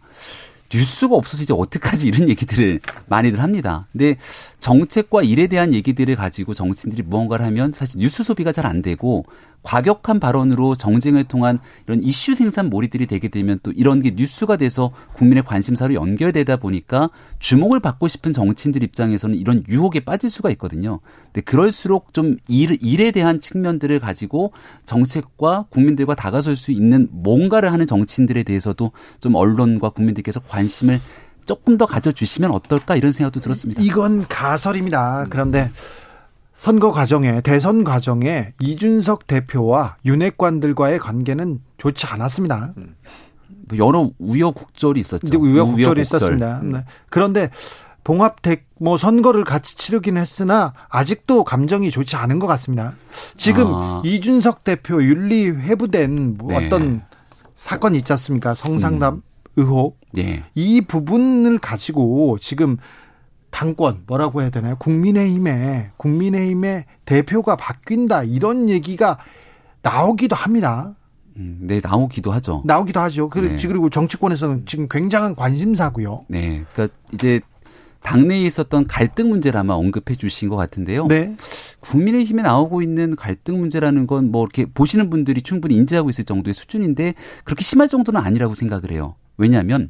뉴스가 없어서 이제 어떡하지 이런 얘기들을 많이들 합니다. 근데 정책과 일에 대한 얘기들을 가지고 정치인들이 무언가를 하면 사실 뉴스 소비가 잘 안 되고 과격한 발언으로 정쟁을 통한 이런 이슈 생산 몰이들이 되게 되면 또 이런 게 뉴스가 돼서 국민의 관심사로 연결되다 보니까 주목을 받고 싶은 정치인들 입장에서는 이런 유혹에 빠질 수가 있거든요. 근데 그럴수록 좀 일, 일에 대한 측면들을 가지고 정책과 국민들과 다가설 수 있는 뭔가를 하는 정치인들에 대해서도 좀 언론과 국민들께서 관심을 조금 더 가져주시면 어떨까 이런 생각도 들었습니다. 이건 가설입니다. 그런데 선거 과정에 대선 과정에 이준석 대표와 윤핵관들과의 관계는 좋지 않았습니다. 뭐 여러 우여곡절이 있었죠. 우여곡절이 우여곡절. 있었습니다. 네. 그런데 봉합 대, 뭐 선거를 같이 치르긴 했으나 아직도 감정이 좋지 않은 것 같습니다. 지금 아. 이준석 대표 윤리 회부된 뭐 네. 어떤 사건이 있지 않습니까? 성상담 의혹. 예. 이 부분을 가지고 지금 당권 뭐라고 해야 되나요? 국민의힘에 국민의힘의 대표가 바뀐다 이런 얘기가 나오기도 합니다. 음, 네, 나오기도 하죠. 나오기도 하죠. 그리고 네. 그리고 정치권에서는 지금 굉장한 관심사고요. 네. 그러니까 이제 당내에 있었던 갈등 문제를 아마 언급해 주신 것 같은데요. 네. 국민의힘에 나오고 있는 갈등 문제라는 건 뭐 이렇게 보시는 분들이 충분히 인지하고 있을 정도의 수준인데 그렇게 심할 정도는 아니라고 생각을 해요. 왜냐하면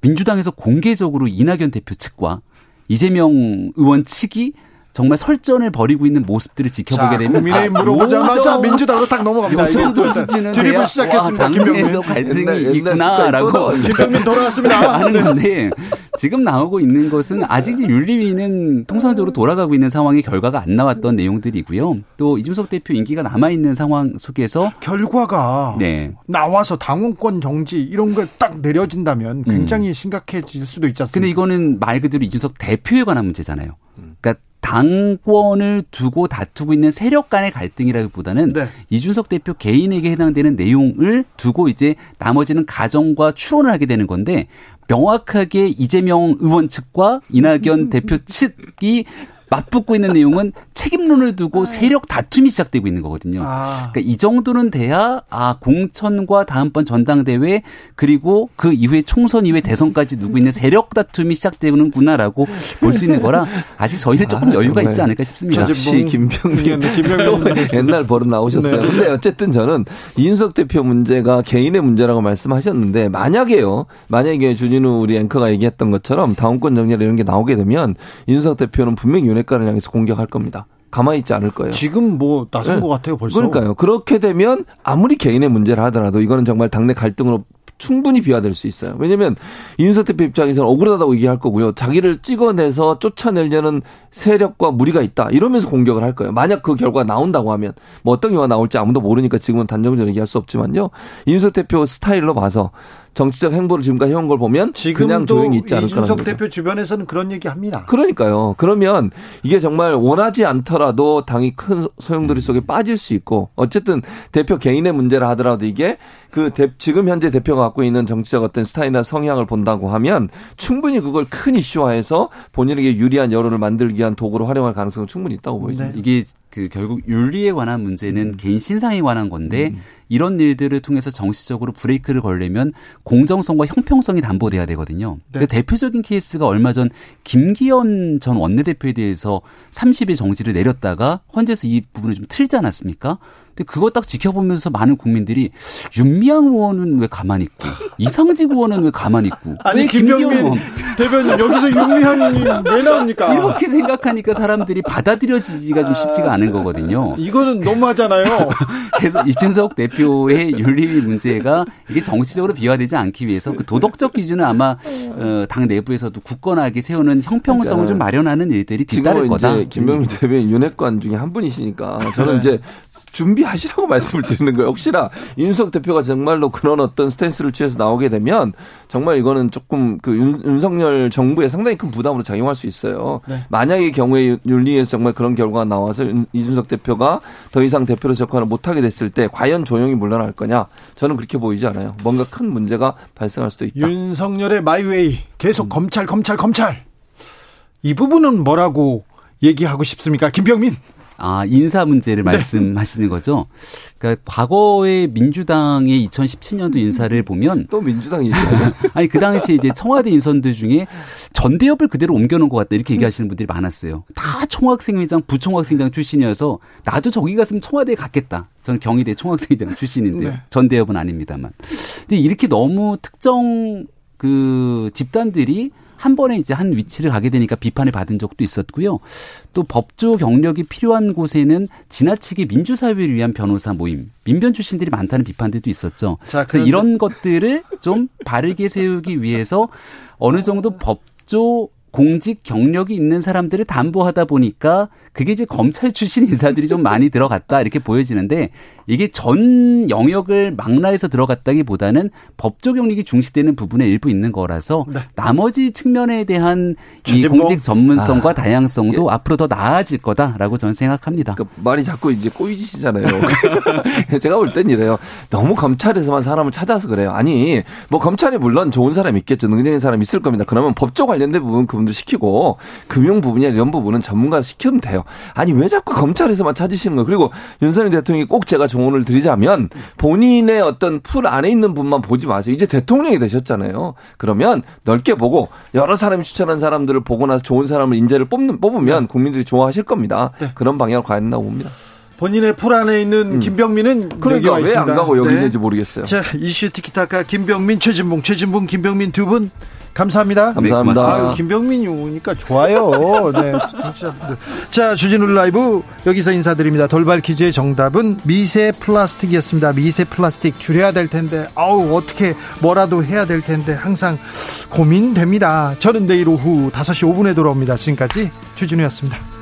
민주당에서 공개적으로 이낙연 대표 측과 이재명 의원 측이 정말 설전을 벌이고 있는 모습들을 지켜보게 자, 되면 국민의힘 아, 물어보자마자 민주당으로 딱 넘어갑니다. 요 정도 수준은 드립을 시작했습니다. 와. 당내에서 갈등이 옛날- 있구나라고 김병민 돌아왔습니다. 하는 건데 지금 나오고 있는 것은 아직 윤리위는 통상적으로 돌아가고 있는 상황의 결과가 안 나왔던 내용들이고요. 또 이준석 대표 임기가 남아 있는 상황 속에서 결과가 네. 나와서 당원권 정지 이런 걸 딱 내려진다면 굉장히 심각해질 수도 있지 않습니까? 근데 이거는 말 그대로 이준석 대표에 관한 문제잖아요. 그러니까 당권을 두고 다투고 있는 세력 간의 갈등이라기보다는 네. 이준석 대표 개인에게 해당되는 내용을 두고 이제 나머지는 가정과 추론을 하게 되는 건데 명확하게 이재명 의원 측과 이낙연 대표 측이 맞붙고 있는 내용은 책임론을 두고 세력 다툼이 시작되고 있는 거거든요. 아. 그러니까 이 정도는 돼야 아 공천과 다음번 전당대회 그리고 그 이후에 총선 이후에 대선까지 누구 있는 세력 다툼이 시작되는구나라고 볼 수 있는 거라 아직 저희는 조금 아, 여유가. 있지 않을까 싶습니다. 역시 김병민 네, 의원님 옛날 버릇 나오셨어요. 네. 근데 어쨌든 저는 이준석 대표 문제가 개인의 문제라고 말씀하셨는데 만약에요. 만약에 주진우 우리 앵커가 얘기했던 것처럼 다음권 정리나 이런 게 나오게 되면 이준석 대표는 분명히 윤핵관을 향해서 공격할 겁니다. 가만히 있지 않을 거예요. 지금 뭐 나선 네. 것 같아요 벌써. 그러니까요. 그렇게 되면 아무리 개인의 문제를 하더라도 이거는 정말 당내 갈등으로 충분히 비화될 수 있어요. 왜냐하면 이준석 대표 입장에서는 억울하다고 얘기할 거고요. 자기를 찍어내서 쫓아내려는 세력과 무리가 있다. 이러면서 공격을 할 거예요. 만약 그 결과가 나온다고 하면 뭐 어떤 경우가 나올지 아무도 모르니까 지금은 단정적으로 얘기할 수 없지만요. 이준석 대표 스타일로 봐서 정치적 행보를 지금까지 해온 걸 보면 그냥 지금도 조용히 있지 않을 거라는 이준석 거죠. 대표 주변에서는 그런 얘기 합니다. 그러니까요. 그러면 이게 정말 원하지 않더라도 당이 큰 소용돌이 속에 빠질 수 있고 어쨌든 대표 개인의 문제라 하더라도 이게 그 대- 지금 현재 대표가 갖고 있는 정치적 어떤 스타일이나 성향을 본다고 하면 충분히 그걸 큰 이슈화해서 본인에게 유리한 여론을 만들기 위한 도구로 활용할 가능성은 충분히 있다고 보여집니다. 이게 그 결국 윤리에 관한 문제는 음. 개인 신상에 관한 건데 이런 일들을 통해서 정치적으로 브레이크를 걸려면 공정성과 형평성이 담보돼야 되거든요. 네. 그 대표적인 케이스가 얼마 전 김기현 전 원내대표에 대해서 30일 정지를 내렸다가 헌재에서 이 부분을 좀 틀지 않았습니까? 근데 그거 딱 지켜보면서 많은 국민들이 윤미향 의원은 왜 가만히 있고 이상직 의원은 왜 가만히 있고 아니 김병민 의원 대변인 여기서 윤미향이 왜 나옵니까? 이렇게 생각하니까 사람들이 받아들여지기가 좀 쉽지가 않은 거거든요. 이거는 너무하잖아요. 그래서 이준석 대표의 윤리 문제가 이게 정치적으로 비화되지 않기 위해서 그 도덕적 기준은 아마 어, 당 내부에서도 굳건하게 세우는 형평성을 좀 마련하는 일들이 뒤따를 거다. 김병민 대변인 윤핵관 중에 한 분이시니까 저는 이제 준비하시라고 말씀을 드리는 거예요. 혹시나 이준석 대표가 정말로 그런 어떤 스탠스를 취해서 나오게 되면 정말 이거는 조금 그 윤, 윤석열 정부에 상당히 큰 부담으로 작용할 수 있어요. 네. 만약의 경우에 윤리위에서 정말 그런 결과가 나와서 윤- 이준석 대표가 더 이상 대표로 역할을 못하게 됐을 때 과연 조용히 물러날 거냐? 저는 그렇게 보이지 않아요. 뭔가 큰 문제가 발생할 수도 있다. 윤석열의 마이웨이 음. 계속 검찰 검찰 검찰 이 부분은 뭐라고 얘기하고 싶습니까? 김병민. 아, 인사 문제를 말씀하시는 거죠. 그러니까 과거의 민주당의 2017년도 인사를 보면 또 민주당 얘기 아니 그 당시 이제 청와대 인선들 중에 전대협을 그대로 옮겨놓은 것 같다 이렇게 얘기하시는 분들이 많았어요. 다 총학생회장, 부총학생장 출신이어서 나도 저기 갔으면 청와대에 갔겠다. 저는 경희대 총학생회장 출신인데 네. 전대협은 아닙니다만. 근데 이렇게 너무 특정 그 집단들이 한 번에 이제 한 위치를 가게 되니까 비판을 받은 적도 있었고요. 또 법조 경력이 필요한 곳에는 지나치게 민주사회를 위한 변호사 모임, 민변 출신들이 많다는 비판들도 있었죠. 자, 그래서 이런 것들을 좀 바르게 세우기 위해서 어느 정도 법조 공직 경력이 있는 사람들을 담보하다 보니까 그게 이제 검찰 출신 인사들이 좀 많이 들어갔다 이렇게 보여지는데 이게 전 영역을 망라해서 들어갔다기보다는 법조 경력이 중시되는 부분에 일부 있는 거라서 나머지 측면에 대한 이 최진봉? 공직 전문성과 아, 다양성도 앞으로 더 나아질 거다라고 저는 생각합니다. 말이 자꾸 이제 꼬이지시잖아요. 제가 볼 땐 이래요. 너무 검찰에서만 사람을 찾아서 그래요. 아니, 뭐 검찰이 물론 좋은 사람 있겠죠. 능력있는 사람 있을 겁니다. 그러면 법조 관련된 부분 그분들 시키고 금융 부분이나 이런 부분은 전문가 시키면 돼요. 아니, 왜 자꾸 검찰에서만 찾으시는 거예요? 그리고 윤석열 대통령이 꼭 제가 조언을 드리자면 본인의 어떤 풀 안에 있는 분만 보지 마세요. 이제 대통령이 되셨잖아요. 그러면 넓게 보고 여러 사람이 추천한 사람들을 보고 나서 좋은 사람을 인재를 뽑는, 뽑으면 국민들이 좋아하실 겁니다. 그런 방향으로 가야 된다고 봅니다. 본인의 풀 안에 있는 김병민은 그러니까 여기 와왜안 있습니다. 가고 여기 네. 있는지 모르겠어요. 자 이슈 티키타카 김병민 최진봉 최진봉 김병민 두분 감사합니다. 감사합니다. 아유, 김병민이 오니까 좋아요. 네, 진짜. 자 주진우 라이브 여기서 인사드립니다. 돌발 퀴즈의 정답은 미세 플라스틱이었습니다. 미세 플라스틱 줄여야 될 텐데 아우 어떻게 뭐라도 해야 될 텐데 항상 고민됩니다. 저는 내일 오후 5시 5분에 돌아옵니다. 지금까지 주진우였습니다.